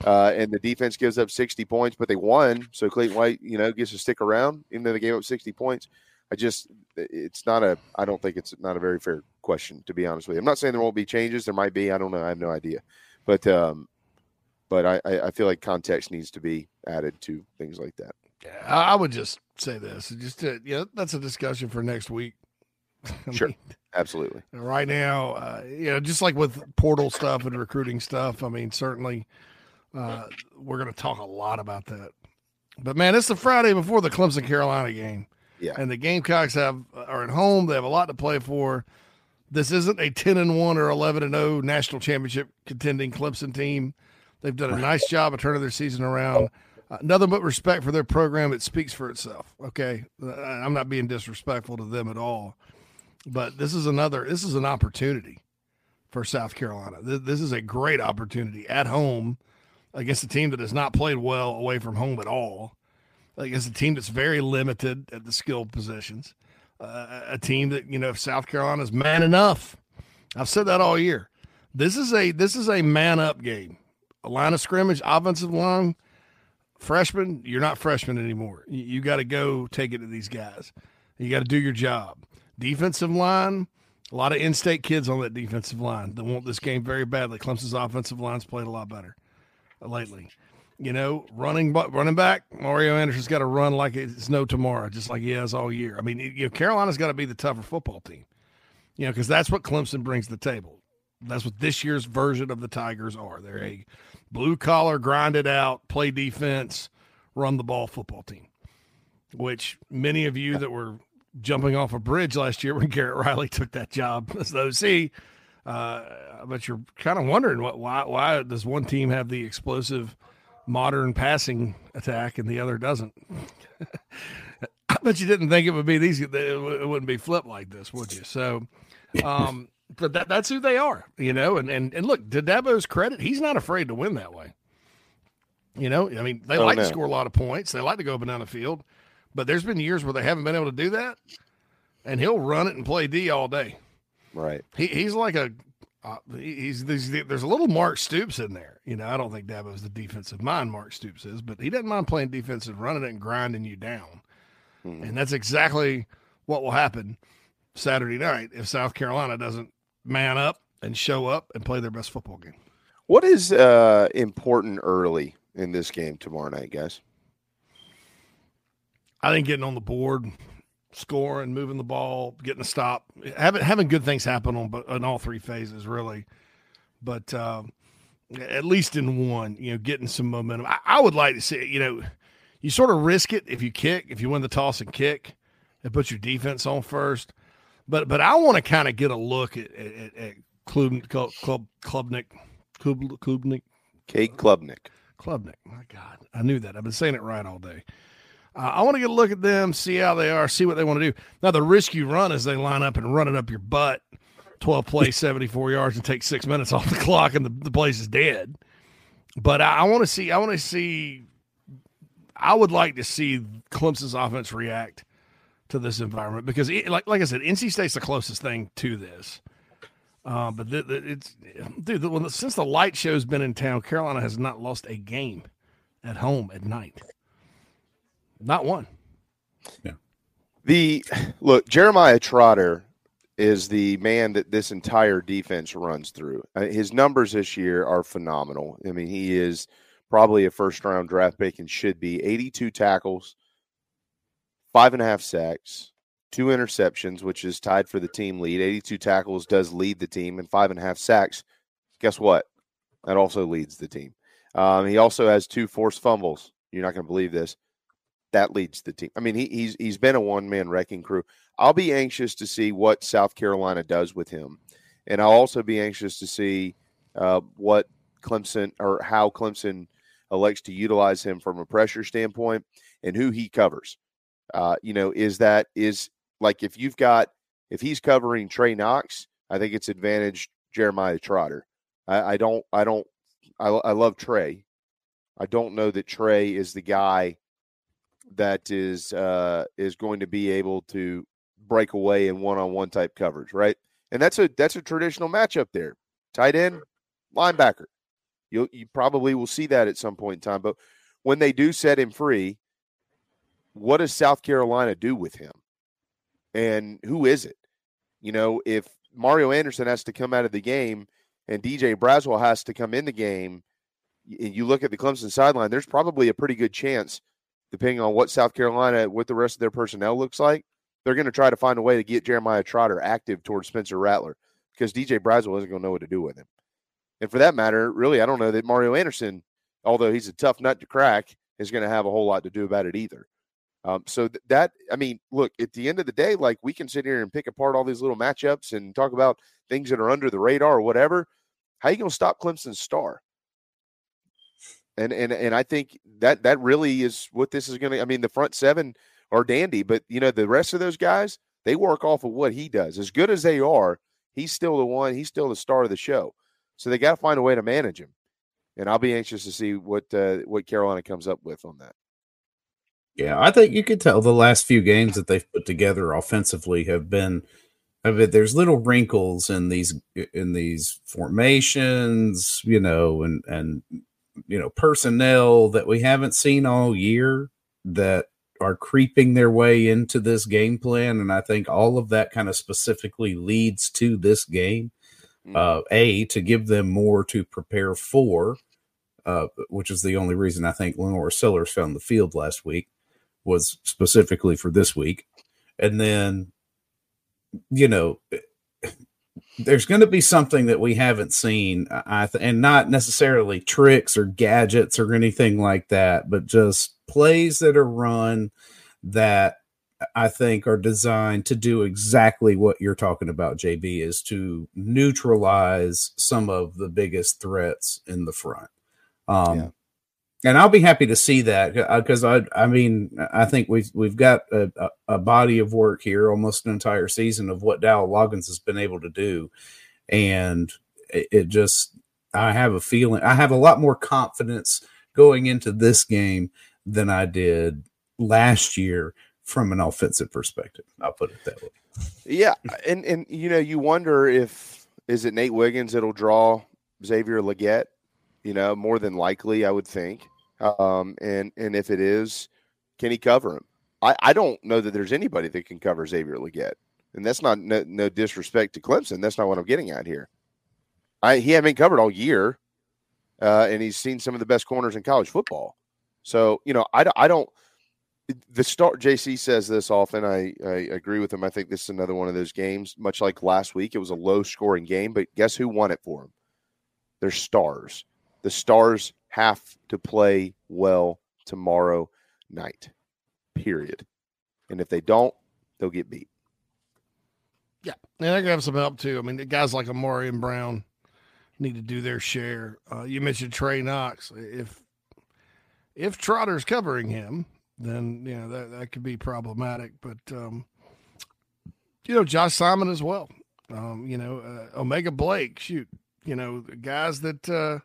uh, and the defense gives up 60 points, but they won, so Clayton White, you know, gets to stick around, even though they gave up 60 points. I just, it's not a, I don't think it's not a very fair question, to be honest with you. I'm not saying there won't be changes. There might be. I don't know. I have no idea. But, um, but I, I feel like context needs to be added to things like that. I I would just say this. Just to, yeah, that's a discussion for next week. I Sure, mean, absolutely. right now, uh, you know, just like with portal stuff and recruiting stuff, I mean, certainly uh, we're going to talk a lot about that. But man, it's the Friday before the Clemson Carolina game. Yeah. And the Gamecocks have are at home. They have a lot to play for. This isn't a 10 and 1 or 11 and 0 national championship contending Clemson team. They've done a nice job of turning their season around. Uh, nothing but respect for their program. It speaks for itself. Okay. Uh, I'm not being disrespectful to them at all. But this is another, this is an opportunity for South Carolina. Th- This is a great opportunity at home against a team that has not played well away from home at all, against a team that's very limited at the skilled positions, uh, a team that you know if South Carolina's man enough. I've said that all year. This is a this is a man up game. A line of scrimmage, offensive line, freshman. You're not freshman anymore. You, you got to go take it to these guys. You got to do your job. Defensive line. A lot of in-state kids on that defensive line that want this game very badly. Clemson's offensive line's played a lot better lately. You know, running running back, Mario Anderson's got to run like it's no tomorrow, just like he has all year. I mean, you know, Carolina's got to be the tougher football team. You know, because that's what Clemson brings to the table. That's what this year's version of the Tigers are. They're a blue collar, grind it out, play defense, run the ball football team. Which many of you that were jumping off a bridge last year when Garrett Riley took that job as the OC, uh, but you're kind of wondering what why why does one team have the explosive modern passing attack and the other doesn't? I bet you didn't think it would be these. It wouldn't be flipped like this, would you? So, um, but that, that's who they are, you know. And and and look, to Dabo's credit, he's not afraid to win that way. You know, I mean, they Oh, like no. to score a lot of points. They like to go up and down the field, but there's been years where they haven't been able to do that, and he'll run it and play D all day. Right. He, he's like a uh, he- he's, there's, there's a little Mark Stoops in there. You know, I don't think Dabo's the defensive mind Mark Stoops is, but he doesn't mind playing defensive, running it and grinding you down. And that's exactly what will happen Saturday night if South Carolina doesn't man up and show up and play their best football game. What is uh, important early in this game tomorrow night, guys? I think getting on the board, scoring, moving the ball, getting a stop, having having good things happen on on all three phases, really. But um, at least in one, you know, getting some momentum. I, I would like to see, you know, you sort of risk it if you kick, if you win the toss and kick, and put your defense on first. But but I want to kind of get a look at at, at, Klub, Klub, Klub, Klubnik, Klub, Klubnik, Cade Klubnik. Klubnik. My God, I knew that. I've been saying it right all day. Uh, I want to get a look at them, see how they are, see what they want to do. Now, the risk you run is they line up and run it up your butt, 12 plays, 74 yards, and take six minutes off the clock, and the, the place is dead. But I, I want to see, I want to see, I would like to see Clemson's offense react to this environment because, it, like, like I said, NC State's the closest thing to this. Uh, but th- th- it's, dude, the, since the light show's been in town, Carolina has not lost a game at home at night. Not one. Yeah. The look, Jeremiah Trotter is the man that this entire defense runs through. Uh, His numbers this year are phenomenal. I mean, he is probably a first round draft pick and should be 82 tackles, five and a half sacks, two interceptions, which is tied for the team lead. 82 tackles does lead the team, and five and a half sacks. Guess what? That also leads the team. Um, he also has two forced fumbles. You're not going to believe this that leads the team. I mean, he, he's he's been a one man wrecking crew. I'll be anxious to see what South Carolina does with him, and I'll also be anxious to see uh, what Clemson or how Clemson elects to utilize him from a pressure standpoint and who he covers. Uh, you know, is that is like if you've got if he's covering Trey Knox, I think it's advantage Jeremiah Trotter. I, I don't I don't I, I love Trey. I don't know that Trey is the guy that is uh, is going to be able to break away in one on one type coverage, right? And that's a that's a traditional matchup there. Tight end, linebacker. You you probably will see that at some point in time. But when they do set him free, what does South Carolina do with him? And who is it? You know, if Mario Anderson has to come out of the game and DJ Braswell has to come in the game, and you look at the Clemson sideline, there's probably a pretty good chance depending on what South Carolina, what the rest of their personnel looks like, they're going to try to find a way to get Jeremiah Trotter active towards Spencer Rattler because DJ Braswell isn't going to know what to do with him. And for that matter, really, I don't know that Mario Anderson, although he's a tough nut to crack, is going to have a whole lot to do about it either. Um, so th- that, I mean, look, at the end of the day, like we can sit here and pick apart all these little matchups and talk about things that are under the radar or whatever. How you going to stop Clemson's star? And and and I think that that really is what this is going to. I mean, the front seven are dandy, but you know the rest of those guys they work off of what he does. As good as they are, He's still the one. He's still the star of the show. So they got to find a way to manage him. And I'll be anxious to see what uh, what Carolina comes up with on that. Yeah, I think you could tell the last few games that they've put together offensively have been I mean, there's little wrinkles in these in these formations, you know, and and you know personnel that we haven't seen all year that are creeping their way into this game plan, and I think all of that kind of specifically leads to this game. Uh, a to give them more to prepare for, uh, which is the only reason I think LaNorris Sellers found the field last week was specifically for this week, and then you know, there's going to be something that we haven't seen, th- and not necessarily tricks or gadgets or anything like that, but just plays that are run that I think are designed to do exactly what you're talking about, JB, is to neutralize some of the biggest threats in the front. Um, yeah and I'll be happy to see that because uh, I, I mean, I think we've we've got a, a, body of work here, almost an entire season of what Dow Loggains has been able to do, and it, it just, I have a feeling, I have a lot more confidence going into this game than I did last year from an offensive perspective. I'll put it that way. Yeah, and and you know, you wonder if is it Nate Wiggins that'll draw Xavier Legette you know, more than likely, I would think. Um, and and if it is, can he cover him? I, I don't know that there's anybody that can cover Xavier Legette. And that's not no, no disrespect to Clemson. That's not what I'm getting at here. I he haven't been covered all year, uh, and he's seen some of the best corners in college football. So you know, I, I don't. The start JC says this often. I, I agree with him. I think this is another one of those games, much like last week. It was a low scoring game, but guess who won it for him? They're stars the Stars have to play well tomorrow night. Period. And if they don't, they'll get beat. Yeah, and they're gonna have some help too. I mean, the guys like Ahmarean Brown need to do their share. Uh, you mentioned Trey Knox. If if Trotter's covering him, then you know that that could be problematic. But um, you know, Josh Simon as well. Um, you know, uh, O'Mega Blake. Shoot, you know, guys that uh,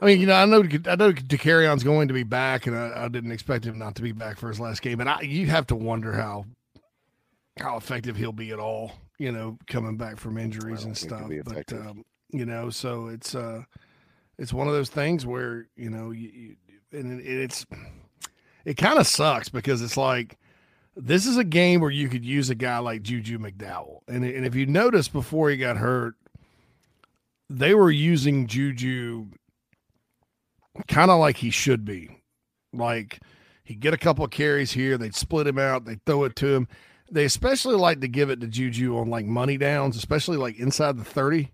I mean, you know, I know I know Dakereon's going to be back, and I, I, didn't expect him not to be back for his last game. And I, you have to wonder how how effective he'll be at all. You know, coming back from injuries and stuff. But um, you know, so it's uh, it's one of those things where you know, you, you and it, it's it kind of sucks because it's like this is a game where you could use a guy like Juju McDowell, and and if you notice before he got hurt, they were using Juju kind of like he should be. Like he'd get a couple of carries here, they'd split him out, they'd throw it to him. They especially like to give it to Juju on like money downs, especially like inside the 30.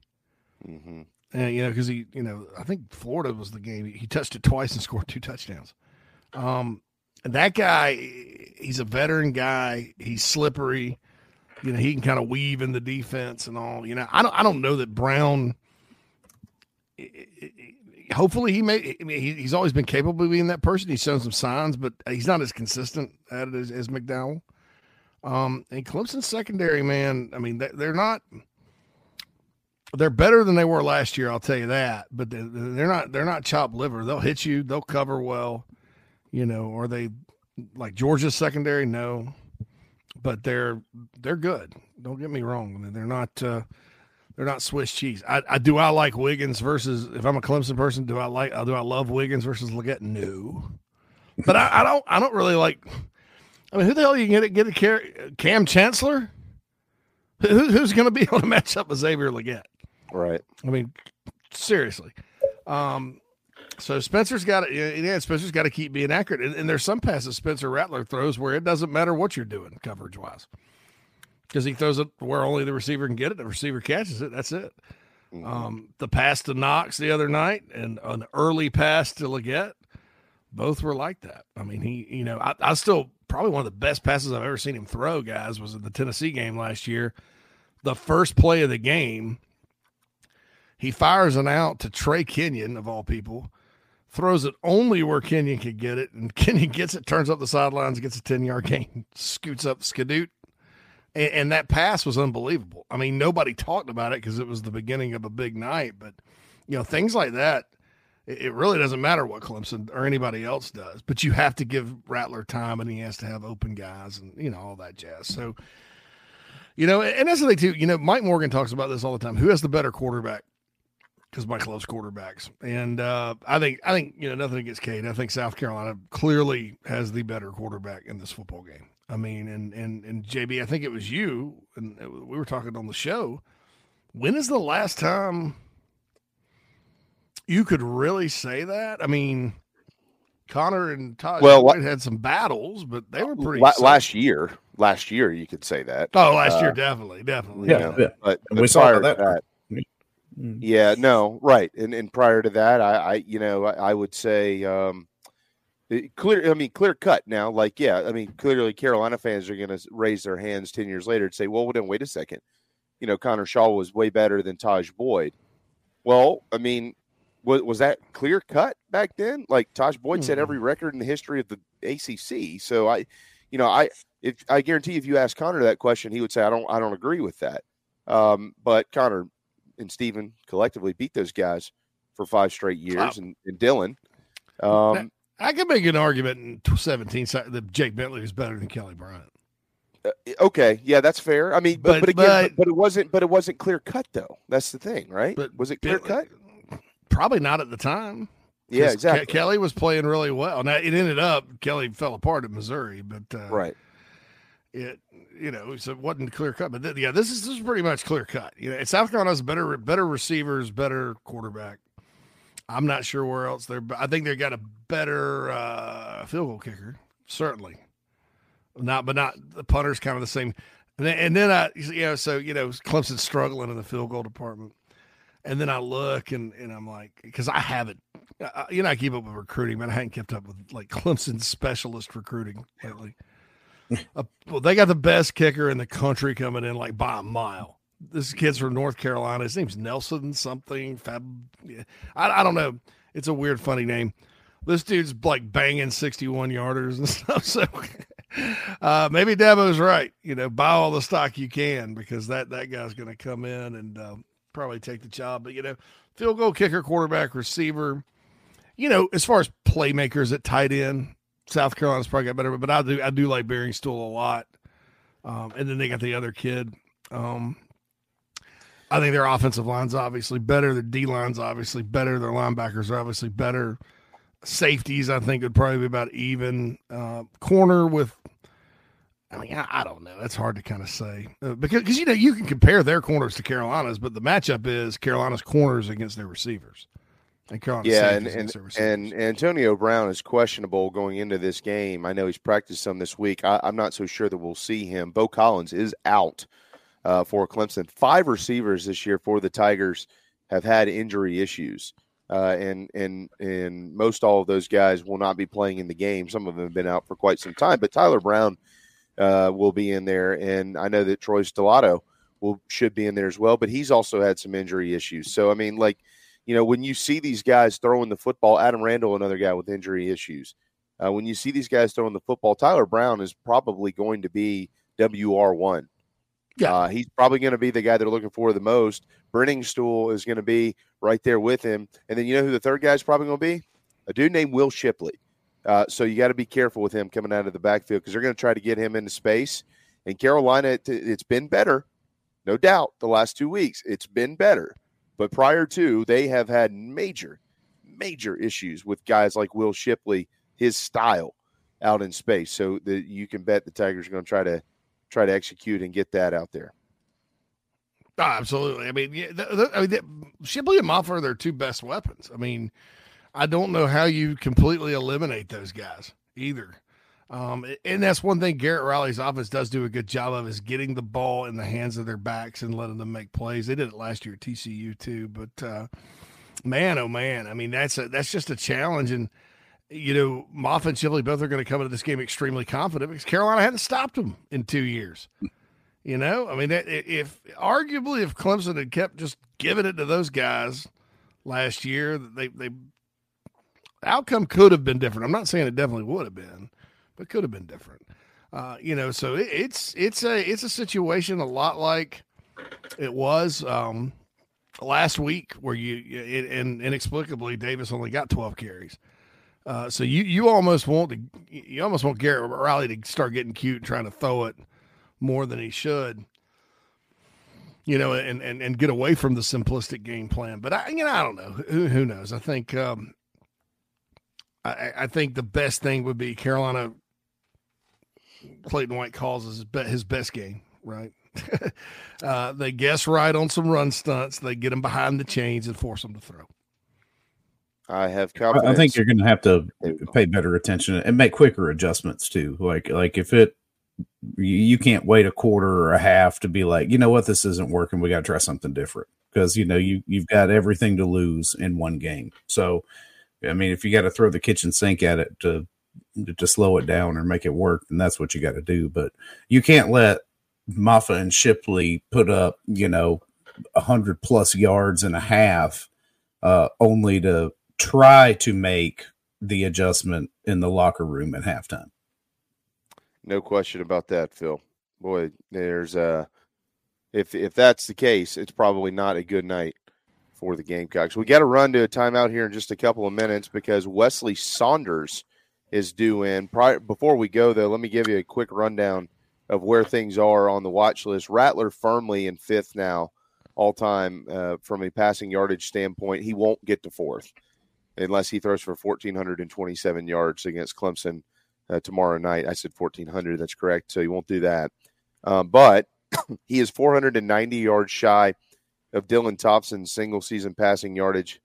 Mm-hmm. And, you know, because he, you know, I think Florida was the game. He touched it twice and scored two touchdowns. Um, that guy, he's a veteran guy. He's slippery. You know, he can kind of weave in the defense and all. You know, I don't, I don't know that Brown hopefully he may. I mean, he, he's always been capable of being that person. He's shown some signs, but he's not as consistent at it as, as McDowell. Um, and Clemson's secondary, man. I mean, they're not. They're better than they were last year. I'll tell you that. But they're not. They're not chopped liver. They'll hit you. They'll cover well. You know, are they like Georgia's secondary? No, but they're they're good. Don't get me wrong. They're not. Uh, they're not Swiss cheese. I, I do I like Wiggins versus if I'm a Clemson person, do I like do I love Wiggins versus Legette? No. But I, I don't I don't really like I mean who the hell you get it get a Kam Chancellor? Who, who's going to be able to match up with Xavier Legette? Right. I mean, seriously. Um, so Spencer's got to, yeah, Spencer's got to keep being accurate. And, and, there's some passes Spencer Rattler throws where it doesn't matter what you're doing coverage wise because he throws it where only the receiver can get it. The receiver catches it. That's it. Mm-hmm. Um, the pass to Knox the other night and an early pass to Legette, both were like that. I mean, he, you know, I, I still probably one of the best passes I've ever seen him throw, guys, was in the Tennessee game last year. The first play of the game, he fires an out to Trey Kenyon, of all people, throws it only where Kenyon could get it, and Kenyon gets it, turns up the sidelines, gets a 10 yard gain, scoots up Skadoot, and, and that pass was unbelievable. I mean, nobody talked about it because it was the beginning of a big night, but you know, things like that. It, it really doesn't matter what Clemson or anybody else does, but you have to give Rattler time, and he has to have open guys, and you know all that jazz. So, you know, and that's the thing too. You know, Mike Morgan talks about this all the time. Who has the better quarterback? Because Mike loves quarterbacks, and uh, I think I think you know nothing against Cade. I think South Carolina clearly has the better quarterback in this football game. I mean, and and and JB, I think it was you, and we were talking on the show. When is the last time you could really say that? I mean, Connor and Todd Well, Boyd had some battles, but they were pretty. La- solid. last year, last year you could say that. Oh, last year, Uh, definitely, definitely. yeah. know, But, but we saw prior that. to that, yeah, no, right. And and prior to that, I, I you know, I, I would say um it- clear I mean clear cut now, like, yeah, I mean, clearly Carolina fans are gonna raise their hands ten years later and say, Well, then wait a second. You know, Connor Shaw was way better than Tajh Boyd. Well, I mean, was, was that clear cut back then? Like Tajh Boyd set every record in the history of the ACC. So I, you know, I if I guarantee if you ask Connor that question, he would say I don't I don't agree with that. Um, but Connor and Steven collectively beat those guys for five straight years, and, and Dylan. Um, I could make an argument in 17 si- that Jake Bentley is better than Kelly Bryant. uh, okay, yeah, that's fair. I mean, but But- but, again, but- but, it wasn't but it wasn't clear cut though. That's the thing, right? But was it clear cut? Probably not at the time. Yeah, 'Cause Ke- exactly. Kelly was playing really well. Now it ended up Kelly fell apart at Missouri, but uh, Right. It you know so it wasn't clear cut. But th- yeah, this is this is pretty much clear cut. You know, South Carolina's better better receivers, better quarterback. I'm not sure where else they're. I think they've got a better uh, field goal kicker, certainly. Not, but not the punter's kind of the same. And then, and then I, you know, so you know, Clemson's struggling in the field goal department. And then I look and, and I'm like, because I haven't, you know, I keep up with recruiting, but I hadn't kept up with like Clemson specialist recruiting lately. uh, well, they got the best kicker in the country coming in like by a mile. This kid's from North Carolina. His name's Nelson something. Fab. I, I don't know. It's a weird, funny name. This dude's like banging 61 yarders and stuff. So uh, maybe Dabo's right. You know, buy all the stock you can because that that guy's going to come in and um, probably take the job. But you know, field goal kicker, quarterback, receiver. You know, as far as playmakers at tight end, South Carolina's probably got better. But I do I do like Briningstool a lot. Um, and then they got the other kid. Um, I think their offensive line's obviously better. Their D line's obviously better. Their linebackers are obviously better. Safeties, I think, would probably be about even. Uh, corner with, I mean, I, I don't know. That's hard to kind of say uh, because because you know you can compare their corners to Carolina's, but the matchup is Carolina's corners against their receivers, and Carolina's yeah, and and, and Antonio Brown is questionable going into this game. I know he's practiced some this week. I, I'm not so sure that we'll see him. Beaux Collins is out uh, for Clemson. Five receivers this year for the Tigers have had injury issues, uh, and and and most all of those guys will not be playing in the game. Some of them have been out for quite some time, but Tyler Brown uh, will be in there, and I know that Troy Stellato will should be in there as well. But he's also had some injury issues. So I mean, like you know, when you see these guys throwing the football, Adam Randall, another guy with injury issues. Uh, when you see these guys throwing the football, Tyler Brown is probably going to be WR one. Yeah, uh, he's probably going to be the guy they're looking for the most. Briningstool is going to be right there with him, and then you know who the third guy is probably going to be? A dude named Will Shipley. Uh, so you got to be careful with him coming out of the backfield because they're going to try to get him into space. And Carolina, it, it's been better, no doubt. The last two weeks, it's been better. But prior to, they have had major, major issues with guys like Will Shipley, his style out in space. So that you can bet the Tigers are going to try to try to execute and get that out there. Oh, absolutely. I mean, yeah, the, the, I mean, Shipley and Mafah are their two best weapons. I mean, I don't know how you completely eliminate those guys either. Um, and that's one thing Garrett Riley's offense does do a good job of is getting the ball in the hands of their backs and letting them make plays. They did it last year at TCU too, but uh, man, oh man, I mean that's a, that's just a challenge. And you know, Mafah and Shipley both are going to come into this game extremely confident because Carolina hadn't stopped them in two years. You know, I mean, if arguably if Clemson had kept just giving it to those guys last year, they they outcome could have been different. I'm not saying it definitely would have been, but could have been different. Uh, you know, so it, it's it's a it's a situation a lot like it was um, last week where you it, and inexplicably Davis only got 12 carries. Uh, so you you almost want to you almost want Garrett Riley to start getting cute and trying to throw it more than he should. You know, and, and, and get away from the simplistic game plan. But I you know I don't know who, who knows. I think um, I, I think the best thing would be Carolina. Clayton White calls his, his best game, right? uh, they guess right on some run stunts. They get them behind the chains and force them to throw. I have confidence. I think you're going to have to pay better attention and make quicker adjustments too. Like like if it you can't wait a quarter or a half to be like, you know what, this isn't working. We got to try something different because you know you you've got everything to lose in one game. So, I mean, if you got to throw the kitchen sink at it to to slow it down or make it work, then that's what you got to do. But you can't let Mafah and Shipley put up, you know, a hundred plus yards and a half, uh, only to try to make the adjustment in the locker room at halftime. No question about that, Phil. Boy, there's uh if if that's the case, it's probably not a good night for the Gamecocks. We got to run to a timeout here in just a couple of minutes because Weslye Saunders is due in. Prior before we go though, let me give you a quick rundown of where things are on the watch list. Rattler firmly in fifth now, all time uh, from a passing yardage standpoint. He won't get to fourth unless he throws for 1,427 yards against Clemson uh, tomorrow night. I said 1,400. That's correct. So he won't do that. Um, but he is 490 yards shy of Dylan Thompson's single season passing yardage.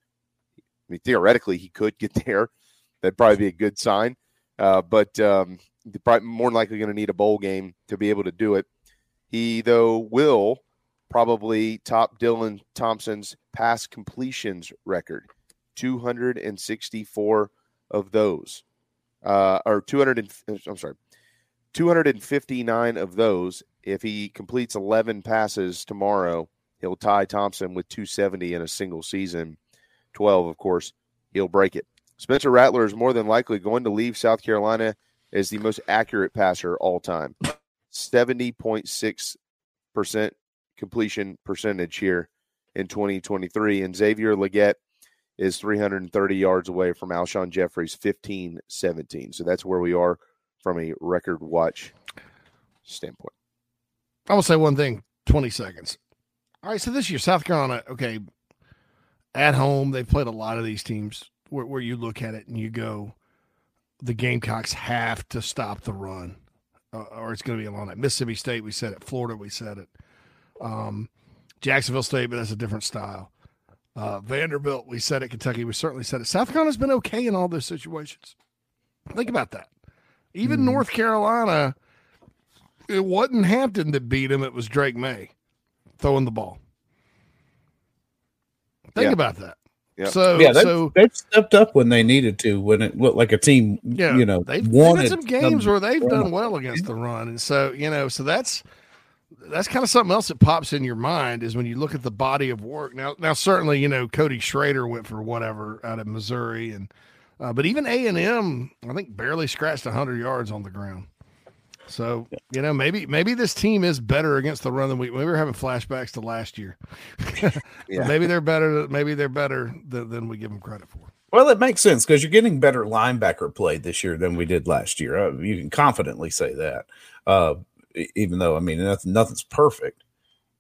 I mean, theoretically, he could get there. That'd probably be a good sign. Uh, but um, probably more than likely going to need a bowl game to be able to do it. He, though, will probably top Dylan Thompson's pass completions record. 264 of those, uh, or 200. And, I'm sorry, 259 of those. If he completes 11 passes tomorrow, he'll tie Thompson with 270 in a single season. 12, of course, he'll break it. Spencer Rattler is more than likely going to leave South Carolina as the most accurate passer all time. 70.6% completion percentage here in 2023. And Xavier Legette is 330 yards away from Alshon Jeffery's 15 17. So that's where we are from a record watch standpoint. I will say one thing 20 seconds. All right. So this year, South Carolina, okay, at home, they've played a lot of these teams where, where you look at it and you go, the Gamecocks have to stop the run, uh, or it's going to be a long night. Mississippi State, we said it. Florida, we said it. Um, Jacksonville State, but that's a different style. Uh, Vanderbilt, we said it. Kentucky, we certainly said it. South Carolina's been okay in all those situations. Think about that. Even mm. North Carolina, it wasn't Hampton that beat him. It was Drake Maye throwing the ball. Think yeah. about that. Yep. So yeah, they've, so they've stepped up when they needed to when it looked like a team. Yeah, you know, they've, wanted they've had some games where they've done well against the run, and so you know, so that's that's kind of something else that pops in your mind is when you look at the body of work. Now, now certainly you know Cody Schrader went for whatever out of Missouri, and uh, but even A and M, I think barely scratched hundred yards on the ground. So you know maybe maybe this team is better against the run than we. We're having flashbacks to last year. Yeah. maybe they're better. Maybe they're better than, than we give them credit for. Well, it makes sense because you're getting better linebacker play this year than we did last year. Uh, you can confidently say that, uh, even though I mean nothing, nothing's perfect.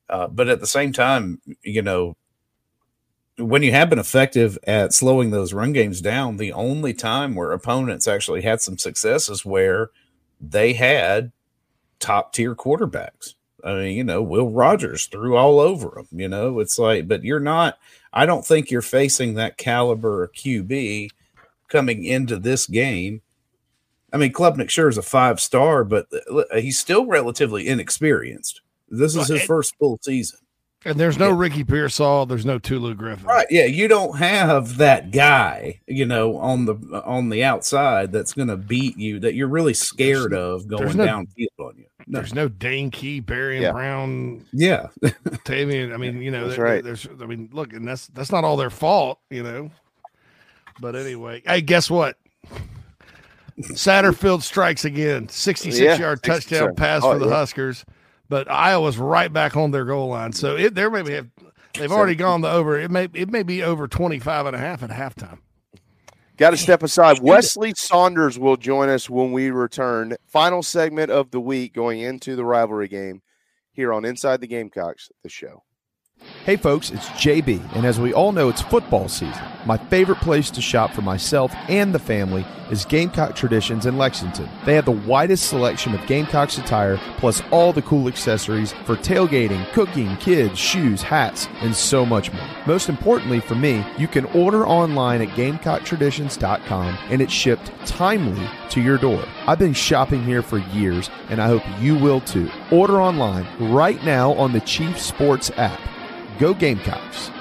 Uh, but at the same time, you know, when you have been effective at slowing those run games down, the only time where opponents actually had some success is where they had top tier quarterbacks. I mean, you know, Will Rogers threw all over them. You know, it's like, but you're not. I don't think you're facing that caliber QB coming into this game. I mean, Klubnik sure is a five star, but uh, he's still relatively inexperienced. This is his first full season. And there's no Ricky Pearsall. There's no Tulu Griffin. Right. Yeah. You don't have that guy, you know, on the on the outside that's going to beat you that you're really scared of going there's no- downfield on you. No. There's no Dane Key, Barry and Yeah. Brown. Yeah. Tamian. I mean, you know, That's there- right. There's, I mean, look, and that's that's not all their fault, you know. But anyway, hey, guess what? Satterfield strikes again. 66 Yeah, yard touchdown yard. pass Oh, for the yeah. Huskers. But Iowa's right back on their goal line. So it, they're maybe have, they've already gone the over. It may it may be over 25 and a half at halftime. Got to step aside. Weslye Saunders will join us when we return. Final segment of the week going into the rivalry game here on Inside the Gamecocks, the show. Hey folks, it's JB, and as we all know, it's football season. My favorite place to shop for myself and the family is Gamecock Traditions in Lexington. They have the widest selection of Gamecocks attire, plus all the cool accessories for tailgating, cooking, kids, shoes, hats, and so much more. Most importantly for me, you can order online at GamecockTraditions.com and it's shipped timely to your door. I've been shopping here for years, and I hope you will too. Order online right now on the Chief Sports app. Go Gamecocks.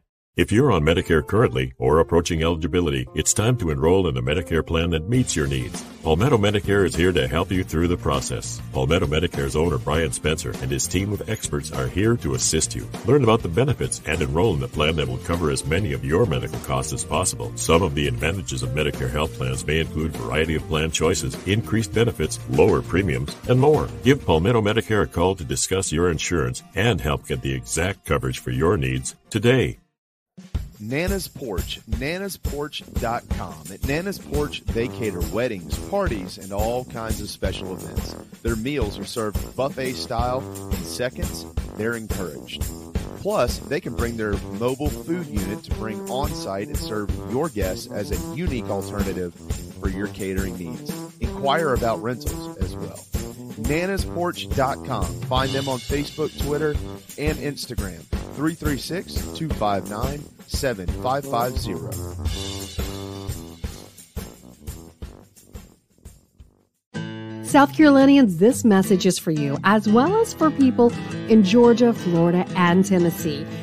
If you're on Medicare currently or approaching eligibility, it's time to enroll in a Medicare plan that meets your needs. Palmetto Medicare is here to help you through the process. Palmetto Medicare's owner Brian Spencer and his team of experts are here to assist you. Learn about the benefits and enroll in the plan that will cover as many of your medical costs as possible. Some of the advantages of Medicare health plans may include variety of plan choices, increased benefits, lower premiums, and more. Give Palmetto Medicare a call to discuss your insurance and help get the exact coverage for your needs today. Nana's Porch, nanasporch.com. At Nana's Porch, they cater weddings, parties, and all kinds of special events. Their meals are served buffet style in seconds. They're encouraged. Plus, they can bring their mobile food unit to bring on site and serve your guests as a unique alternative for your catering needs. Inquire about rentals as well. nanasporch.com. Find them on Facebook, Twitter, and Instagram. 336 259 7550. South Carolinians, this message is for you, as well as for people in Georgia, Florida, and Tennessee.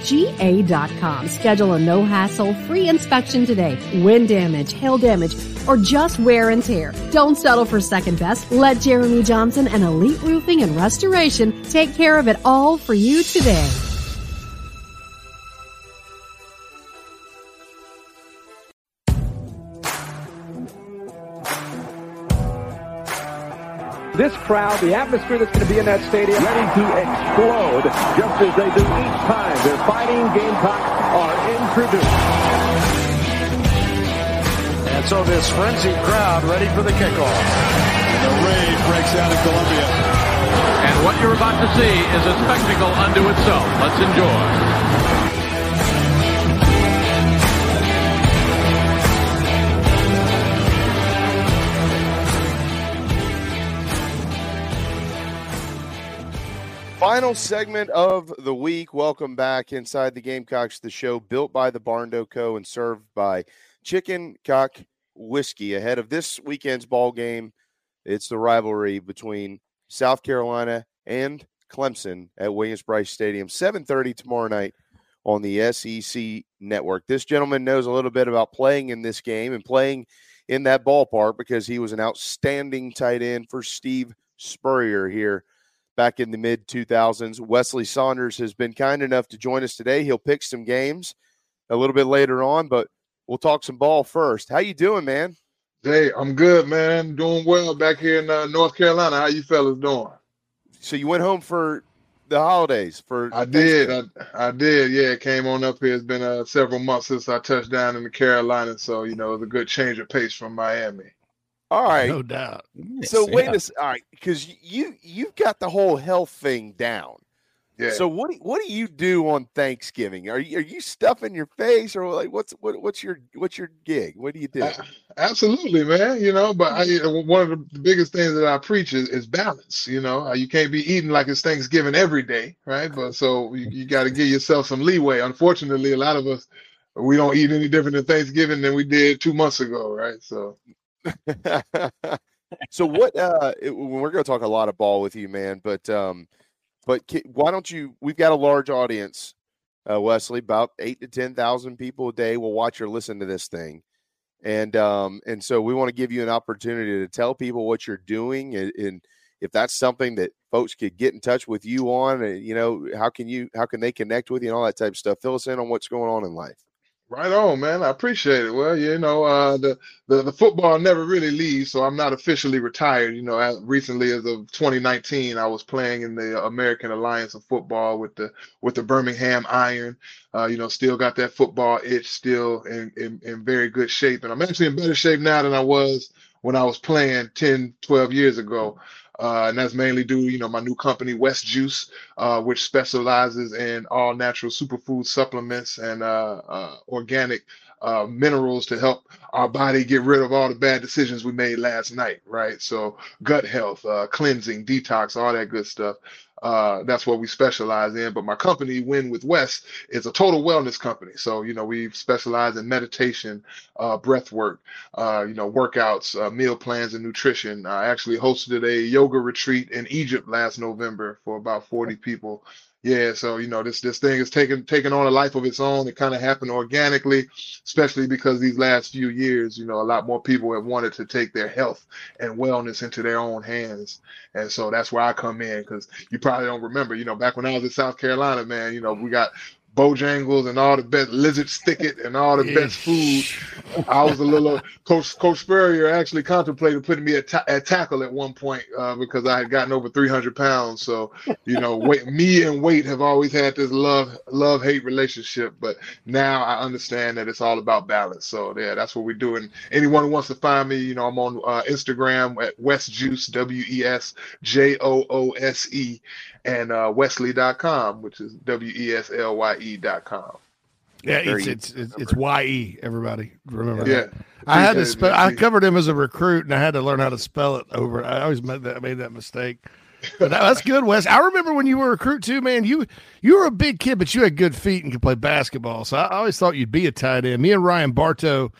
eliteroofingga.com. Schedule a no hassle free inspection today. Wind damage, hail damage, or just wear and tear. Don't settle for second best. Let Jeremy Johnson and Elite Roofing and Restoration take care of it all for you today. This crowd, the atmosphere that's going to be in that stadium, ready to explode just as they do each time their fighting Gamecocks are introduced. And so this frenzied crowd ready for the kickoff. And the rage breaks out in Columbia. And what you're about to see is a spectacle unto itself. Let's enjoy. Final segment of the week. Welcome back inside the Gamecocks, the show built by the Barndo Co. and served by Chicken Cock Whiskey. Ahead of this weekend's ball game, it's the rivalry between South Carolina and Clemson at Williams-Brice Stadium, 7:30 tomorrow night on the SEC network. This gentleman knows a little bit about playing in this game and playing in that ballpark because he was an outstanding tight end for Steve Spurrier here back in the mid 2000s. Weslye Saunders has been kind enough to join us today. He'll pick some games a little bit later on, but we'll talk some ball first. How you doing, man? Hey, I'm good, man. Doing well back here in uh, North Carolina. How you fellas doing? So you went home for the holidays for I did. I, I did. Yeah, came on up here. It's been uh, several months since I touched down in the Carolinas, so you know, it's a good change of pace from Miami. All right, no doubt. So Yes, wait yeah. a s- all right, because you you've got the whole health thing down. Yeah. So what do, what do you do on Thanksgiving? Are you are you stuffing your face or like what's what, what's your what's your gig? What do you do? Absolutely, man. You know, but I, one of the biggest things that I preach is, is balance. You know, Uh, you can't be eating like it's Thanksgiving every day, right? But so you, you got to give yourself some leeway. Unfortunately, a lot of us we don't eat any different than Thanksgiving than we did two months ago, right? So so what uh it- we're going to talk a lot of ball with you man but um but why don't you we've got a large audience uh Weslye about eight to ten thousand people a day will watch or listen to this thing. And um and so we want to give you an opportunity to tell people what you're doing and, and if that's something that folks could get in touch with you on uh, you know how can you how can they connect with you and all that type of stuff? Fill us in on what's going on in life Right on, man. I appreciate it. Well, you know, uh, the, the the football never really leaves, so I'm not officially retired. You know, as recently as of 2019, I was playing in the American Alliance of Football with the with the Birmingham Iron. Uh, you know, still got that football itch, still in, in in very good shape, and I'm actually in better shape now than I was when I was playing 10, 12 years ago. Uh, and that's mainly due, you know, my new company, Wes Joose, uh, which specializes in all natural superfood supplements and uh, uh, organic uh, minerals to help our body get rid of all the bad decisions we made last night, right? So gut health, cleansing, detox, all that good stuff. Uh, that's what we specialize in. But my company, Win with West, is a total wellness company. So, you know, we specialize in meditation, uh, breath work, uh, you know, workouts, uh, meal plans, and nutrition. I actually hosted a yoga retreat in Egypt last November for about 40 people. Yeah, so you know this this thing is taking taking on a life of its own. It kind of happened organically, especially because these last few years, you know, a lot more people have wanted to take their health and wellness into their own hands, and so that's where I come in. Because you probably don't remember, you know, back when I was in South Carolina, man, you know, we got Bojangles and all the best Lizard's Thicket and all the best food. I was a little Coach Coach Spurrier actually contemplated putting me at, ta- at tackle at one point uh, because I had gotten over 300 pounds. So you know, weight, me and weight have always had this love love hate relationship. But now I understand that it's all about balance. So yeah, that's what we're doing. Anyone who wants to find me, you know, I'm on uh, Instagram at Wes Joose W E S J O O S E and uh, Weslye.com, which is W E S L Y E.com. Yeah, it's it's it's, it's ye. Everybody remember Yeah. that. I had to spell. I covered him as a recruit, and I had to learn how to spell it over. I always made that made that mistake. But that, that's good, Wes. I remember when you were a recruit too, man. You you were a big kid, but you had good feet and could play basketball. So I always thought you'd be a tight end. Me and Ryan Bartow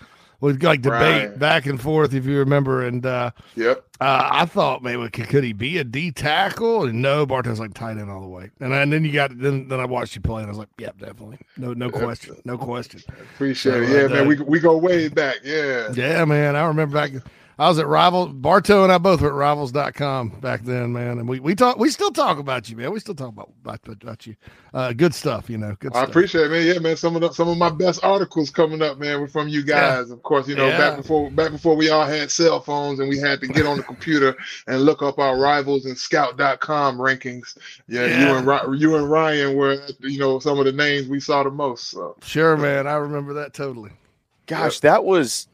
would like debate Right. back and forth, if you remember. And uh, Yep. uh, I thought, maybe could, could he be a D tackle? And no, Bartow's like tight end all the way. And, and then you got then then I watched you play, and I was like, yep, definitely, no no question, no question. Appreciate it. Yeah, uh, man. We we go way back. Yeah. Yeah, man. I remember back I was at Rival Bartow and I both were at rivals.com back then, man. And we, we talk we still talk about you, man. We still talk about about, about you. Uh, good stuff, you know. Good I stuff. appreciate it, man. Yeah, man. Some of the, some of my best articles coming up, man, were from you guys. Of course, you know, Yeah. back before back before we all had cell phones and we had to get on the computer and look up our rivals and scout.com rankings. Yeah, you and you and Ryan were you know some of the names we saw the most. So Sure, man. I remember that totally. gosh that was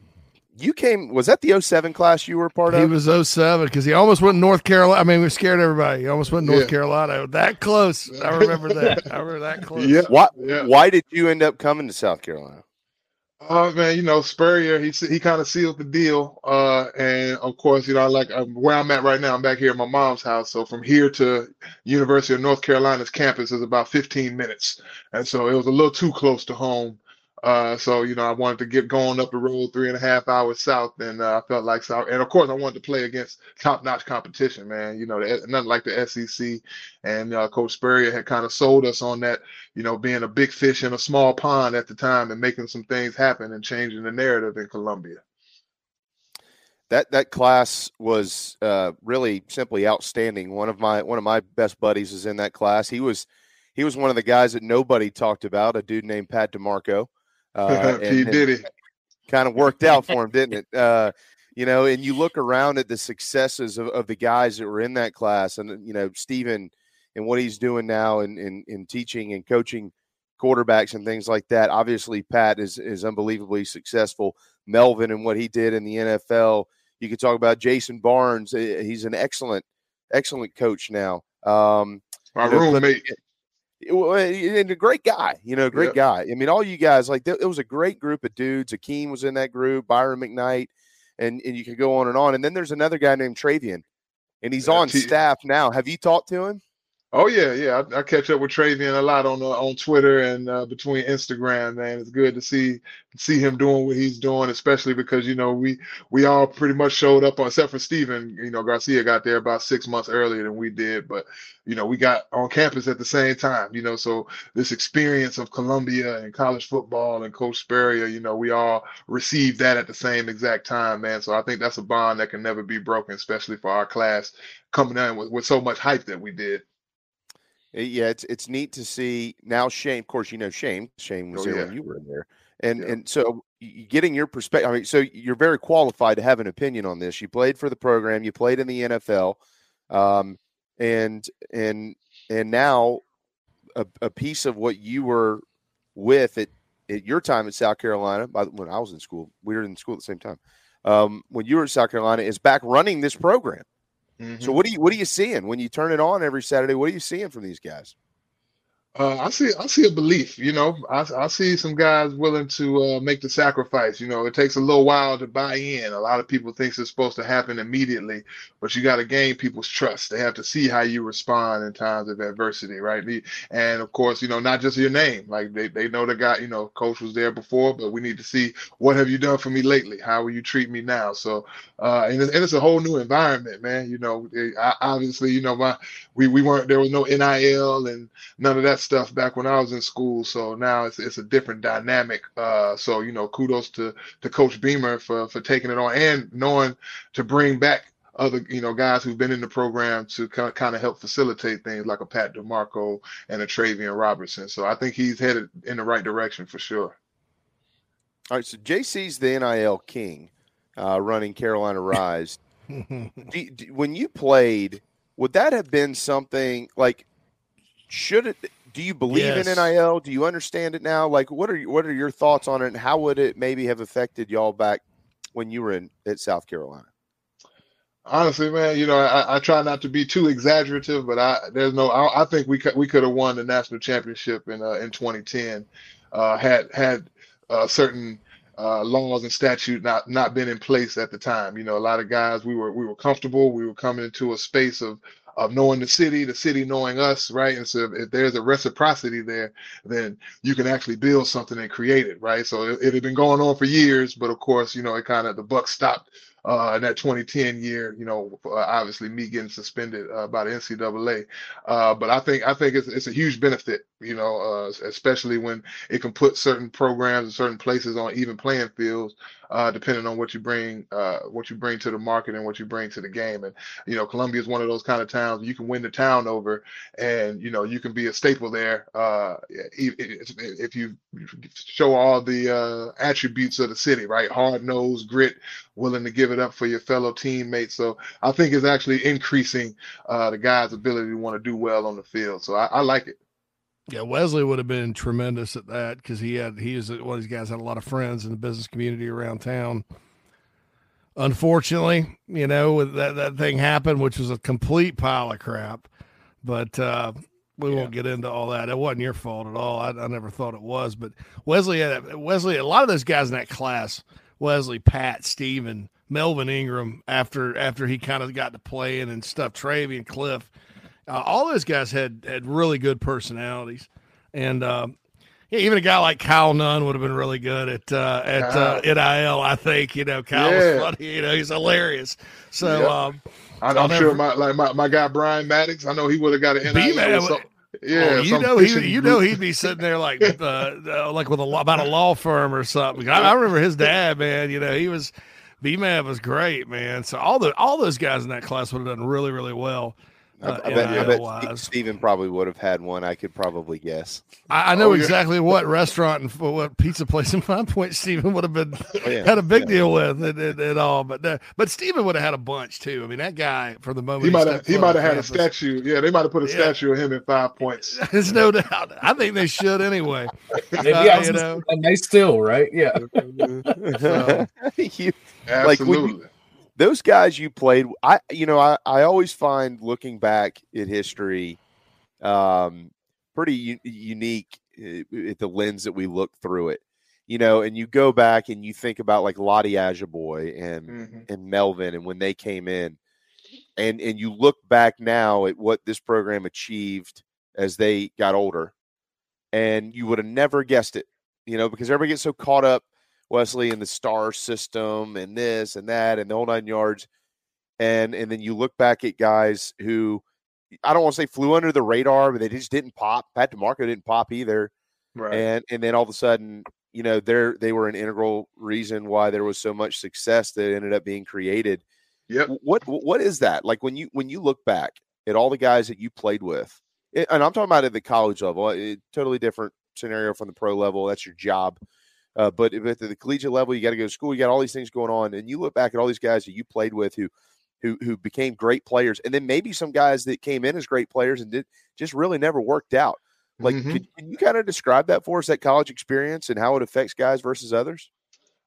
you came was that the 07 class you were a part He of was 07 because he almost went North Carolina. I mean, we scared everybody. He almost went North Yeah. Carolina. That close. I remember that. I remember that close. why yeah. why did you end up coming to south carolina Oh man, you know Spurrier, he he kind of sealed the deal, uh, and of course, you know, I like um, where I'm at right now, I'm back here at my mom's house. So from here to University of North Carolina's campus is about 15 minutes, and so it was a little too close to home. Uh, so you know, I wanted to get going up the road three and a half hours south, and uh, I felt like South, and of course, I wanted to play against top-notch competition, man. You know, the, nothing like the SEC, and uh, Coach Spurrier had kind of sold us on that you know, being a big fish in a small pond at the time and making some things happen and changing the narrative in Columbia. that that class was uh, really simply outstanding. One of my one of my best buddies is in that class. He was he was one of the guys that nobody talked about. A dude named Pat DiMarco. Uh, did it. kind of worked out for him, didn't it? Uh, you know, and you look around at the successes of, of the guys that were in that class, and you know, Stephen and what he's doing now in, in in teaching and coaching quarterbacks and things like that. Obviously, Pat is is unbelievably successful. Melvin and what he did in the NFL, You could talk about Jason Barnes. Uh, He's an excellent, excellent coach now. Um, My you know, roommate. And a great guy, you know, great Yep. guy. I mean, all you guys like it was a great group of dudes. Akeem was in that group, Byron McKnight, and and you could go on and on. And then there's another guy named Travian, and he's Yeah, on T- staff now. Have you talked to him? Oh yeah, yeah. I, I catch up with Travian a lot on uh, on Twitter and uh, between Instagram. Man, it's good to see see him doing what he's doing, especially because you know we we all pretty much showed up on, except for Steven. You know, Garcia got there about six months earlier than we did, but you know we got on campus at the same time. You know, so this experience of Columbia and college football and Coach Spurrier, you know, we all received that at the same exact time, man. So I think that's a bond that can never be broken, especially for our class coming in with, with so much hype that we did. Uh, Yeah, it's it's neat to see now. Shane, of course, you know Shane. Shane was Oh, there yeah. when you were in there, and and so getting your perspective. I mean, so you're very qualified to have an opinion on this. You played for the program. You played in the NFL, um, and and and now a, a piece of what you were with at at your time at South Carolina. By the, when I was in school, we were in school at the same time. Um, when you were at South Carolina, is back running this program. So Mhm. what do you what are you seeing when you turn it on every Saturday? What are you seeing from these guys? Uh, I see. I see a belief. You know, I, I see some guys willing to uh, make the sacrifice. You know, it takes a little while to buy in. A lot of people think it's supposed to happen immediately, but you got to gain people's trust. They have to see how you respond in times of adversity, right? And of course, you know, not just your name. Like they, they know the guy. You know, coach was there before, but we need to see what have you done for me lately? How will you treat me now? So, uh, and it's, and it's a whole new environment, man. You know, it- I, obviously, you know, my we we weren't there was no NIL and none of that stuff back when I was in school. So now it's it's a different dynamic. Uh, so you know, kudos to to Coach Beamer for for taking it on and knowing to bring back other you know guys who've been in the program to kind of help facilitate things like a Pat DiMarco and a Travian Robertson. So I think he's headed in the right direction for sure. All right, so JC's the NIL king, uh, running Carolina Rise. do, do- when you played, would that have been something like? Should it? Do you believe Yes. in NIL? Do you understand it now? Like, what are what are your thoughts on it? And how would it maybe have affected y'all back when you were in at South Carolina? Honestly, man, you know, I, I try not to be too exaggerative, but I there's no. I, I think we could we could have won the national championship in uh, in 2010, uh, had had uh, certain uh, laws and statute not not been in place at the time. You know, a lot of guys we were we were comfortable. We were coming into a space of of knowing the city, the city knowing us, right? And so if, if there's a reciprocity there, then you can actually build something and create it, right? So it, it had been going on for years, but of course, you know, it kind of the buck stopped uh, in that 2010 year, you know, uh, obviously me getting suspended uh, by the NCAA. Uh, but I think I think it's it's a huge benefit, you know, uh, especially when it can put certain programs and certain places on even playing fields, uh, depending on what you bring uh, what you bring to the market and what you bring to the game. And you know, Columbia is one of those kind of towns you can win the town over, and you know, you can be a staple there uh, if, you show all the uh, attributes of the city, right? Hard nosed, grit, willing to give it up for your fellow teammates. So I think it's actually increasing uh, the guys' ability to want to do well on the field. So I, I like it. Yeah, Weslye would have been tremendous at that because he had he was one of these guys had a lot of friends in the business community around town. Unfortunately, you know that that thing happened, which was a complete pile of crap. But uh, we won't get into all that. It wasn't your fault at all. I, I never thought it was. But Weslye had Weslye. A lot of those guys in that class, Weslye, Pat, Steven, Melvin Ingram. After after he kind of got to playing and stuff, Travian, Cliff. Uh, all those guys had had really good personalities, and um, yeah, even a guy like Kyle Nunn would have been really good at uh, at uh, NIL. I think you know Kyle Yeah. was funny. You know he's hilarious. So Yep. um, I, I'm sure my like my, my guy Brian Maddox. I know he would have got an NIL. Would- yeah, oh, you know he you know he'd be sitting there like uh, uh, like with a about a law firm or something. I, I remember his dad, man. You know he was B man was great, man. So all the all those guys in that class would have done really really well. I, Uh, I bet, I bet NIL-wise. Steven probably would have had one. I could probably guess. I, I know Oh, exactly what restaurant and f- what pizza place in Five Point Stephen would have been Oh, yeah. had a big Yeah. deal with and, and, and all, but uh, but Stephen would have had a bunch too. I mean, that guy for the moment He might have he might have had a statue. Yeah, they might have put a Yeah. statue of him in five points. There's no doubt. I think they should anyway. Maybe Uh, I you know, and they still right, yeah. you, like when you, Absolutely. Those guys you played, I you know I I always find looking back at history, um, pretty u- unique uh, at the lens that we look through it. You know, and you go back and you think about like Ladi Ajiboye and Mhm. and Melvin and when they came in, and and you look back now at what this program achieved as they got older, and you would have never guessed it. You know, because everybody gets so caught up, Weslye, and the star system and this and that and the whole nine yards, and and then you look back at guys who I don't want to say flew under the radar, but they just didn't pop. Pat DiMarco didn't pop either. Right. And and then all of a sudden, you know, they're they were an integral reason why there was so much success that ended up being created. Yeah. What what is that? Like when you when you look back at all the guys that you played with, and I'm talking about at the college level, it, totally different scenario from the pro level. That's your job. Uh, but if at the collegiate level, you got to go to school. You got all these things going on, and you look back at all these guys that you played with who, who, who became great players, and then maybe some guys that came in as great players and did just really never worked out. Like, Mhm. could, can you kind of describe that for us, that college experience, and how it affects guys versus others?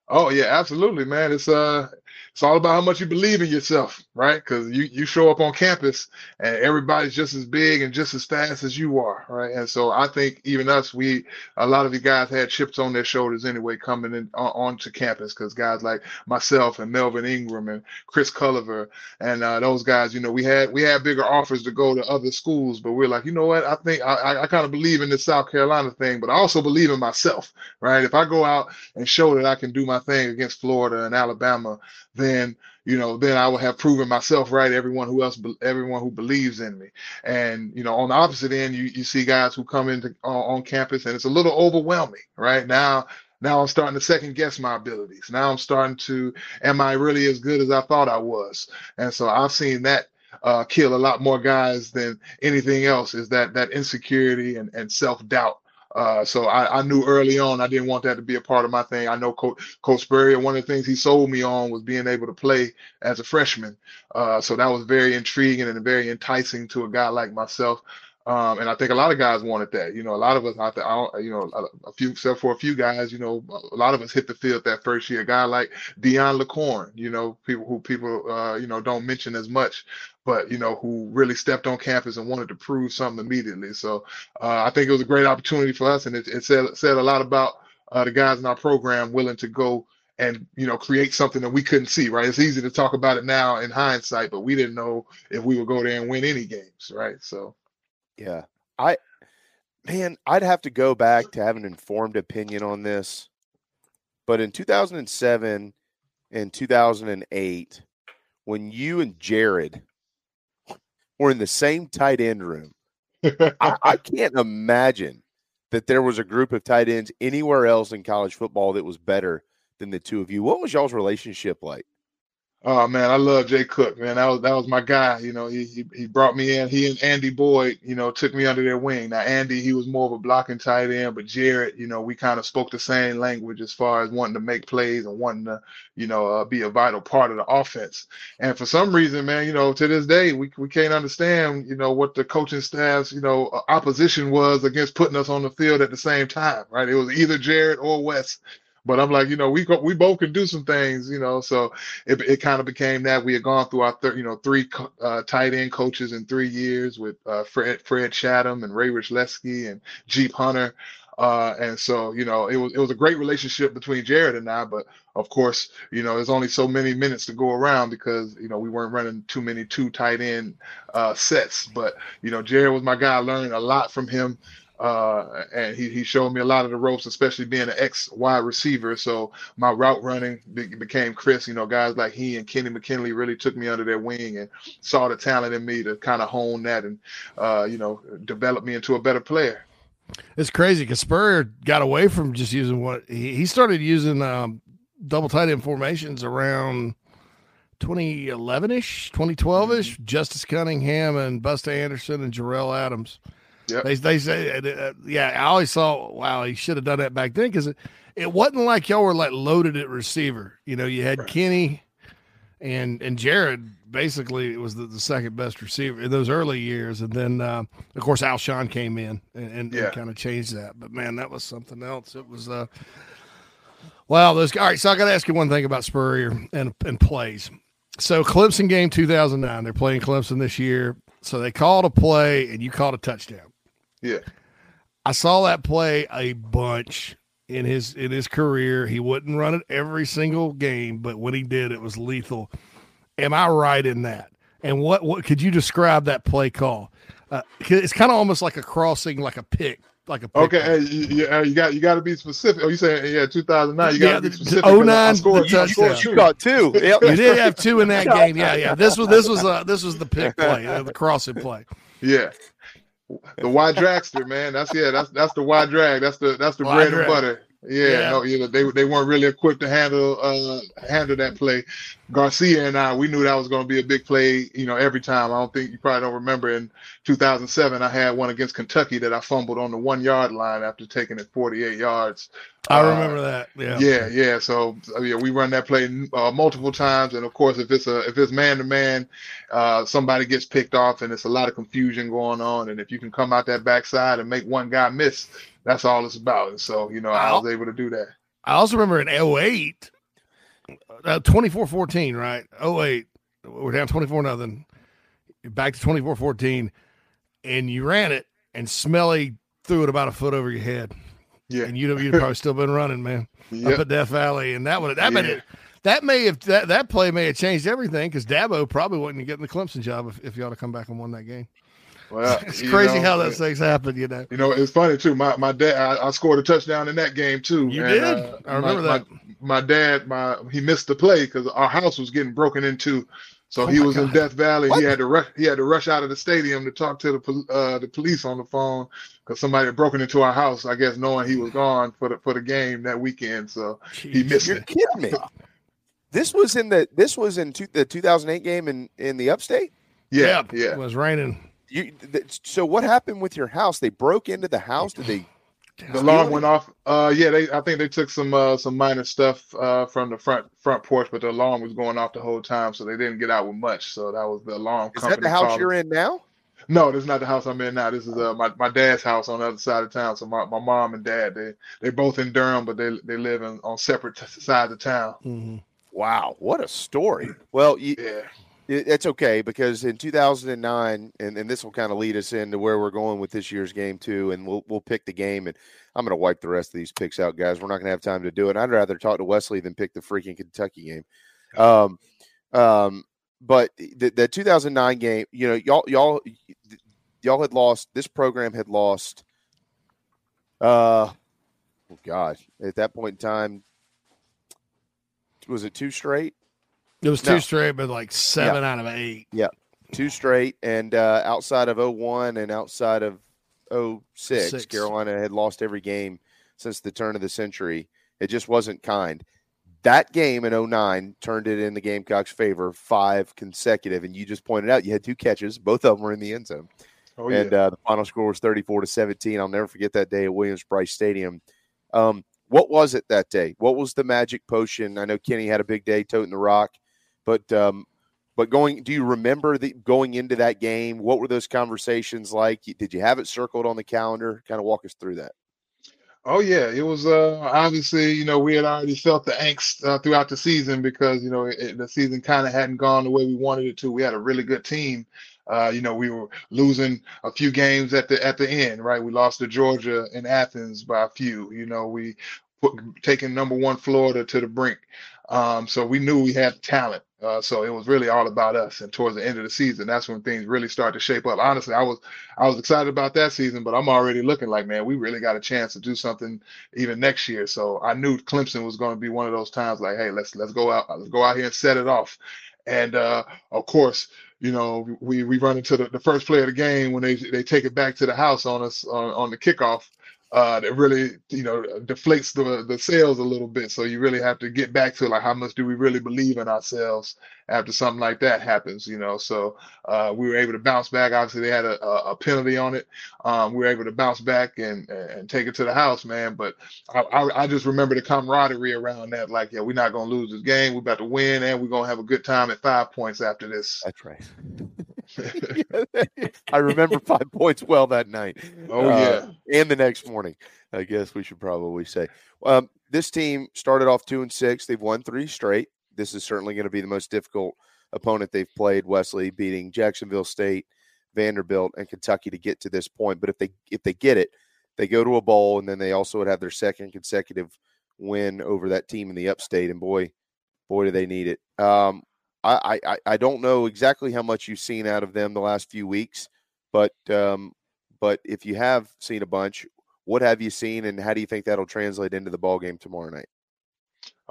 Oh yeah, absolutely, man. It's uh, it's all about how much you believe in yourself, right? Because you you show up on campus and everybody's just as big and just as fast as you are, right? And so I think even us, we a lot of the guys had chips on their shoulders anyway coming in on, onto campus because guys like myself and Melvin Ingram and Chris Culliver and uh, those guys, you know, we had we had bigger offers to go to other schools, but we're like, you know what? I think I I, I kind of believe in this South Carolina thing, but I also believe in myself, right? If I go out and show that I can do my thing against Florida and Alabama, then you know, then I will have proven myself right. Everyone who else, everyone who believes in me, and you know, on the opposite end, you you see guys who come into on, on campus and it's a little overwhelming, right? Now, now I'm starting to second guess my abilities. Now I'm starting to, am I really as good as I thought I was? And so I've seen that uh, kill a lot more guys than anything else. Is that that insecurity and and self doubt. Uh, so I, I knew early on I didn't want that to be a part of my thing. I know Coach, Coach Spurrier, one of the things he sold me on was being able to play as a freshman. Uh, so that was very intriguing and very enticing to a guy like myself. Um, and I think a lot of guys wanted that. You know, a lot of us, I, th- I don't, you know, a, few, except for a few guys, you know, a lot of us hit the field that first year. A guy like Deion LaCorn, you know, people who people, uh, you know, don't mention as much, but you know, who really stepped on campus and wanted to prove something immediately. So uh, I think it was a great opportunity for us, and it, it said said a lot about uh, the guys in our program willing to go and you know create something that we couldn't see. Right? It's easy to talk about it now in hindsight, but we didn't know if we would go there and win any games. Right? So. Yeah. I man, I'd have to go back to have an informed opinion on this. But in 2007 and 2008, when you and Jared were in the same tight end room, I, I can't imagine that there was a group of tight ends anywhere else in college football that was better than the two of you. What was y'all's relationship like? Oh man, I love Jay Cook, man. That was that was my guy. You know, he, he he brought me in. He and Andy Boyd, you know, took me under their wing. Now Andy, he was more of a blocking tight end, but Jared, you know, we kind of spoke the same language as far as wanting to make plays and wanting to, you know, uh, be a vital part of the offense. And for some reason, man, you know, to this day, we we can't understand, you know, what the coaching staff's, you know, uh, opposition was against putting us on the field at the same time, right? It was either Jared or Wes. But I'm like, you know, we we both can do some things, you know. So it, it kind of became that we had gone through our thir- you know three uh, tight end coaches in three years with uh, Fred Fred Chatham and Ray Rychleski and Jeep Hunter. Uh, and so, you know, it was it was a great relationship between Jared and I, but of course, you know, there's only so many minutes to go around because, you know, we weren't running too many two tight end uh, sets. But, you know, Jared was my guy. I learned a lot from him. Uh, and he, he showed me a lot of the ropes, especially being an ex wide receiver. So my route running be, became Chris. You know, guys like he and Kenny McKinley really took me under their wing and saw the talent in me to kind of hone that and, uh, you know, develop me into a better player. It's crazy because Spurrier got away from just using what he, he started using um, double tight end formations around 2011 ish, 2012 ish. Justice Cunningham and Busta Anderson and Jarrell Adams. Yep. They, they say, uh, yeah, I always thought, wow, he should have done that back then because it, it wasn't like y'all were like loaded at receiver. You know, you had Kenny and and Jared basically was the, the second best receiver in those early years, and then uh, of course Alshon came in and, and, Yeah. kind of changed that. But man, that was something else. It was uh, wow. Those all right. So I got to ask you one thing about Spurrier and and plays. So Clemson game 2009. They're playing Clemson this year. So they called a play, and you called a touchdown. Yeah. I saw that play a bunch in his in his career. He wouldn't run it every single game, but when he did, it was lethal. Am I right in that? And what what could you describe that play call? Uh, it's kind of almost like a crossing, like a pick, like a pick Okay, hey, you, you, got you got to be specific. Oh, you saying yeah, 2009? You got Yeah, to be specific. the 'cause I 09 scored- the touchdown. two. You got two. Yep. You did have two in that game. Yeah, yeah. This was this was uh, this was the pick play, uh, the crossing play. Yeah. The Y dragster, man. That's yeah. That's that's the Y drag. That's the that's the Y bread drag. and butter. Yeah, Yeah. know, they they weren't really equipped to handle uh handle that play. Garcia and I, we knew that was going to be a big play. You know, every time. I don't think you probably don't remember in 2007, I had one against Kentucky that I fumbled on the one yard line after taking it 48 yards. I Uh, remember that. Yeah. yeah, yeah. So uh, yeah, we run that play uh, multiple times, and of course, if it's a if it's man to man, uh, somebody gets picked off, and it's a lot of confusion going on. And if you can come out that backside and make one guy miss, that's all it's about. And so you know, I was able to do that. I also remember in 08, uh, 24-14, right? 08, we're down 24 nothing. Back to 24-14, and you ran it, and Smelley threw it about a foot over your head. Yeah. And you'd, you'd probably still been running, man, Yep. up at Death Valley. And that would that, Yeah. may, that may have that, that play may have changed everything because Dabo probably wouldn't have getting the Clemson job if, if y'all had come back and won that game. Well, It's crazy know, how those things happen, you know. You know, it's funny too. My my dad, I, I scored a touchdown in that game too. You and, did? uh, I remember my, that. My, my dad, my he missed the play because our house was getting broken into. So Oh he my was in Death Valley. What? He had to rush. He had to rush out of the stadium to talk to the pol- uh, the police on the phone because somebody had broken into our house. I guess knowing he was gone for the for the game that weekend. So he missed You're it. kidding me. This was in the this was in two, the 2008 game in in the upstate. Yeah, yeah. It was raining. You th- so what happened with your house? They broke into the house. Did they? The alarm went off. Uh, yeah, they. I think they took some uh, some minor stuff uh, from the front front porch, but the alarm was going off the whole time, so they didn't get out with much. So that was the alarm Is company. that the house calling. you're in now? No, this is not the house I'm in now. This is uh, my, my dad's house on the other side of town. So my, my mom and dad they they both in Durham, but they they live in, on separate t- sides of town. Mm-hmm. Wow, what a story. Well, you, Yeah. It, it's okay because in 2009, and, and this will kind of lead us into where we're going with this year's game too, and we'll we'll pick the game, and I'm going to wipe the rest of these picks out, guys. We're not going to have time to do it. I'd rather talk to Weslye than pick the freaking Kentucky game. Um, um, but the, the 2009 game, you know, y'all y'all y'all had lost. This program had lost. Uh, oh God, at that point in time, was it two straight? It was two No. straight, but like seven Yeah. out of eight. Yeah, two straight, and uh, outside of 01 and outside of 06, Six. Carolina had lost every game since the turn of the century. It just wasn't kind. That game in 09 turned it in the Gamecocks' favor, five consecutive, and you just pointed out you had two catches, both of them were in the end zone. Oh and yeah. uh, the final score was 34 to 17. I'll never forget that day at Williams-Brice Stadium. Um, what was it that day? What was the magic potion? I know Kenny had a big day toting the rock, but um, but going, do you remember the going into that game? What were those conversations like? Did you have it circled on the calendar? Kind of walk us through that. Oh yeah, it was uh obviously you know we had already felt the angst uh, throughout the season because you know it, the season kind of hadn't gone the way we wanted it to. We had a really good team. Uh, you know we were losing a few games at the at the end, right? We lost to Georgia and Athens by a few. You know we put taking number one Florida to the brink. Um, so we knew we had talent. Uh, so it was really all about us. And towards the end of the season, that's when things really started to shape up. Honestly, I was I was excited about that season, but I'm already looking like, man, we really got a chance to do something even next year. So I knew Clemson was going to be one of those times like, hey, let's let's go out, let's go out here and set it off. And uh, of course, you know, we we run into the, the first play of the game when they they take it back to the house on us on, on the kickoff. Uh, that really, you know, deflates the the sales a little bit. So you really have to get back to like how much do we really believe in ourselves after something like that happens, you know. So uh, we were able to bounce back. Obviously, they had a, a penalty on it. Um, we were able to bounce back and and take it to the house, man. But I, I, I just remember the camaraderie around that. Like, yeah, we're not gonna lose this game. We're about to win, and we're gonna have a good time at five points after this. That's right. I remember five points well that night. Oh, Uh, and the next morning, I guess we should probably say. Um, this team started off two and six. They've won three straight. This is certainly going to be the most difficult opponent they've played. Wesley beating Jacksonville State, Vanderbilt, and Kentucky to get to this point. But if they if they get it, they go to a bowl, and then they also would have their second consecutive win over that team in the upstate. And boy, boy, do they need it. Um, I, I I don't know exactly how much you've seen out of them the last few weeks, but um, but if you have seen a bunch, what have you seen, and how do you think that'll translate into the ball game tomorrow night?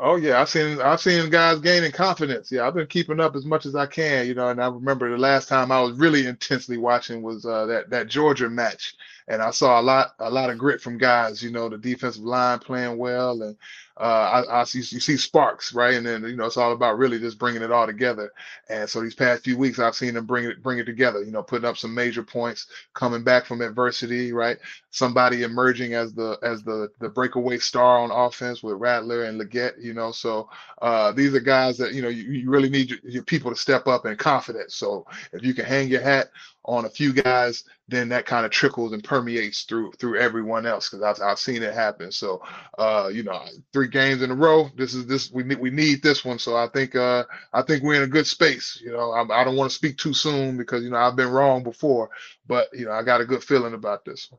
Oh yeah, I've seen I've seen guys gaining confidence. Yeah, I've been keeping up as much as I can, you know. And I remember the last time I was really intensely watching was uh, that that Georgia match, and I saw a lot a lot of grit from guys. You know, the defensive line playing well, and uh, I, I see you see sparks, right? And then you know it's all about really just bringing it all together. And so these past few weeks, I've seen them bring it bring it together. You know, putting up some major points, coming back from adversity, right? Somebody emerging as the as the the breakaway star on offense with Rattler and Legette. You know, so uh, these are guys that you know you, you really need your, your people to step up and confidence. So if you can hang your hat on a few guys, then that kind of trickles and permeates through through everyone else because I've, I've seen it happen. So uh, you know, three games in a row. This is this we need we need this one. So I think uh, I think we're in a good space. You know, I, I don't want to speak too soon because you know I've been wrong before, but you know I got a good feeling about this.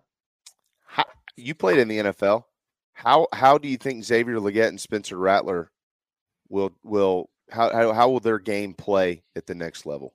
How, you played in the NFL. How how do you think Xavier Legette and Spencer Rattler will will how how, how will their game play at the next level?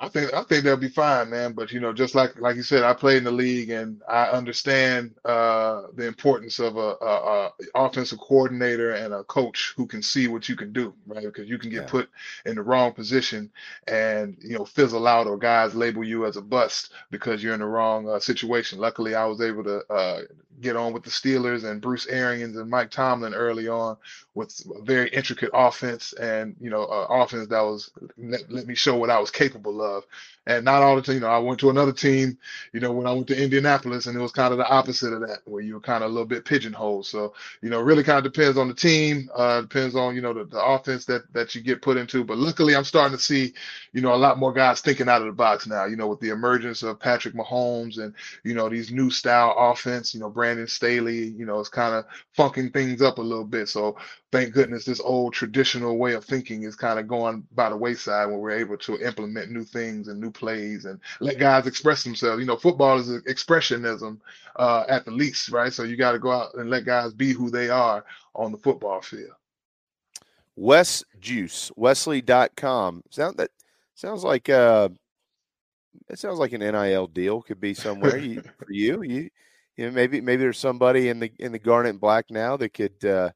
I think I think they'll be fine, man. But you know, just like like you said, I played in the league and I understand uh, the importance of a, a, a offensive coordinator and a coach who can see what you can do, right? Because you can get Yeah. put in the wrong position and you know fizzle out, or guys label you as a bust because you're in the wrong uh, situation. Luckily, I was able to uh, get on with the Steelers and Bruce Arians and Mike Tomlin early on with a very intricate offense and you know uh, offense that was let, let me show what I was capable of. And not all the time, you know, I went to another team, you know, when I went to Indianapolis, and it was kind of the opposite of that, where you were kind of a little bit pigeonholed. So, you know, really kind of depends on the team, uh, depends on, you know, the, the offense that that you get put into. But luckily, I'm starting to see, you know, a lot more guys thinking out of the box now, you know, with the emergence of Patrick Mahomes and, you know, these new style offense, you know, Brandon Staley, you know, it's kind of funking things up a little bit. So thank goodness this old traditional way of thinking is kind of going by the wayside when we're able to implement new things and new plays and let guys express themselves. You know, football is expressionism uh, at the least, right? So you got to go out and let guys be who they are on the football field. Wes Joose, Weslye.com. Sound that sounds like uh it sounds like an NIL deal could be somewhere you, for you. You you know, maybe maybe there's somebody in the in the Garnet and Black now that could uh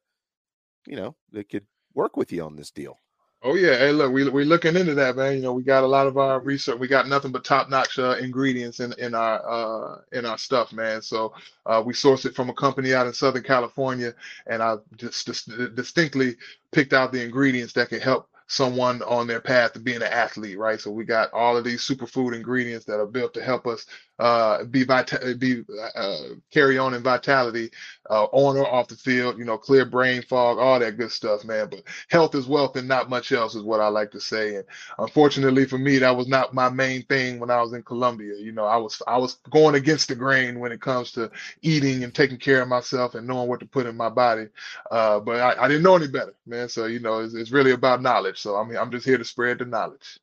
you know, that could work with you on this deal. Oh yeah, hey look, we we looking into that, man. You know, we got a lot of our research. We got nothing but top notch uh, ingredients in in our uh in our stuff, man. So uh, we source it from a company out in Southern California, and I just, distinctly picked out the ingredients that can help someone on their path to being an athlete, right? So we got all of these superfood ingredients that are built to help us uh, be vita- be uh, carry on in vitality uh, on or off the field. You know, clear brain fog, all that good stuff, man. But health is wealth, and not much else is what I like to say. And unfortunately for me, that was not my main thing when I was in Columbia. You know, I was I was going against the grain when it comes to eating and taking care of myself and knowing what to put in my body. Uh, but I, I didn't know any better, man. So you know, it's, it's really about knowledge. So I mean, I'm just here to spread the knowledge.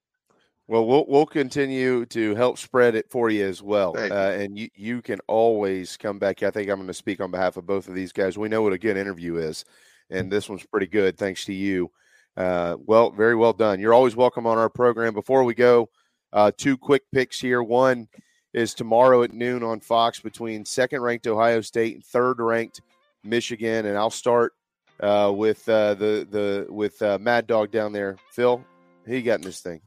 Well, we'll we'll continue to help spread it for you as well, uh, and you you can always come back. I think I'm going to speak on behalf of both of these guys. We know what a good interview is, and this one's pretty good, thanks to you. Uh, well, very well done. You're always welcome on our program. Before we go, uh, two quick picks here. One is tomorrow at noon on Fox between second-ranked Ohio State and third-ranked Michigan, and I'll start uh, with uh, the the with uh, Mad Dog down there. Phil, he got in this thing?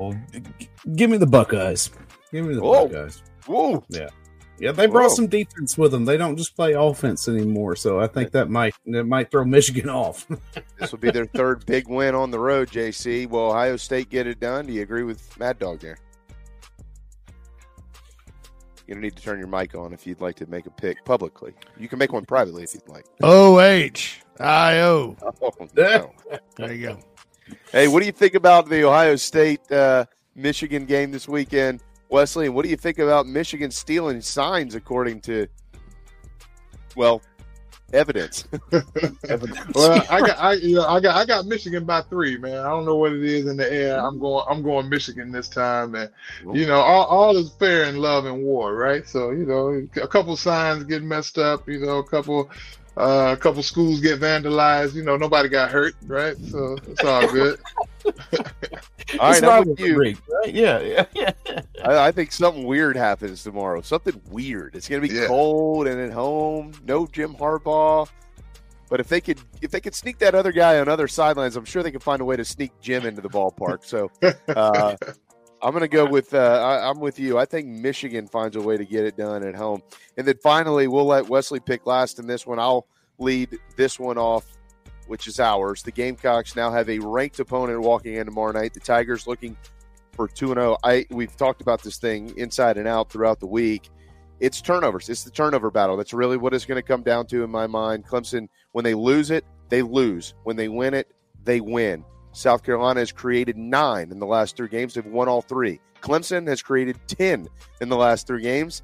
Oh, give me the Buckeyes. Give me the Whoa. Buckeyes. Whoa. Yeah. Yeah, they brought Whoa. some defense with them. They don't just play offense anymore, so I think that might that might throw Michigan off. This will be their third big win on the road, JC. Will Ohio State get it done? Do you agree with Mad Dog there? You don't need to turn your mic on if you'd like to make a pick publicly. You can make one privately if you'd like. O H I O. Oh, no. There you go. Hey, what do you think about the Ohio State uh, Michigan game this weekend, Weslye? And what do you think about Michigan stealing signs, according to, well, evidence. well, I got I you know I got I got Michigan by three, man. I don't know what it is in the air. I'm going I'm going Michigan this time, and you know all, all is fair in love and war, right? So you know a couple signs get messed up, you know a couple uh, a couple schools get vandalized. You know nobody got hurt, right? So it's all good. All right, I'm with you. Right? Yeah, yeah, yeah. I, I think something weird happens tomorrow. Something weird. It's going to be Yeah. cold and at home. No Jim Harbaugh. But if they could, if they could sneak that other guy on other sidelines, I'm sure they could find a way to sneak Jim into the ballpark. So uh, I'm going to go with. Uh, I, I'm with you. I think Michigan finds a way to get it done at home. And then finally, we'll let Weslye pick last in this one. I'll lead this one off, which is ours. The Gamecocks now have a ranked opponent walking in tomorrow night. The Tigers looking for 2 and 0. I we've talked about this thing inside and out throughout the week. It's turnovers. It's the turnover battle. That's really what it's going to come down to in my mind. Clemson, when they lose it, they lose. When they win it, they win. South Carolina has created nine in the last three games. They've won all three. Clemson has created 10 in the last three games.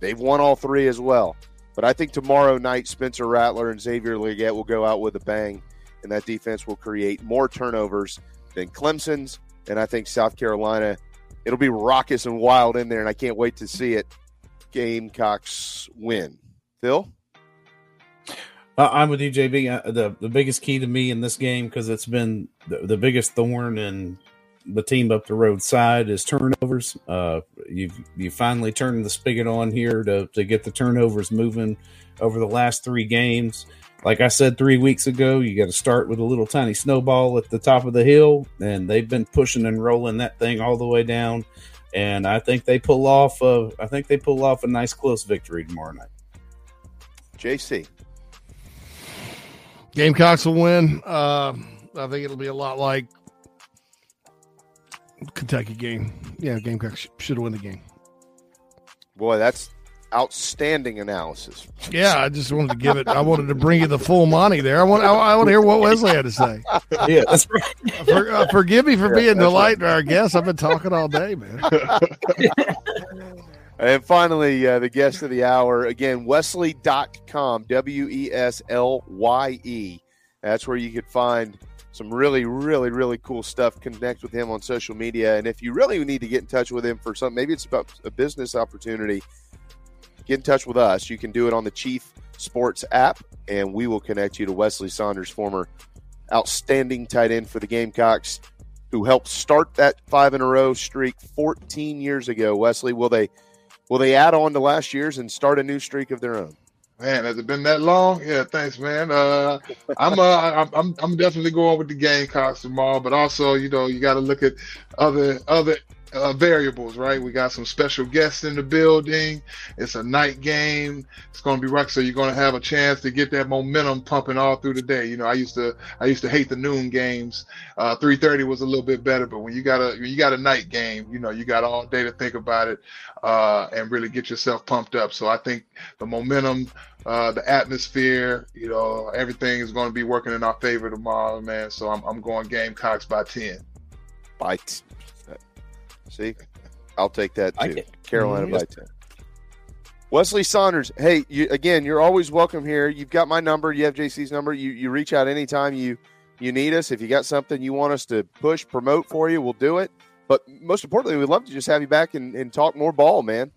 They've won all three as well. But I think tomorrow night, Spencer Rattler and Xavier Legette will go out with a bang, and that defense will create more turnovers than Clemson's. And I think South Carolina, it'll be raucous and wild in there, and I can't wait to see it. Gamecocks win. Phil? I'm with you, JB. Uh, the the biggest key to me in this game because it's been the, the biggest thorn in the team up the road side is turnovers. Uh, you you finally turned the spigot on here to to get the turnovers moving over the last three games. Like I said three weeks ago, you got to start with a little tiny snowball at the top of the hill, and they've been pushing and rolling that thing all the way down. And I think they pull off a I think they pull off a nice close victory tomorrow night. JC. Gamecocks will win. Uh, I think it'll be a lot like Kentucky game. Yeah, Gamecocks should win the game. Boy, that's outstanding analysis. Yeah, I just wanted to give it. I wanted to bring you the full money there. I want. I, I want to hear what Weslye had to say. Yeah, that's right. For, uh, forgive me for Yeah, being that's the light to our guest. I've been talking all day, man. And finally, uh, the guest of the hour again, Weslye.com, W E S L Y E. That's where you could find some really, really, really cool stuff. Connect with him on social media. And if you really need to get in touch with him for something, maybe it's about a business opportunity, get in touch with us. You can do it on the Chief Sports app, and we will connect you to Weslye Saunders, former outstanding tight end for the Gamecocks, who helped start that five in a row streak 14 years ago. Weslye, will they will they add on to last year's and start a new streak of their own? Man, has it been that long? Yeah, thanks, man. Uh, I'm, uh, I'm, I'm, I'm definitely going with the Gamecocks tomorrow, but also, you know, you got to look at other, other uh, variables, right? We got some special guests in the building. It's a night game. It's going to be rough, so you're going to have a chance to get that momentum pumping all through the day. You know, I used to, I used to hate the noon games. Uh, 3:30 was a little bit better, but when you got a, you got a night game, you know, you got all day to think about it uh, and really get yourself pumped up. So I think the momentum, uh, the atmosphere, you know, everything is going to be working in our favor tomorrow, man. So I'm, I'm going Gamecocks by 10. By see, I'll take that I too. get- Carolina Mhm. by ten. Weslye Saunders, hey, you, again, you're always welcome here. You've got my number. You have JC's number. You you reach out anytime you you need us. If you got something you want us to push, promote for you, we'll do it. But most importantly, we'd love to just have you back and, and talk more ball, man.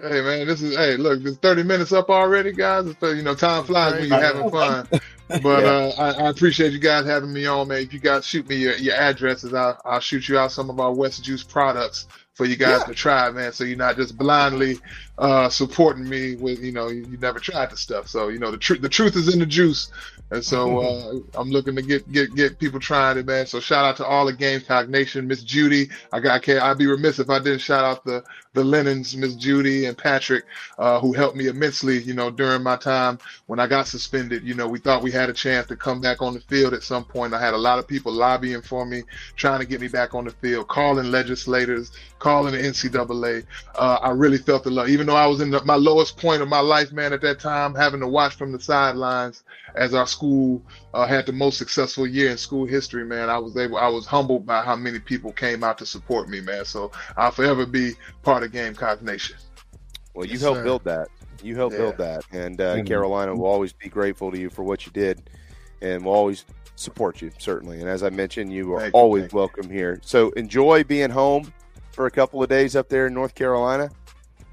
Hey man, this is hey look, it's 30 minutes up already, guys. It's, uh, you know, time flies when you're having fun. But Yeah. uh, I, I appreciate you guys having me on, man. If you guys shoot me your, your addresses, I'll, I'll shoot you out some of our Wes Joose products for you guys to try, man. So you're not just blindly uh, supporting me with you know you, you never tried the stuff. So you know the truth the truth is in the juice, and so uh, I'm looking to get get get people trying it, man. So shout out to all the Gamecock Nation, Miss Judy. I got I can't I'd be remiss if I didn't shout out the the Lennons, Miss Judy and Patrick, uh, who helped me immensely, you know, during my time when I got suspended. You know, we thought we had a chance to come back on the field at some point. I had a lot of people lobbying for me, trying to get me back on the field, calling legislators, calling the NCAA. Uh, I really felt the love, even though I was in the, my lowest point of my life, man, at that time, having to watch from the sidelines as our school uh, had the most successful year in school history, man. I was able, I was humbled by how many people came out to support me, man. So I'll forever be part of Gamecock Nation. Well, you Yes, helped sir. build that. You helped build that, and uh, Mhm. Carolina will always be grateful to you for what you did, and will always support you certainly. And as I mentioned, you are Thank you, always welcome here. So enjoy being home for a couple of days up there in North Carolina.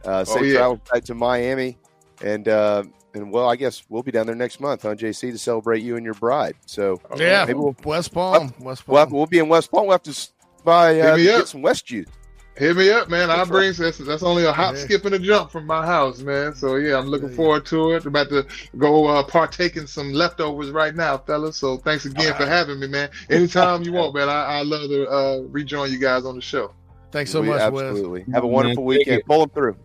Uh, safe Oh, yeah. travel back to Miami, and uh, and well, I guess we'll be down there next month, huh, JC, to celebrate you and your bride. So Yeah, maybe we'll West Palm. West Palm. we'll, we'll be in West Palm. We'll have to buy uh, Hit me get some Wes Joose. Hit me up, man. I'll bring that's, that's only a hop, Yeah. skip, and a jump from my house, man. So yeah, I'm looking forward to it. I'm about to go uh, partake in some leftovers right now, fellas. So thanks again for having me, man. Anytime you want, man. I, I love to uh, rejoin you guys on the show. Thanks so We- much, Wes. Absolutely. Have a wonderful weekend. Pull them through.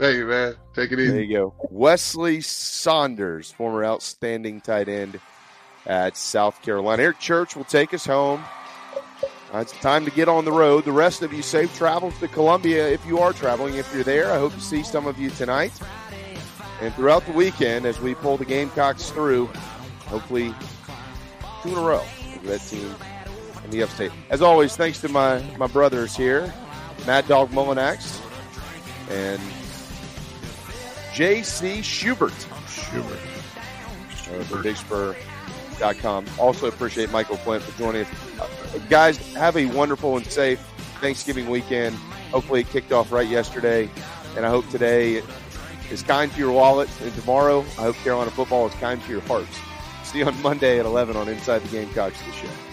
Thank you, man. Take it easy. There you go. Weslye Saunders, former outstanding tight end at South Carolina. Eric Church will take us home. Uh, It's time to get on the road. The rest of you, safe travels to Columbia if you are traveling. If you're there, I hope to see some of you tonight. And throughout the weekend, as we pull the Gamecocks through, hopefully two in a row for that team in the upstate. As always, thanks to my, my brothers here, Mad Dog Mullinax and J.C. Schubert. Schubert. Uh, BigSpur.com. Also appreciate Michael Flint for joining us. Uh, guys, have a wonderful and safe Thanksgiving weekend. Hopefully it kicked off right yesterday. And I hope today is kind to your wallet. And tomorrow, I hope Carolina football is kind to your hearts. See you on Monday at 11 on Inside the Gamecocks, the show.